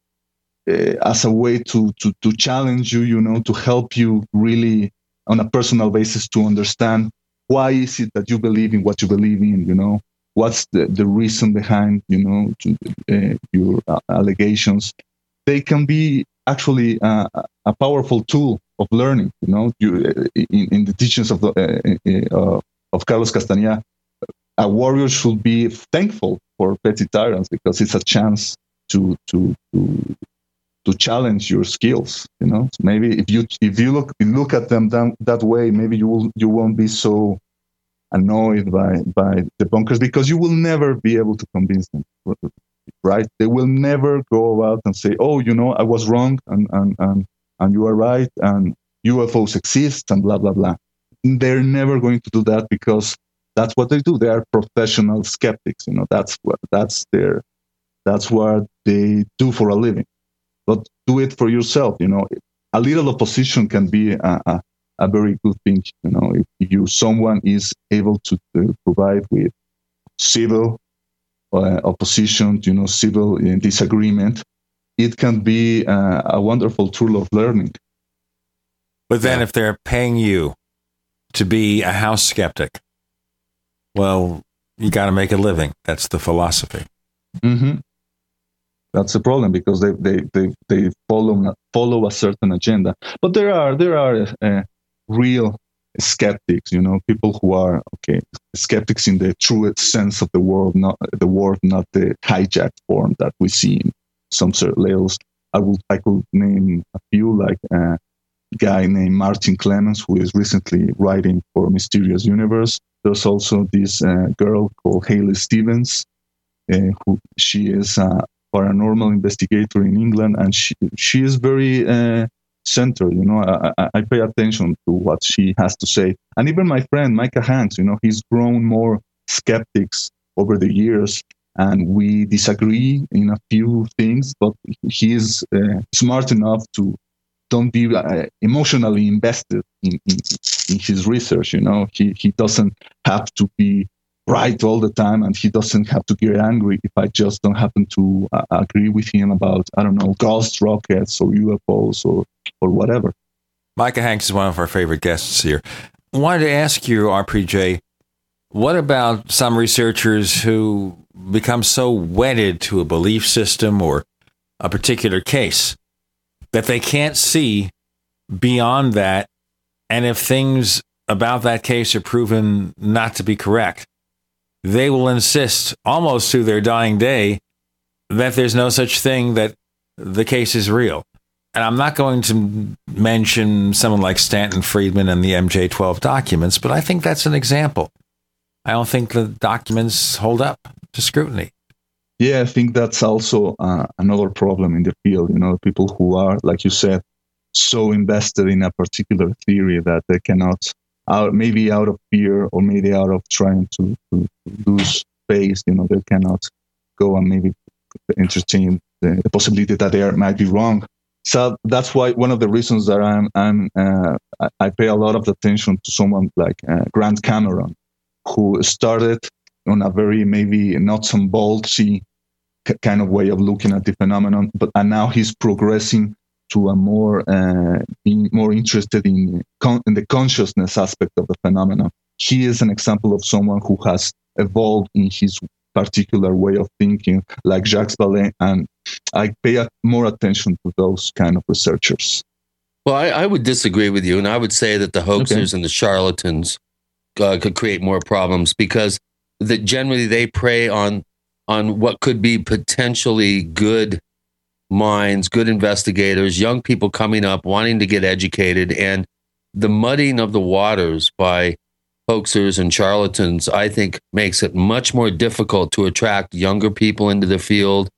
uh, as a way to, to, to challenge you, you know, to help you really on a personal basis to understand why is it that you believe in what you believe in, you know? What's the, the reason behind, you know, to, uh, your allegations? They can be actually uh, a powerful tool of learning. You know, you, in, in the teachings of the, uh, uh, of Carlos Castaneda, a warrior should be thankful for petty tyrants because it's a chance to to to to challenge your skills. You know, maybe if you if you look look at them that, that way, maybe you will you won't be so annoyed by by the bunkers because you will never be able to convince them. Right? They will never go out and say, "Oh, you know, I was wrong," and and and and you are right, and UFOs exist, and blah blah blah. They're never going to do that because that's what they do. They are professional skeptics. You know, that's what that's their that's what they do for a living. But do it for yourself. You know, a little opposition can be a, a, a very good thing. You know, if you someone is able to, to provide with civil opposition, you know, civil uh, disagreement, it can be uh, a wonderful tool of learning. But then, if they're paying you to be a house skeptic, well, you got to make a living. That's the philosophy. Mm-hmm. That's the problem because they they they, they follow follow a certain agenda. But there are there are uh, real skeptics. You know, people who are okay skeptics in the truest sense of the word, not the word, not the hijacked form that we see in some of labels. I will I could name a few like a guy named Martin Clemens who is recently writing for Mysterious Universe. There's also this uh, girl called Hayley Stevens, uh, who she is a paranormal investigator in England, and she she is very uh, centered. You know, I, I pay attention to what she has to say, and even my friend Micah Hanks. You know, he's grown more skeptics over the years, and we disagree in a few things, but he is uh, smart enough to don't be uh, emotionally invested in, in, in his research. You know, he he doesn't have to be right all the time and he doesn't have to get angry if I just don't happen to uh, agree with him about, I don't know, ghost rockets or UFOs or, or whatever. Micah Hanks is one of our favorite guests here. I wanted to ask you, RPJ, what about some researchers who become so wedded to a belief system or a particular case that they can't see beyond that? And if things about that case are proven not to be correct, they will insist almost to their dying day that there's no such thing that the case is real. And I'm not going to mention someone like Stanton Friedman and the MJ12 documents, but I think that's an example. I don't think the documents hold up to scrutiny. Yeah, I think that's also uh, another problem in the field. You know, people who are, like you said, so invested in a particular theory that they cannot out maybe out of fear or maybe out of trying to, to lose face you know they cannot go and maybe entertain the, the, possibility that they are, might be wrong so that's why one of the reasons that i'm i'm uh, I, pay a lot of attention to someone like uh, grant cameron who started on a very maybe not some ballsy kind of way of looking at the phenomenon but and now he's progressing to a more uh, being more interested in, con- in the consciousness aspect of the phenomenon. He is an example of someone who has evolved in his particular way of thinking, like Jacques Vallée, and I pay more attention to those kind of researchers. Well, I, I would disagree with you, and I would say that the hoaxers okay. and the charlatans uh, could create more problems because that generally they prey on on what could be potentially good minds, good investigators, young people coming up wanting to get educated, and the muddying of the waters by hoaxers and charlatans, I think, makes it much more difficult to attract younger people into the field,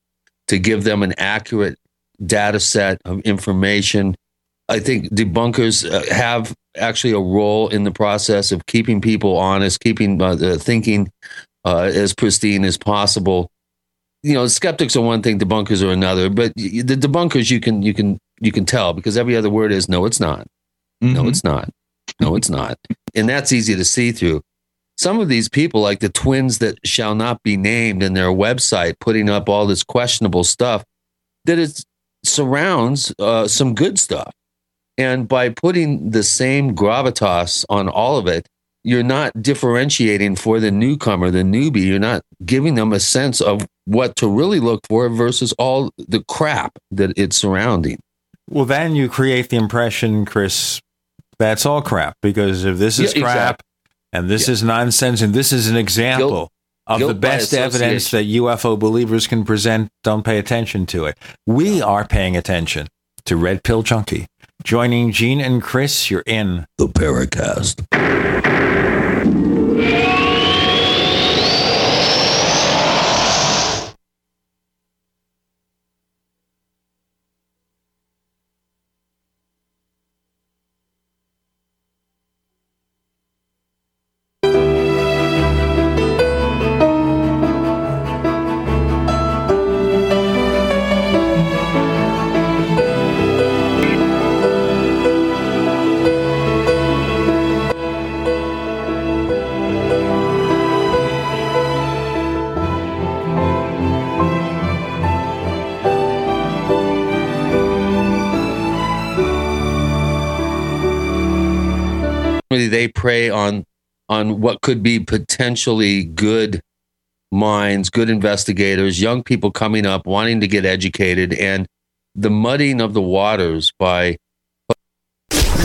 to give them an accurate data set of information. I think debunkers uh, have actually a role in the process of keeping people honest, keeping uh, the thinking uh, as pristine as possible you know, skeptics are one thing, debunkers are another. But the debunkers, you can you can you can tell because every other word is no, it's not. Mm-hmm. No, it's not. No, it's not. And that's easy to see through. Some of these people, like the twins that shall not be named in their website, putting up all this questionable stuff, that it surrounds uh, some good stuff. And by putting the same gravitas on all of it, you're not differentiating for the newcomer, the newbie. You're not giving them a sense of what to really look for versus all the crap that it's surrounding. Well, then you create the impression, Chris, that's all crap because if this is yeah, crap exactly. And this yeah. is nonsense and this is an example Guilt. of Guilt the best evidence that UFO believers can present don't pay attention to it. We are paying attention to Red Pill Junkie. Joining Gene and Chris, you're in the Paracast. On on what could be potentially good minds, good investigators, young people coming up wanting to get educated, and the muddying of the waters by.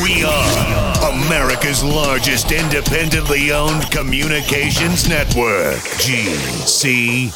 We are America's largest independently owned communications network, GCN.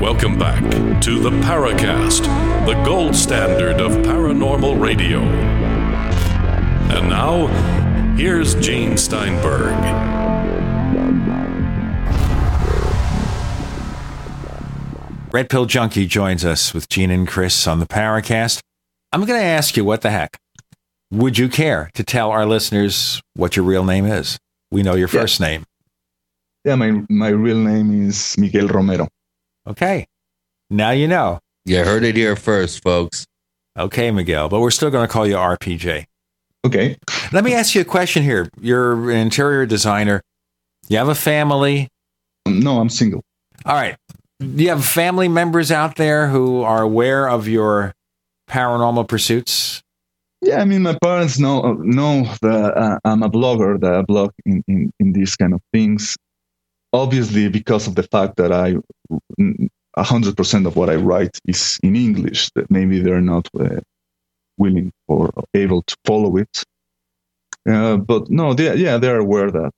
Welcome back to the Paracast, the gold standard of paranormal radio. And now, here's Gene Steinberg. Red Pill Junkie joins us with Gene and Chris on the Paracast. I'm going to ask you, what the heck? Would you care to tell our listeners what your real name is? We know your first name. Yeah, my my real name is Miguel Romero. Okay. Now you know. You heard it here first, folks. Okay, Miguel, but we're still going to call you RPJ. Okay. Let me ask you a question here. You're an interior designer. You have a family. No, I'm single. All right. Do you have family members out there who are aware of your paranormal pursuits? Yeah, I mean, my parents know know that uh, I'm a blogger, that I blog in, in, in these kind of things. Obviously, because of the fact that I, hundred percent of what I write is in English, that maybe they're not uh, willing or able to follow it. Uh, but no, they, yeah, they're aware that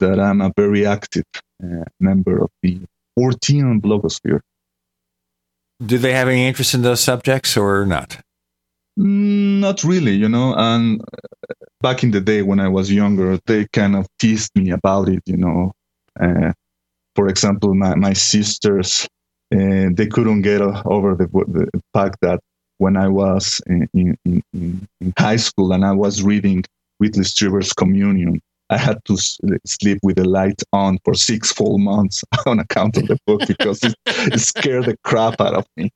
that I'm a very active uh, member of the Fortean blogosphere. Do they have any interest in those subjects or not? Mm, Not really, you know. And uh, back in the day when I was younger, they kind of teased me about it, you know. Uh, for example, my, my sisters, uh, they couldn't get over the, the fact that when I was in, in, in, high school and I was reading Whitley Strieber's Communion. I had to sleep with the light on for six full months on account of the book because it, it scared the crap out of me.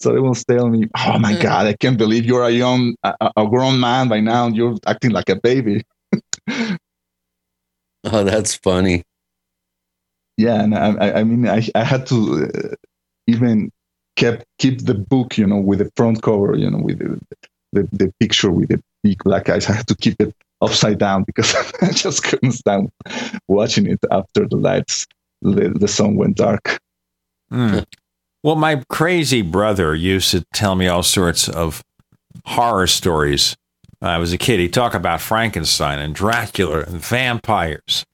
So they will tell me, "Oh my God, I can't believe you're a young, a, a grown man by now. You're acting like a baby." oh, that's funny. Yeah, and I, I mean, I, I had to uh, even kept keep the book, you know, with the front cover, you know, with the, the, the picture with the big black eyes. I had to keep it upside down because I just couldn't stand watching it after the lights, the, the sun went dark. Mm. Well, my crazy brother used to tell me all sorts of horror stories. When I was a kid. He'd talk about Frankenstein and Dracula and vampires.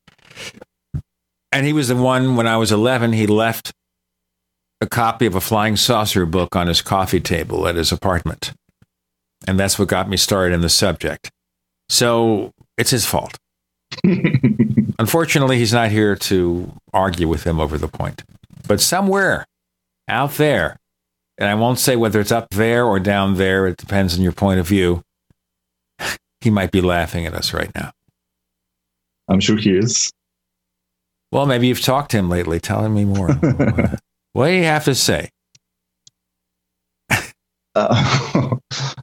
And he was the one when I was 11, he left a copy of a flying saucer book on his coffee table at his apartment. And that's what got me started in the subject. So it's his fault. Unfortunately, he's not here to argue with him over the point. But somewhere out there, and I won't say whether it's up there or down there, it depends on your point of view, he might be laughing at us right now. I'm sure he is. Well, maybe you've talked to him lately. Tell me more. What do you have to say? Uh,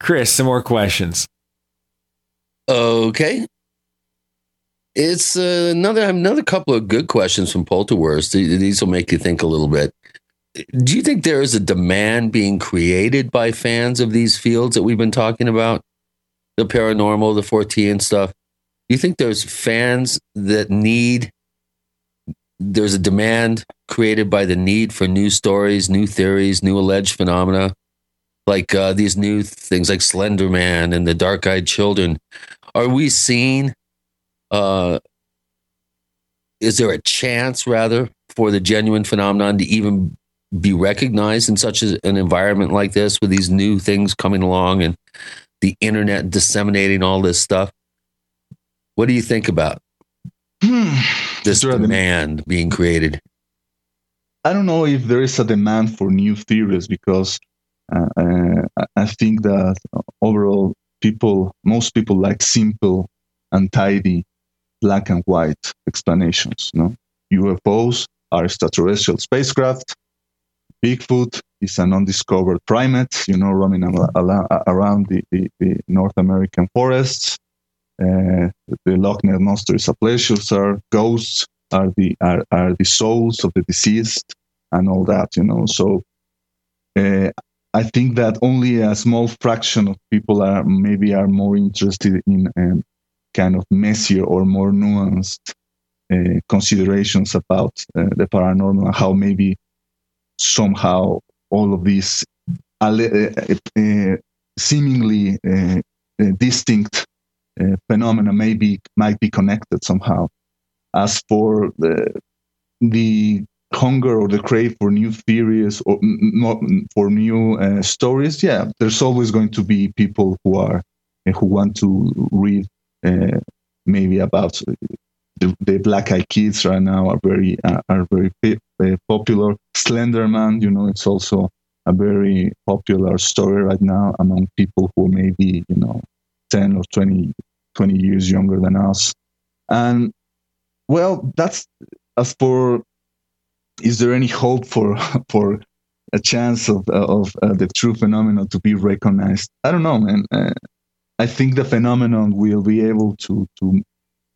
Chris, some more questions. Okay. It's uh, another another couple of good questions from Polterwurst. These will make you think a little bit. Do you think there is a demand being created by fans of these fields that we've been talking about, the paranormal, the Forteana stuff? Do you think there's fans that need there's a demand created by the need for new stories, new theories, new alleged phenomena, like uh, these new things like Slender Man and the Dark Eyed Children. Are we seeing? Uh, is there a chance, rather, for the genuine phenomenon to even be recognized in such an environment like this, with these new things coming along and the internet disseminating all this stuff? What do you think about? Hmm. this demand being created? I don't know if there is a demand for new theories because uh, uh, I think that overall people, most people like simple and tidy black and white explanations. No, UFOs are extraterrestrial spacecraft. Bigfoot is an undiscovered primate, you know, roaming around the, the, the North American forests. Uh, the Loch Ness monster is a plesiosaur. Ghosts are the are, are the souls of the deceased, and all that. You know, so uh, I think that only a small fraction of people are maybe are more interested in um, kind of messier or more nuanced uh, considerations about uh, the paranormal and how maybe somehow all of these uh, uh, seemingly distinct uh, phenomena may be might be connected somehow. As for the the hunger or the crave for new theories or not for new uh, stories, yeah, there's always going to be people who are uh, who want to read uh, maybe about the, the Black Eyed Kids right now are very uh, are very uh, popular. Slenderman, you know, it's also a very popular story right now among people who maybe you know 10 or 20, 20 years younger than us. And well, that's as for is there any hope for for a chance of of uh, the true phenomenon to be recognized? I don't know, man. Uh, I think the phenomenon will be able to to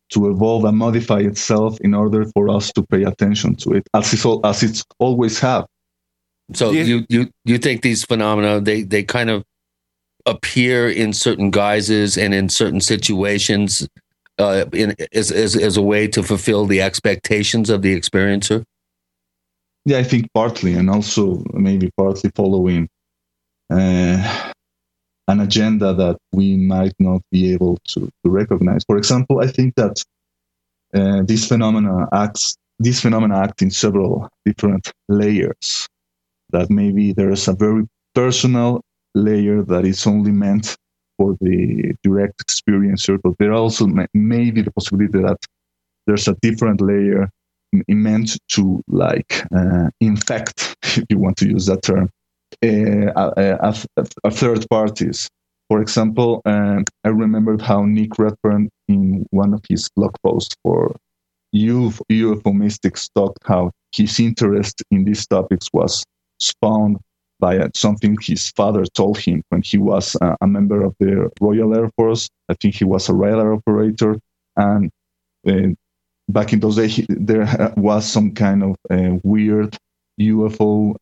to evolve and modify itself in order for us to pay attention to it, as it's all, as it's always have. So you you you think these phenomena they they kind of appear in certain guises and in certain situations uh, in, as, as, as a way to fulfill the expectations of the experiencer? Yeah, I think partly, and also maybe partly following uh, an agenda that we might not be able to, to recognize. For example, I think that uh, this phenomena acts. These phenomena act in several different layers. That maybe there is a very personal layer that is only meant for the direct experiencer, but there also may, may be the possibility that there's a different layer meant to like uh, infect, if you want to use that term, uh, uh, third parties. For example, um, I remembered how Nick Redfern, in one of his blog posts for UFO Mystics, talked how his interest in these topics was spawned by uh, something his father told him when he was uh, a member of the Royal Air Force. I think he was a radar operator, and uh, back in those days, there was some kind of weird UFO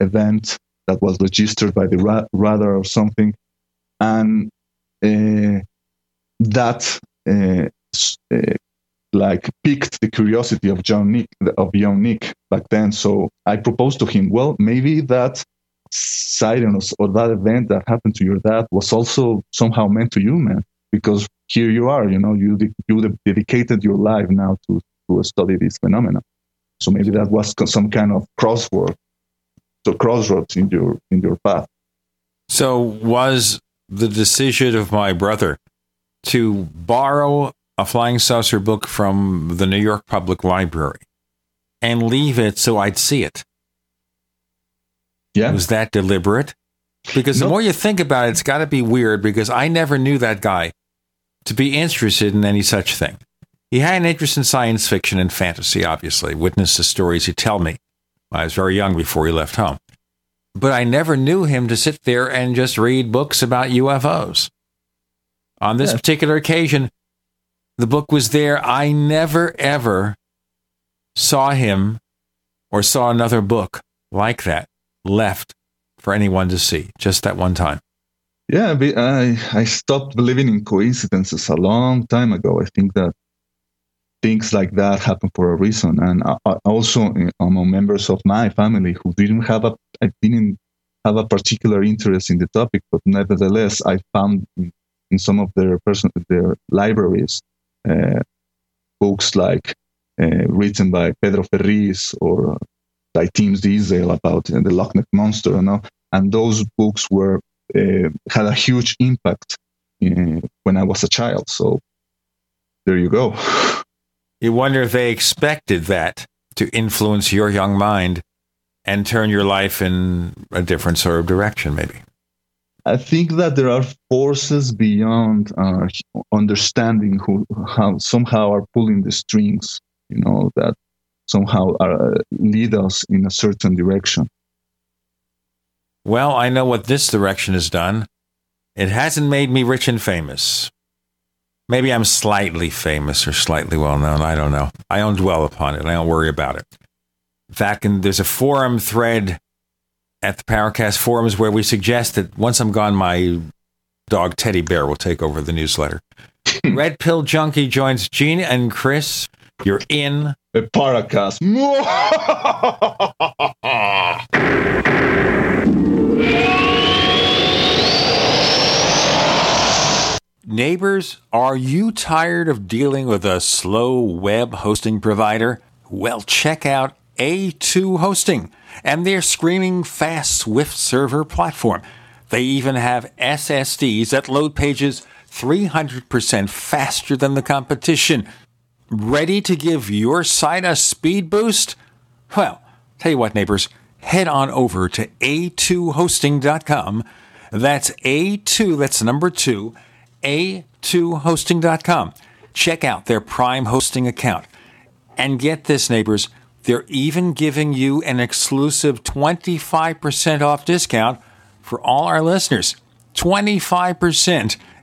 event that was registered by the ra- radar or something, and that like piqued the curiosity of John Nick of young Nick back then. So I proposed to him, well, maybe that sighting or that event that happened to your dad was also somehow meant to you, man. Because here you are, you know, you you dedicated your life now to to study this phenomena. So maybe that was some kind of crossword, so crossroads in your in your path. So was the decision of my brother to borrow a flying saucer book from the New York Public Library and leave it so I'd see it. Yeah. Was that deliberate? Because no. the more you think about it, it's got to be weird because I never knew that guy to be interested in any such thing. He had an interest in science fiction and fantasy, obviously, witness the stories he'd tell me. I was very young before he left home. But I never knew him to sit there and just read books about UFOs. On this yeah. particular occasion, the book was there. I never, ever saw him or saw another book like that left for anyone to see, just that one time. Yeah, I, I stopped believing in coincidences a long time ago. I think that things like that happen for a reason. And I, I also among members of my family who didn't have a, I didn't have a particular interest in the topic, but nevertheless, I found in some of their person, their libraries uh, books like uh, written by Pedro Ferriz or by Tim Dinsdale about uh, the Loch Ness monster, you know, and those books were uh, had a huge impact uh, when I was a child. So there you go. You wonder if they expected that to influence your young mind and turn your life in a different sort of direction, maybe. I think that there are forces beyond our understanding who how somehow are pulling the strings, you know, that somehow uh, lead us in a certain direction. Well, I know what this direction has done. It hasn't made me rich and famous. Maybe I'm slightly famous or slightly well known. I don't know. I don't dwell upon it. I don't worry about it. In fact, there's a forum thread at the Paracast forums where we suggest that once I'm gone, my dog Teddy Bear will take over the newsletter. Red Pill Junkie joins Gene and Chris. You're in the Paracast. Neighbors, are you tired of dealing with a slow web hosting provider? Well, check out A2 Hosting and their screaming fast Swift server platform. They even have SSDs that load pages 300% faster than the competition. Ready to give your site a speed boost? Well, tell you what, neighbors, head on over to a2hosting.com. That's A2, that's number two, a2hosting.com. Check out their Prime hosting account. And get this, neighbors, they're even giving you an exclusive 25% off discount for all our listeners. 25%.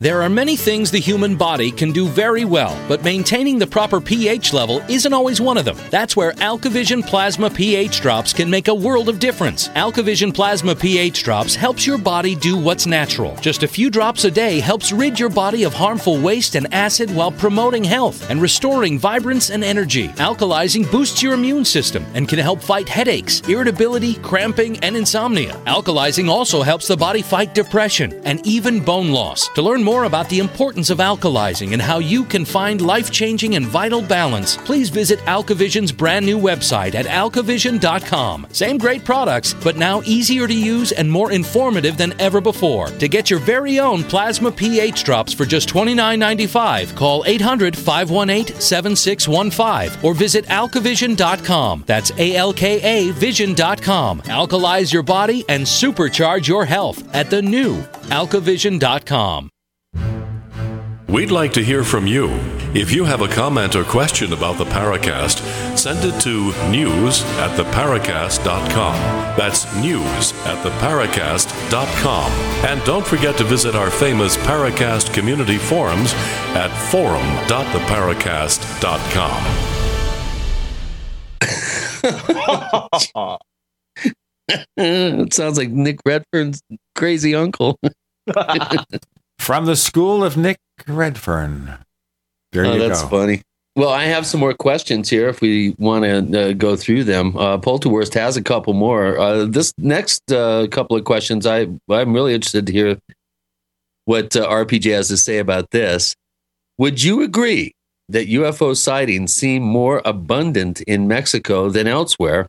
There are many things the human body can do very well, but maintaining the proper pH level isn't always one of them. That's where AlkaVision Plasma pH drops can make a world of difference. AlkaVision Plasma pH drops helps your body do what's natural. Just a few drops a day helps rid your body of harmful waste and acid while promoting health and restoring vibrance and energy. Alkalizing boosts your immune system and can help fight headaches, irritability, cramping, and insomnia. Alkalizing also helps the body fight depression and even bone loss. To learn more about the importance of alkalizing and how you can find life changing and vital balance, please visit AlkaVision's brand new website at alkavision.com. Same great products, but now easier to use and more informative than ever before. To get your very own plasma pH drops for just $29.95, call 800 518 7615 or visit alkavision.com. That's A L K A vision.com. Alkalize your body and supercharge your health at the new alkavision.com. We'd like to hear from you. If you have a comment or question about the Paracast, send it to news at theparacast.com. That's news at theparacast.com. And don't forget to visit our famous Paracast community forums at forum.theparacast.com. it sounds like Nick Redfern's crazy uncle. From the school of Nick Redfern. There oh, you that's go. funny. Well, I have some more questions here if we want to uh, go through them. Uh, Polterwurst has a couple more. Uh, this next uh, couple of questions, I, I'm really interested to hear what uh, RPJ has to say about this. Would you agree that UFO sightings seem more abundant in Mexico than elsewhere?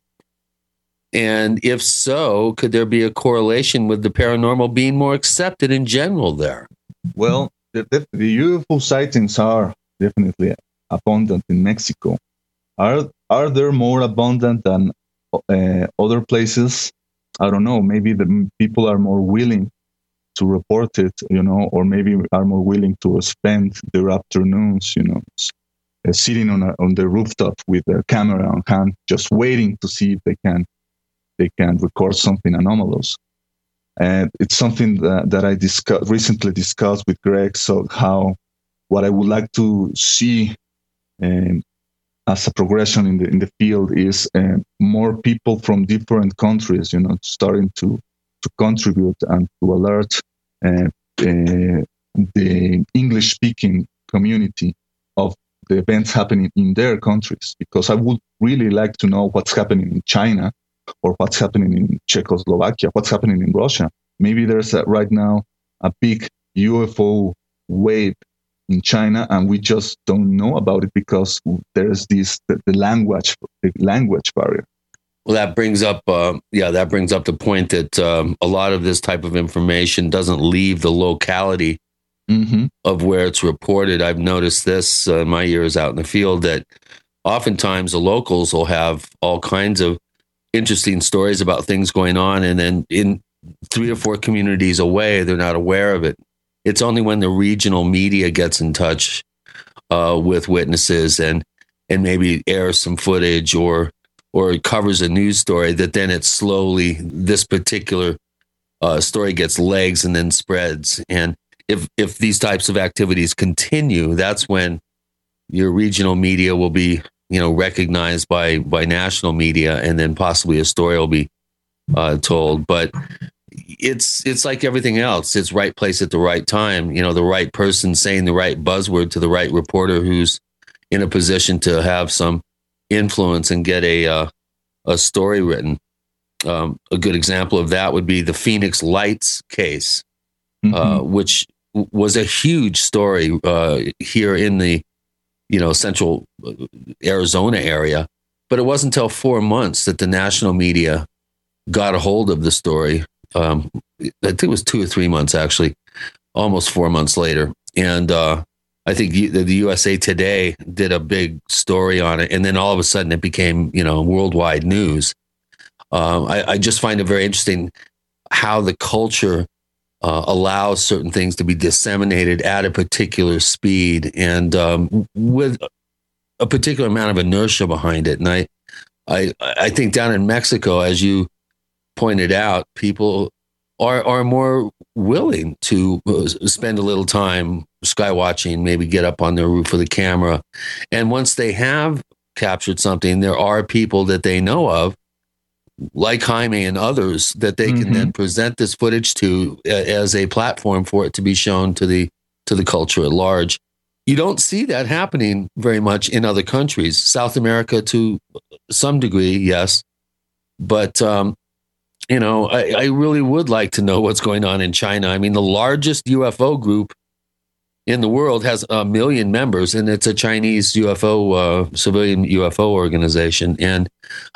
And if so, could there be a correlation with the paranormal being more accepted in general there? Well, the, the, sightings are definitely abundant in Mexico. Are are there more abundant than uh, other places? I don't know. Maybe the people are more willing to report it, you know, or maybe are more willing to spend their afternoons, you know, uh, sitting on a, on the rooftop with their camera on hand, just waiting to see if they can they can record something anomalous. And it's something that, that I discuss, recently discussed with Greg. So how what I would like to see um, as a progression in the in the field is uh, more people from different countries, you know, starting to to contribute and to alert uh, uh, the English speaking community of the events happening in their countries. Because I would really like to know what's happening in China or what's happening in Czechoslovakia, what's happening in Russia. Maybe there's a, right now a big UFO wave in China, and we just don't know about it because there's this the, the language the language barrier. Well, that brings up, uh, yeah, that brings up the point that um, a lot of this type of information doesn't leave the locality mm-hmm. of where it's reported. I've noticed this uh, my years out in the field that oftentimes the locals will have all kinds of interesting stories about things going on, and then in three or four communities away, they're not aware of it. It's only when the regional media gets in touch uh, with witnesses and and maybe airs some footage or or covers a news story that then it slowly this particular uh, story gets legs and then spreads and if if these types of activities continue that's when your regional media will be you know recognized by by national media and then possibly a story will be uh, told. But it's it's like everything else. It's right place at the right time. You know the right person saying the right buzzword to the right reporter who's in a position to have some influence and get a uh, a story written. Um, a good example of that would be the phoenix lights case uh, mm-hmm. uh, which was a huge story uh, here in the you know central uh, arizona area but it wasn't until four months that the national media got a hold of the story um, I think it was two or three months actually, almost four months later. And uh, I think the, the USA Today did a big story on it, and then all of a sudden it became you know worldwide news. Um, I, I, just find it very interesting how the culture uh, allows certain things to be disseminated at a particular speed and um, with a particular amount of inertia behind it. And I, I, I think down in Mexico, as you pointed out, people are are more willing to uh, spend a little time sky watching, maybe get up on their roof with a camera, and once they have captured something, there are people that they know of, like Jaime and others, that they mm-hmm. can then present this footage to uh, as a platform for it to be shown to the to the culture at large. You don't see that happening very much in other countries. South America, to some degree, yes, but um, you know, I, I, really would like to know what's going on in China. I mean, the largest UFO group in the world has a million members, and it's a Chinese UFO, uh, civilian UFO organization. And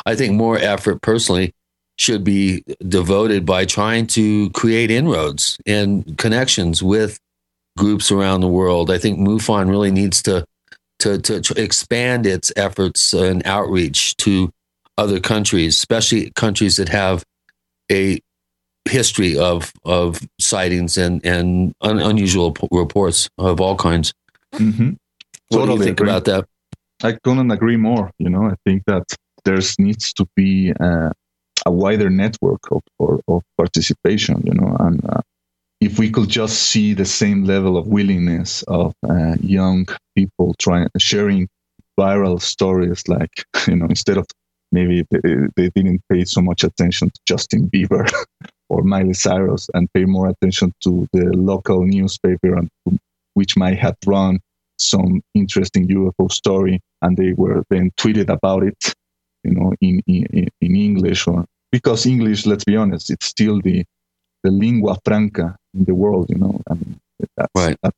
I think more effort personally should be devoted by trying to create inroads and connections with groups around the world. I think MUFON really needs to, to, to, to expand its efforts and outreach to other countries, especially countries that have a history of of sightings and and un, unusual p- reports of all kinds. Mm-hmm. What totally do you think agree. about that? I couldn't agree more. You know, I think that there needs to be uh, a wider network of, of, of participation. You know, and uh, if we could just see the same level of willingness of uh, young people trying sharing viral stories, like you know, instead of maybe they, they didn't pay so much attention to Justin Bieber or Miley Cyrus and pay more attention to the local newspaper and which might have run some interesting UFO story and they were then tweeted about it, you know, in, in, in English or because English, let's be honest, it's still the, the lingua franca in the world, you know, and that's, right. that,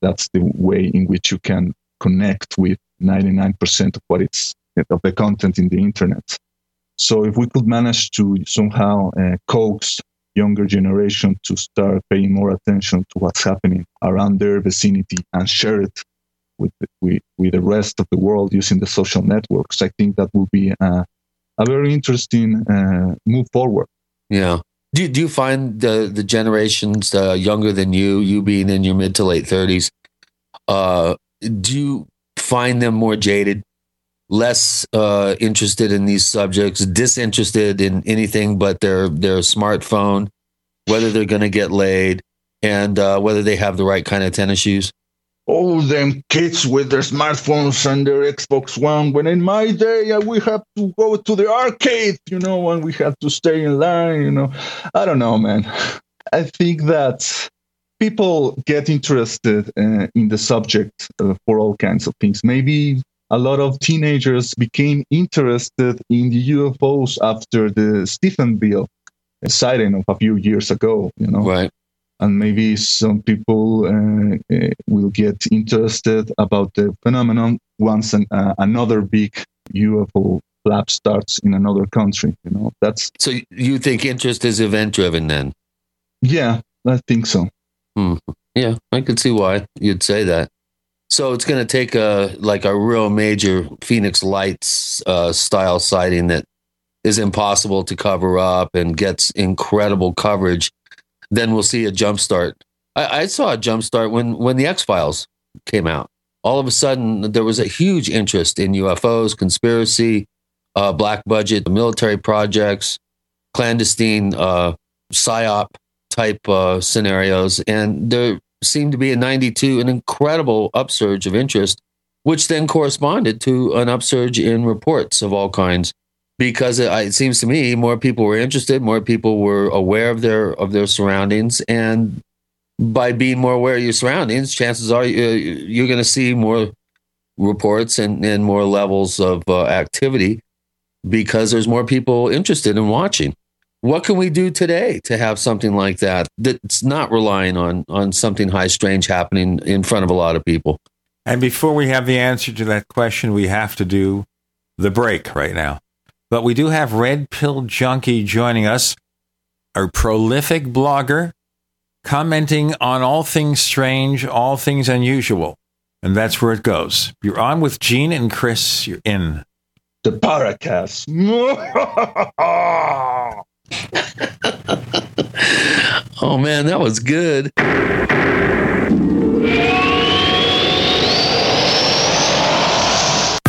that's the way in which you can connect with 99% of what it's of the content in the internet. So if we could manage to somehow uh, coax younger generation to start paying more attention to what's happening around their vicinity and share it with the, with, with the rest of the world using the social networks, I think that will be a, a very interesting uh, move forward. Yeah. Do, do you find the, the generations uh, younger than you, you being in your mid to late 30s, uh, do you find them more jaded less uh, interested in these subjects, disinterested in anything but their their smartphone, whether they're going to get laid, and uh, whether they have the right kind of tennis shoes. All them kids with their smartphones and their Xbox One. When in my day, uh, we have to go to the arcade, you know, and we have to stay in line, you know. I don't know, man. I think that people get interested uh, in the subject uh, for all kinds of things. Maybe a lot of teenagers became interested in the UFOs after the Stephenville sighting of a few years ago, you know. Right. And maybe some people uh, uh, will get interested about the phenomenon once an, uh, another big UFO flap starts in another country. You know, that's so. You think interest is event driven then? Yeah, I think so. Hmm. Yeah, I can see why you'd say that. So it's going to take a like a real major Phoenix Lights uh, style sighting that is impossible to cover up and gets incredible coverage. Then we'll see a jump start. I, I saw a jump start when when the X Files came out. all of a sudden there was a huge interest in UFOs, conspiracy, uh, black budget, military projects, clandestine uh, psyop type uh, scenarios, and there seemed to be in '92 an incredible upsurge of interest, which then corresponded to an upsurge in reports of all kinds. Because it, it seems to me more people were interested, more people were aware of their of their surroundings, and by being more aware of your surroundings, chances are you're going to see more reports and, and more levels of uh, activity because there's more people interested in watching. What can we do today to have something like that that's not relying on on something high strange happening in front of a lot of people? And before we have the answer to that question, we have to do the break right now. But we do have Red Pill Junkie joining us, a prolific blogger commenting on all things strange, all things unusual. And that's where it goes. You're on with Gene and Chris. You're in the Paracast. oh man, that was good.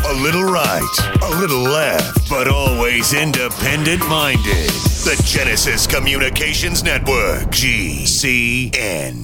A little right, a little left, but always independent minded. The Genesis Communications Network, GCN.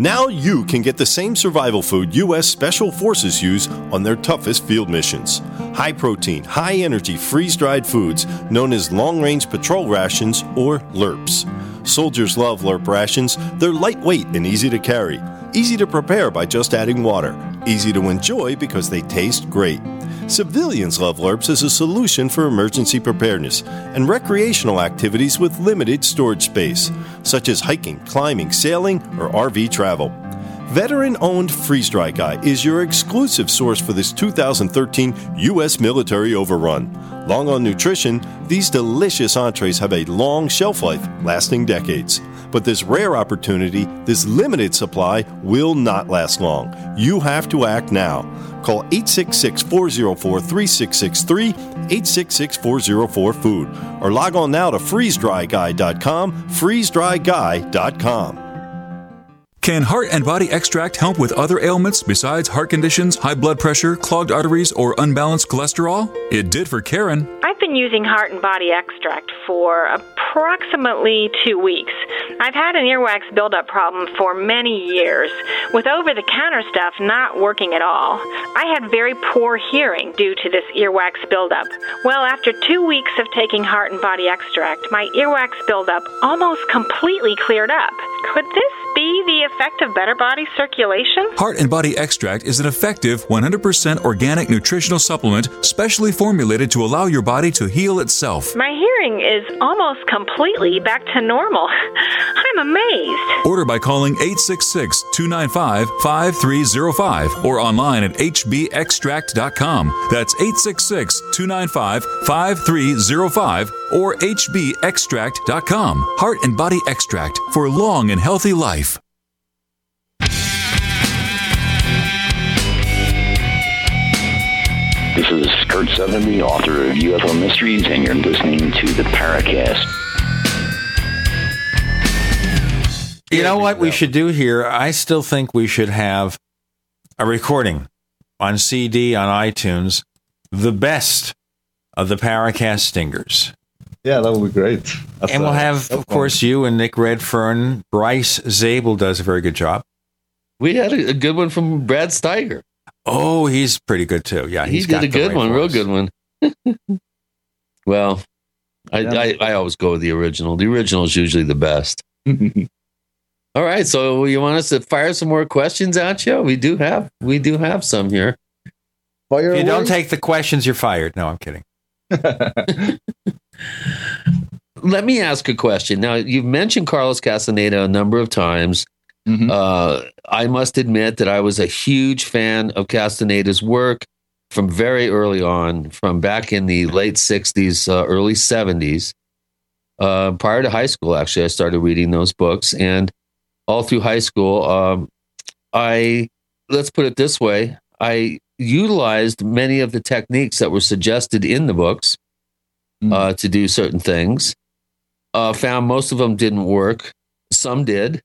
Now you can get the same survival food U.S. Special Forces use on their toughest field missions. High protein, high energy, freeze dried foods known as long range patrol rations or LRRPs. Soldiers love LRRP rations. They're lightweight and easy to carry, easy to prepare by just adding water, easy to enjoy because they taste great. Civilians love LRRPs as a solution for emergency preparedness and recreational activities with limited storage space, such as hiking, climbing, sailing, or RV travel. Veteran owned Freeze Dry Guy is your exclusive source for this 2013 U.S. military overrun. Long on nutrition, these delicious entrees have a long shelf life, lasting decades. But this rare opportunity, this limited supply, will not last long. You have to act now. Call 866 404 3663, 866 404 Food, or log on now to freezedryguy.com, freezedryguy.com. Can heart and body extract help with other ailments besides heart conditions, high blood pressure, clogged arteries, or unbalanced cholesterol? It did for Karen. I've been using heart and body extract for approximately two weeks. I've had an earwax buildup problem for many years, with over the counter stuff not working at all. I had very poor hearing due to this earwax buildup. Well, after two weeks of taking heart and body extract, my earwax buildup almost completely cleared up. Could this be the effect of better body circulation? Heart and Body Extract is an effective 100% organic nutritional supplement specially formulated to allow your body to heal itself. My hearing is almost completely back to normal. I'm amazed. Order by calling 866 295 5305 or online at hbextract.com. That's 866 295 5305 or hbextract.com. Heart and Body Extract for long and healthy life. This is Curt Sutherly, author of UFO Mysteries, and you're listening to the Paracast. You know what we should do here? I still think we should have a recording on CD on iTunes, the best of the Paracast stingers. Yeah, that would be great. That's and we'll have, of course, you and Nick Redfern. Bryce Zabel does a very good job. We had a, a good one from Brad Steiger. Oh, he's pretty good too. Yeah, he he's did got a good right one, real good one. well, I, I I always go with the original. The original is usually the best. All right, so you want us to fire some more questions at you? We do have we do have some here. Fire If you don't take the questions, you're fired. No, I'm kidding. Let me ask a question. Now, you've mentioned Carlos Castaneda a number of times. Uh, I must admit that I was a huge fan of Castaneda's work from very early on, from back in the late 60s, uh, early 70s. Uh, prior to high school, actually, I started reading those books. And all through high school, um, I, let's put it this way, I utilized many of the techniques that were suggested in the books uh, to do certain things. Uh, found most of them didn't work. Some did.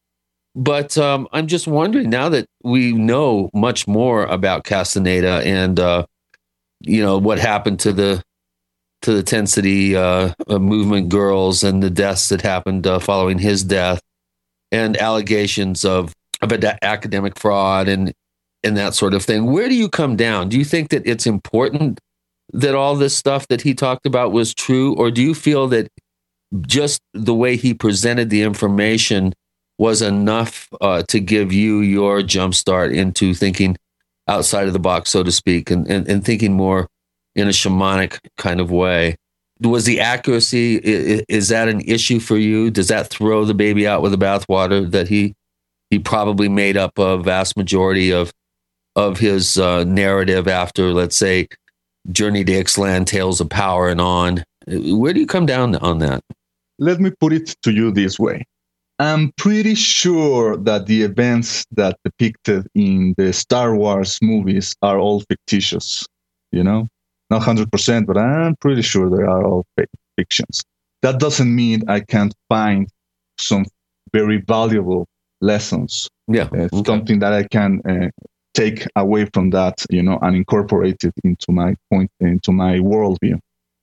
But um, I'm just wondering now that we know much more about Castaneda and uh, you know what happened to the to the Tensegrity uh, uh, movement girls and the deaths that happened uh, following his death, and allegations of of ad- academic fraud and and that sort of thing. Where do you come down? Do you think that it's important that all this stuff that he talked about was true, or do you feel that just the way he presented the information was enough uh, to give you your jump start into thinking outside of the box, so to speak, and, and, and thinking more in a shamanic kind of way. Was the accuracy is that an issue for you? Does that throw the baby out with the bathwater that he he probably made up a vast majority of of his uh, narrative after, let's say, Journey to Ixtlan, Tales of Power, and on? Where do you come down on that? Let me put it to you this way. I'm pretty sure that the events that depicted in the Star Wars movies are all fictitious. You know, not hundred percent, but I'm pretty sure they are all fi- fictions. That doesn't mean I can't find some very valuable lessons. Yeah, uh, something that I can uh, take away from that, you know, and incorporate it into my point, into my worldview.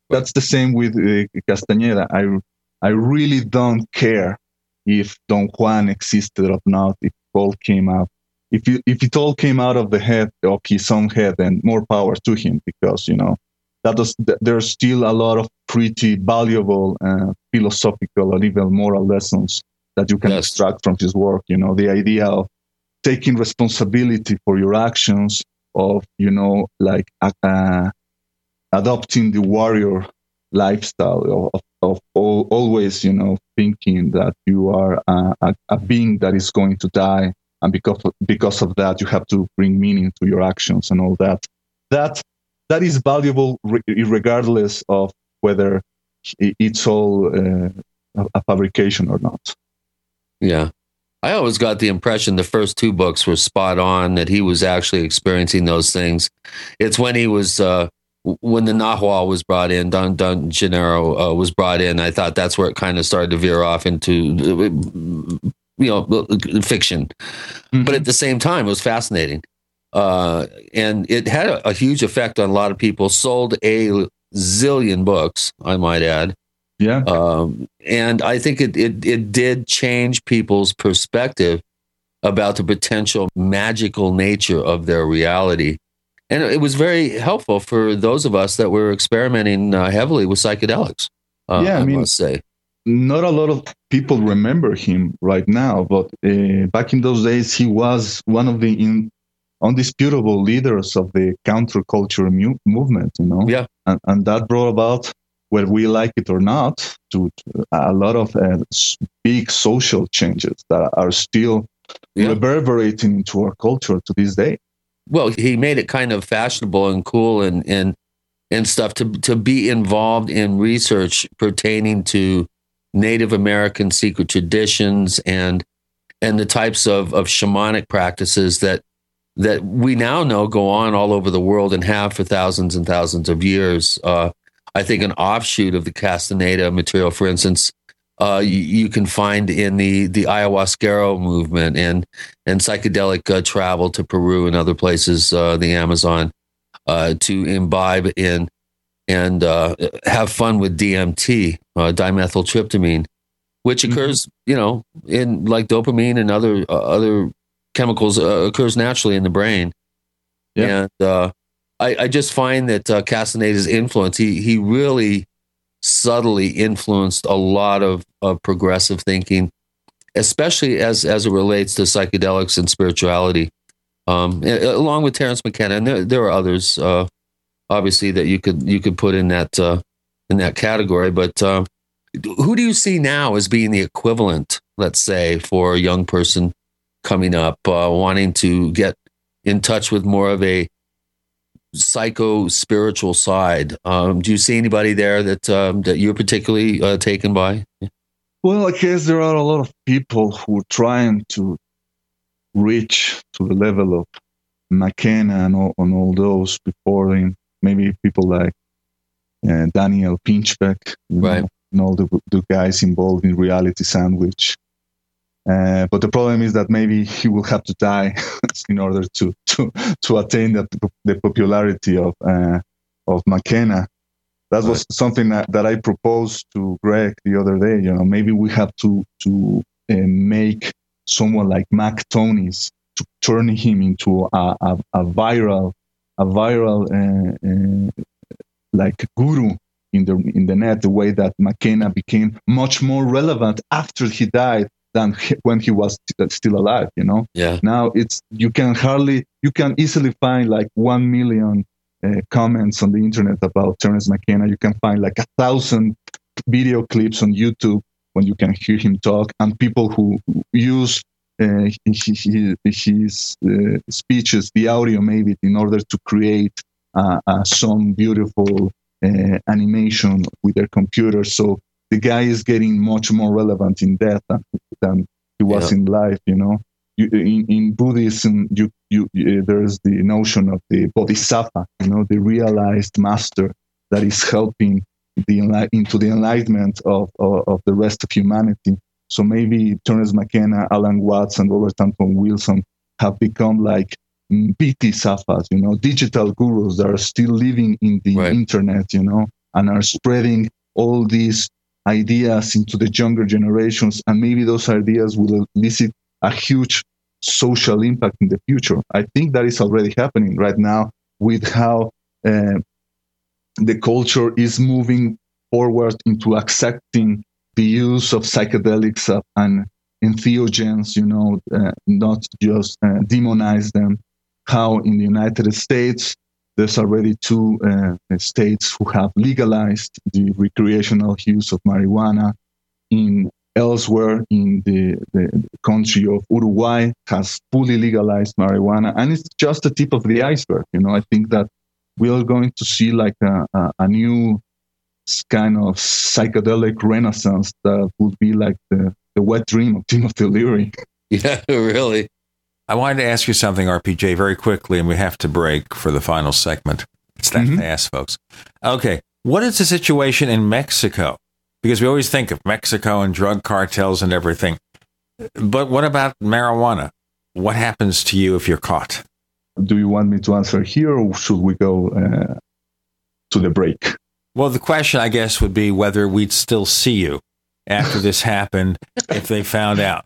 That's the same with uh, Castañeda. I I really don't care if Don Juan existed or not. If it all came out, if it, if it all came out of the head of his own head, and more power to him, because you know that was there's still a lot of pretty valuable uh, philosophical and even moral lessons that you can extract from his work. You know, the idea of taking responsibility for your actions, of you know, like uh, adopting the warrior lifestyle of, of al- always, you know, thinking that you are a, a, a being that is going to die, and because of, because of that, you have to bring meaning to your actions and all that. That that is valuable re- regardless of whether it's all uh, a- fabrication or not. Yeah. I always got the impression the first two books were spot on, that he was actually experiencing those things. It's when he was, uh, when the Nahual was brought in, Don, Don Genaro uh, was brought in. I thought that's where it kind of started to veer off into, you know, fiction. But at the same time, it was fascinating. Uh, and it had a, a huge effect on a lot of people, sold a zillion books, I might add. Yeah. Um, and I think it, it it did change people's perspective about the potential magical nature of their reality. And it was very helpful for those of us that were experimenting uh, heavily with psychedelics. Uh, Yeah, I I, mean- must say. not a lot of people remember him right now, but uh, back in those days, he was one of the in, undisputable leaders of the counterculture mu- movement. You know, yeah, and, and that brought about, whether we like it or not, to, to a lot of uh, big social changes that are still yeah. reverberating into our culture to this day. Well, he made it kind of fashionable and cool and and and stuff to to be involved in research pertaining to Native American secret traditions and and the types of, of shamanic practices that that we now know go on all over the world and have for thousands and thousands of years. Uh, I think an offshoot of the Castaneda material, for instance, uh, you, you, can find in the the ayahuasquero movement and and psychedelic uh, travel to Peru and other places, uh, the Amazon, uh, to imbibe in and uh, have fun with DMT, uh, dimethyltryptamine, which mm-hmm. occurs, mm-hmm. you know, in like dopamine and other uh, other chemicals uh, occurs naturally in the brain. Yeah. And uh, I, I, just find that uh, Castaneda's influence, he he really subtly influenced a lot of, of progressive thinking, especially as as it relates to psychedelics and spirituality. Um, along with Terence McKenna, and there, there are others. Uh, obviously that you could you could put in that uh, in that category. But uh, who do you see now as being the equivalent, let's say, for a young person coming up uh, wanting to get in touch with more of a psycho spiritual side? Um, do you see anybody there that um, that you're particularly uh, taken by? Well, I guess there are a lot of people who are trying to reach to the level of McKenna and all, and all those before him maybe people like uh, Daniel Pinchbeck, right. know, and all the, the guys involved in Reality Sandwich. Uh, but the problem is that maybe he will have to die in order to to to attain the, the popularity of uh, of McKenna. That was something that, that I proposed to Greg the other day. You know, maybe we have to to uh, make someone like Mac Tonnies to turn him into a, a, a viral a viral uh, uh, like guru in the in the net the way that McKenna became much more relevant after he died than when he was uh, still alive you know? Yeah. Now it's you can hardly you can easily find like 1 million uh, comments on the internet about Terence McKenna. You can find like a thousand video clips on YouTube when you can hear him talk and people who use uh, his, his uh, speeches, the audio maybe, in order to create uh, some beautiful animation with their computer. So the guy is getting much more relevant in death than, than he was yeah. in life, you know. You, in, in, Buddhism, you, you, uh, there's the notion of the bodhisattva, you know, the realized master that is helping the into the enlightenment of, of, of the rest of humanity. So maybe Terence McKenna, Alan Watts, and Robert Anton Wilson have become like bodhisattvas, you know, digital gurus that are still living in the right. internet, you know, and are spreading all these ideas into the younger generations. And maybe those ideas will elicit a huge social impact in the future. I think that is already happening right now with how uh, the culture is moving forward into accepting the use of psychedelics and entheogens, you know, uh, not just uh, demonize them. How in the United States, there's already two uh, states who have legalized the recreational use of marijuana. In elsewhere in the, the country of Uruguay has fully legalized marijuana, and it's just the tip of the iceberg. You know, I think that we are going to see like a, a, a new kind of psychedelic renaissance that would be like the, the wet dream of Timothy Leary. Yeah, really. I wanted to ask you something, RPJ, very quickly, and we have to break for the final segment. It's that mm-hmm. fast, folks. Okay. What is the situation in Mexico? Because we always think of Mexico and drug cartels and everything. But what about marijuana? What happens to you if you're caught? Do you want me to answer here or should we go uh, to the break? Well, the question, I guess, would be whether we'd still see you after this happened if they found out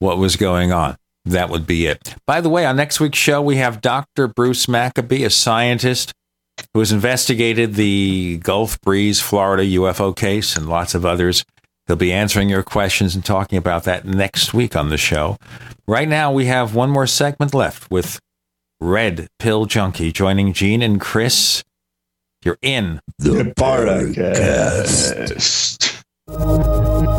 what was going on. That would be it. By the way, on next week's show, we have Dr. Bruce Maccabee, a scientist who has investigated the Gulf Breeze, Florida UFO case and lots of others. He'll be answering your questions and talking about that next week on the show. Right now, we have one more segment left with Red Pill Junkie joining Gene and Chris. You're in the Paracast.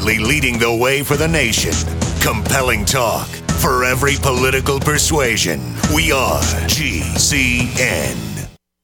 Leading the way for the nation. Compelling talk for every political persuasion. We are GCN.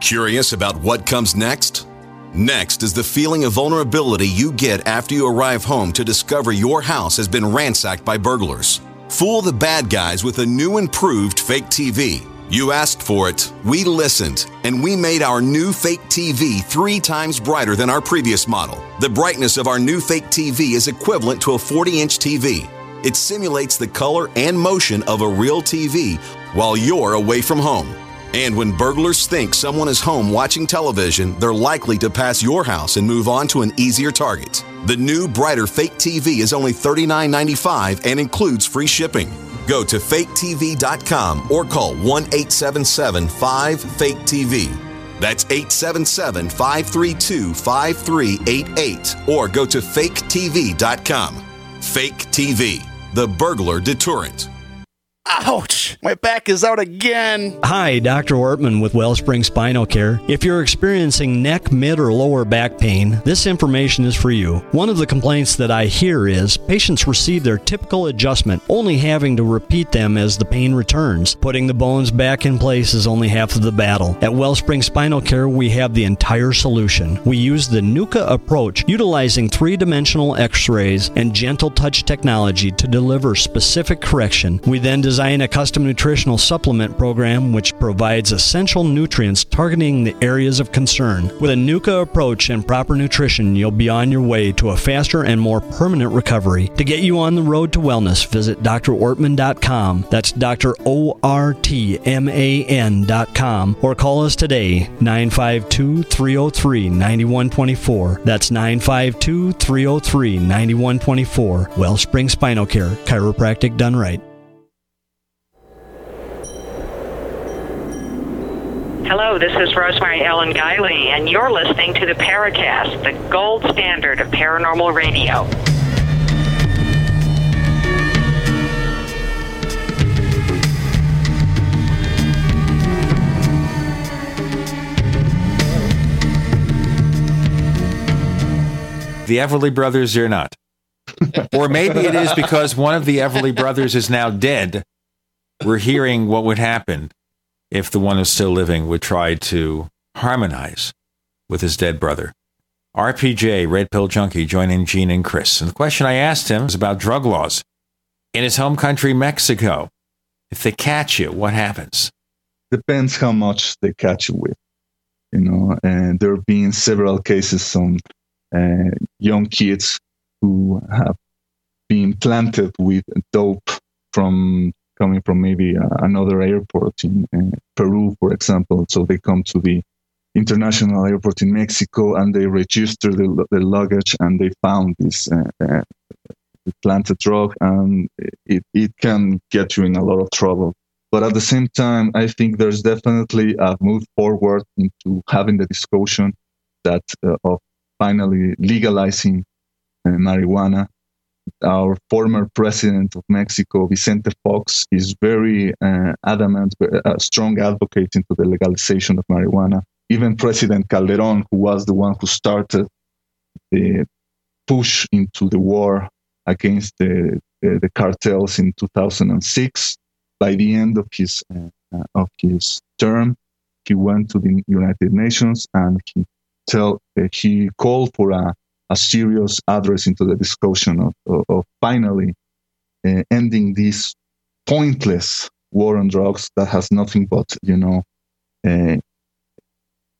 Curious about what comes next? Next is the feeling of vulnerability you get after you arrive home to discover your house has been ransacked by burglars. Fool the bad guys with a new improved fake TV. You asked for it, we listened, and we made our new fake TV three times brighter than our previous model. The brightness of our new fake TV is equivalent to a 40 inch TV. It simulates the color and motion of a real TV while you're away from home. And when burglars think someone is home watching television, they're likely to pass your house and move on to an easier target. The new, brighter Fake TV is only $39.95 and includes free shipping. Go to faketv.com or call 1 877 5 Fake TV. That's 877 532 5388 or go to faketv.com. Fake TV, the burglar deterrent. Ouch! My back is out again. Hi, Dr. Ortman with Wellspring Spinal Care. If you're experiencing neck, mid, or lower back pain, this information is for you. One of the complaints that I hear is patients receive their typical adjustment, only having to repeat them as the pain returns. Putting the bones back in place is only half of the battle. At Wellspring Spinal Care, we have the entire solution. We use the NUCA approach, utilizing three dimensional x rays and gentle touch technology to deliver specific correction. We then design a custom nutritional supplement program which provides essential nutrients targeting the areas of concern. With a NUCA approach and proper nutrition, you'll be on your way to a faster and more permanent recovery. To get you on the road to wellness, visit drortman.com. That's Dr. O R T M A N.com or call us today 952 303 9124. That's 952 303 9124. Wellspring Spinal Care, chiropractic done right. Hello, this is Rosemary Ellen Guiley, and you're listening to the Paracast, the gold standard of paranormal radio. The Everly brothers you're not. or maybe it is because one of the Everly brothers is now dead. We're hearing what would happen if the one who's still living would try to harmonize with his dead brother. RPJ, Red Pill Junkie, joining Gene and Chris. And the question I asked him was about drug laws in his home country, Mexico. If they catch you, what happens? Depends how much they catch you with. You know, and there have been several cases on uh, young kids who have been planted with dope from coming from maybe uh, another airport in uh, Peru, for example. So they come to the international airport in Mexico and they register the, the luggage and they found this uh, uh, planted drug and it, it can get you in a lot of trouble. But at the same time, I think there's definitely a move forward into having the discussion that uh, of finally legalizing uh, marijuana. Our former president of Mexico, Vicente Fox, is very uh, adamant, a strong advocate into the legalization of marijuana. Even President Calderon, who was the one who started the push into the war against the, the, the cartels in 2006, by the end of his uh, of his term, he went to the United Nations and he tell uh, he called for a, a serious address into the discussion of, of, of finally uh, ending this pointless war on drugs that has nothing but you know uh,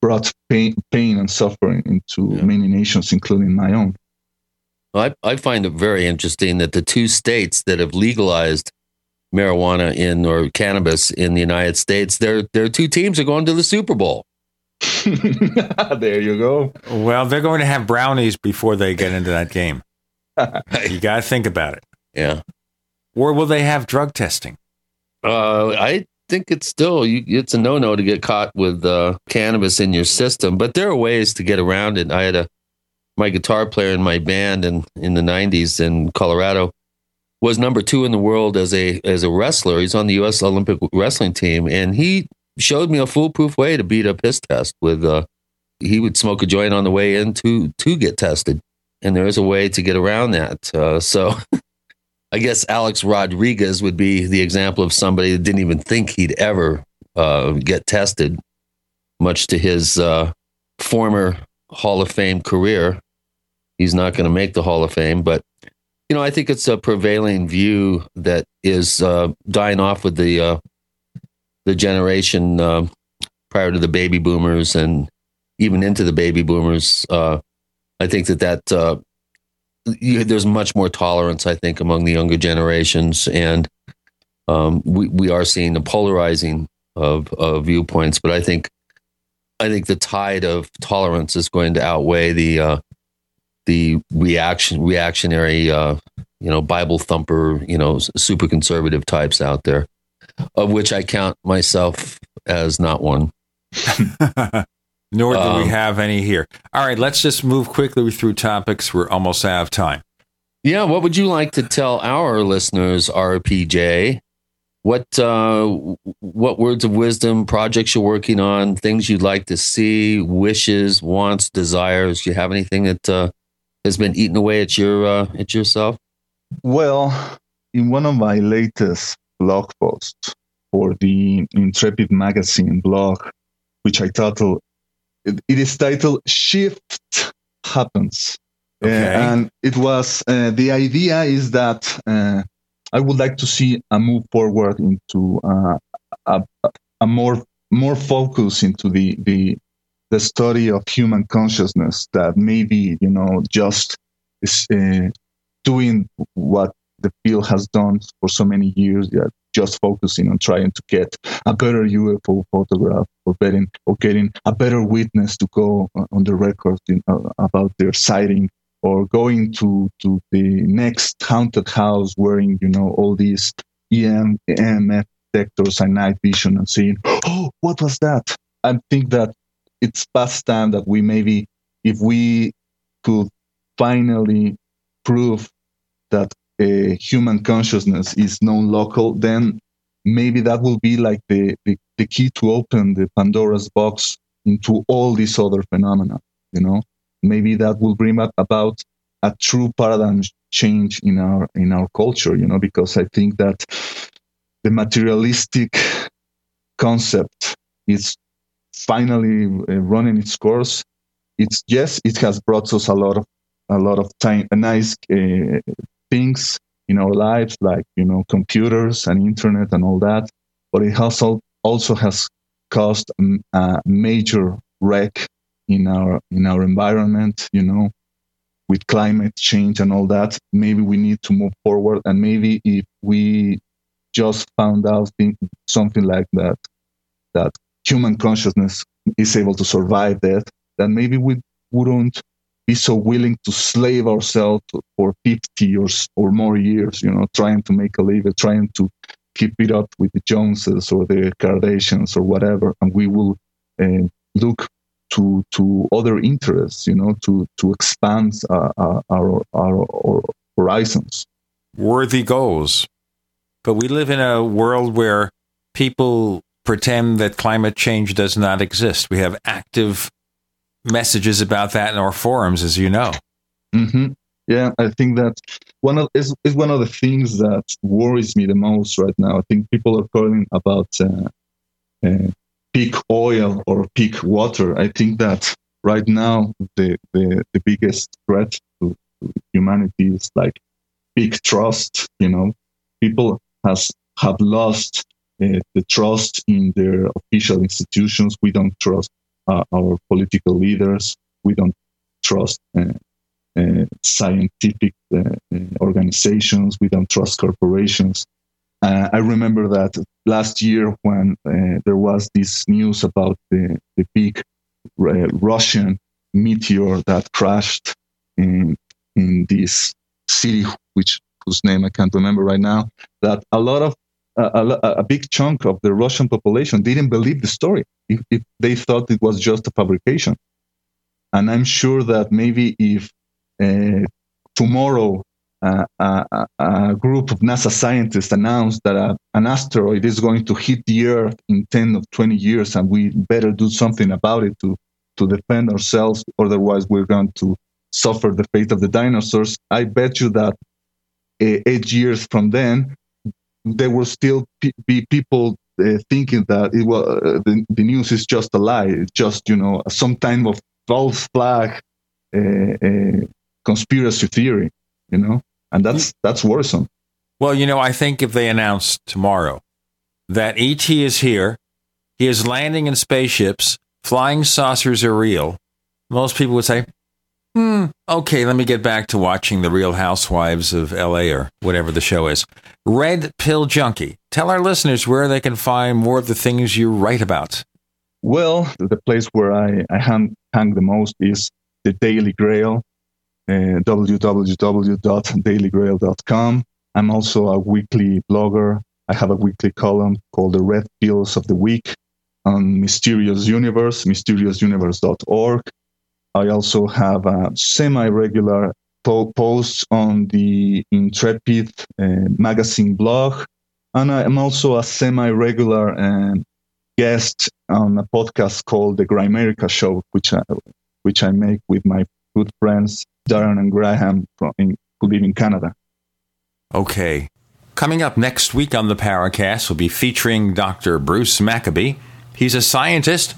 brought pain, pain and suffering into yeah. many nations, including my own. I, I find it very interesting that the two states that have legalized marijuana in or cannabis in the United States, their their two teams are going to the Super Bowl. there you go. Well, they're going to have brownies before they get into that game. you got to think about it. Yeah. Or will they have drug testing? Uh, I think it's still you, it's a no no to get caught with uh, cannabis in your system, but there are ways to get around it. I had a my guitar player in my band in in the '90s in Colorado was number two in the world as a as a wrestler. He's on the U.S. Olympic wrestling team, and he showed me a foolproof way to beat a piss test. With uh, he would smoke a joint on the way in to to get tested, and there is a way to get around that. Uh, so I guess Alex Rodriguez would be the example of somebody that didn't even think he'd ever uh, get tested, much to his uh, former Hall of Fame career. He's not going to make the Hall of Fame, but you know, I think it's a prevailing view that is uh, dying off with the uh, the generation uh, prior to the baby boomers and even into the baby boomers. Uh, I think that that you, there's much more tolerance, I think, among the younger generations, and um, we we are seeing the polarizing of, of viewpoints. But I think I think the tide of tolerance is going to outweigh the uh, the reaction reactionary uh, you know Bible thumper you know super conservative types out there, of which I count myself as not one. Nor do um, we have any here. All right, let's just move quickly through topics. We're almost out of time. Yeah, what would you like to tell our listeners, RPJ? What uh, what words of wisdom, projects you're working on, things you'd like to see, wishes, wants, desires? Do you have anything that uh, has been eaten away at your uh, at yourself? Well, in one of my latest blog post for the Intrepid magazine blog, which I titled it, it is titled Shift Happens. Okay. Uh, and it was uh, the idea is that uh, I would like to see a move forward into uh, a, a more more focus into the the the study of human consciousness that maybe you know just is uh, doing what the field has done for so many years that just focusing on trying to get a better UFO photograph or getting or getting a better witness to go on the record in, uh, about their sighting or going to to the next haunted house wearing you know all these EM EMF detectors and night vision and seeing, oh what was that? I think that it's past time that we maybe if we could finally prove that uh, human consciousness is non-local, then maybe that will be like the, the, the key to open the Pandora's box into all these other phenomena. You know, maybe that will bring about a true paradigm change in our in our culture. You know, because I think that the materialistic concept is finally uh, running its course. It's yes, it has brought us a lot of a lot of time, a nice uh, things in our lives, like you know computers and internet and all that. But it has also has caused a major wreck in our in our environment. You know, with climate change and all that. Maybe we need to move forward, and maybe if we just found out something like that, that human consciousness is able to survive that, then maybe we wouldn't be so willing to slave ourselves for 50 or, or more years, you know, trying to make a living, trying to keep it up with the Joneses or the Kardashians or whatever. And we will uh, look to to other interests, you know, to to expand uh, uh our, our, our horizons. Worthy goals, but we live in a world where people pretend that climate change does not exist. We have active messages about that in our forums, as you know. Mm-hmm. Yeah, I think that one of is, is one of the things that worries me the most right now. I think people are calling about uh, uh, peak oil or peak water. I think that right now the the, the biggest threat to, to humanity is like peak trust. You know, people has have lost uh, the trust in their official institutions. We don't trust our political leaders. We don't trust uh, uh scientific uh, uh, organizations. We don't trust corporations. I remember that last year when there was this news about the, the big Russian meteor that crashed in in this city, which whose name I can't remember right now. That a lot of a, a, big chunk of the Russian population didn't believe the story if, if, they thought it was just a fabrication. And I'm sure that maybe if uh, tomorrow uh, a, a, group of NASA scientists announced that a, an asteroid is going to hit the Earth in 10 or 20 years and we better do something about it to, to defend ourselves, otherwise we're going to suffer the fate of the dinosaurs. I bet you that uh, eight years from then, there will still be people uh, thinking that it was uh, the, the, news is just a lie, it's just you know some kind of false flag uh, uh, conspiracy theory, you know, and that's that's worrisome. Well, you know, I think if they announce tomorrow that ET is here, he is landing in spaceships, flying saucers are real, most people would say, Hmm. Okay, let me get back to watching The Real Housewives of LA or whatever the show is. Red Pill Junkie. Tell our listeners where they can find more of the things you write about. Well, the place where I, I hang, hang the most is the Daily Grail, uh, www.dailygrail.com. I'm also a weekly blogger. I have a weekly column called The Red Pills of the Week on Mysterious Universe, mysteriousuniverse.org. I also have a semi-regular po- posts on the Intrepid uh, magazine blog, and I am also a semi-regular uh, guest on a podcast called The Grimerica Show, which I, which I make with my good friends Darren and Graham from in, who live in Canada. Okay. Coming up next week on the Paracast, we'll be featuring Dr. Bruce Maccabee. He's a scientist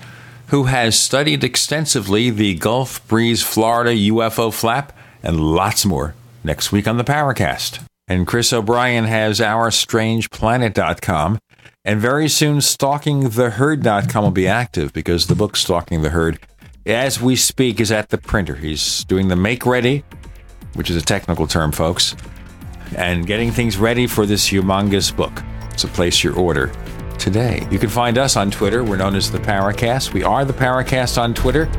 who has studied extensively the Gulf Breeze Florida UFO flap and lots more next week on the Paracast. And Chris O'Brien has OurStrangePlanet.com. And very soon, StalkingTheHerd.com will be active because the book Stalking the Herd, as we speak, is at the printer. He's doing the make ready, which is a technical term, folks, and getting things ready for this humongous book. So place your order today. You can find us on Twitter. We're known as the Paracast. We are the Paracast on Twitter.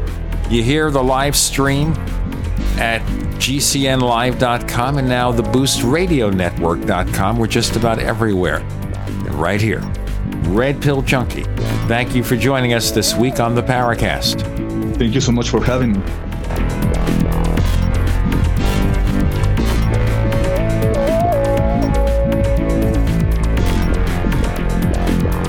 You hear the live stream at gcnlive.com and now the boostradionetwork.com. We're just about everywhere. And right here, Red Pill Junkie. Thank you for joining us this week on the Paracast. Thank you so much for having me.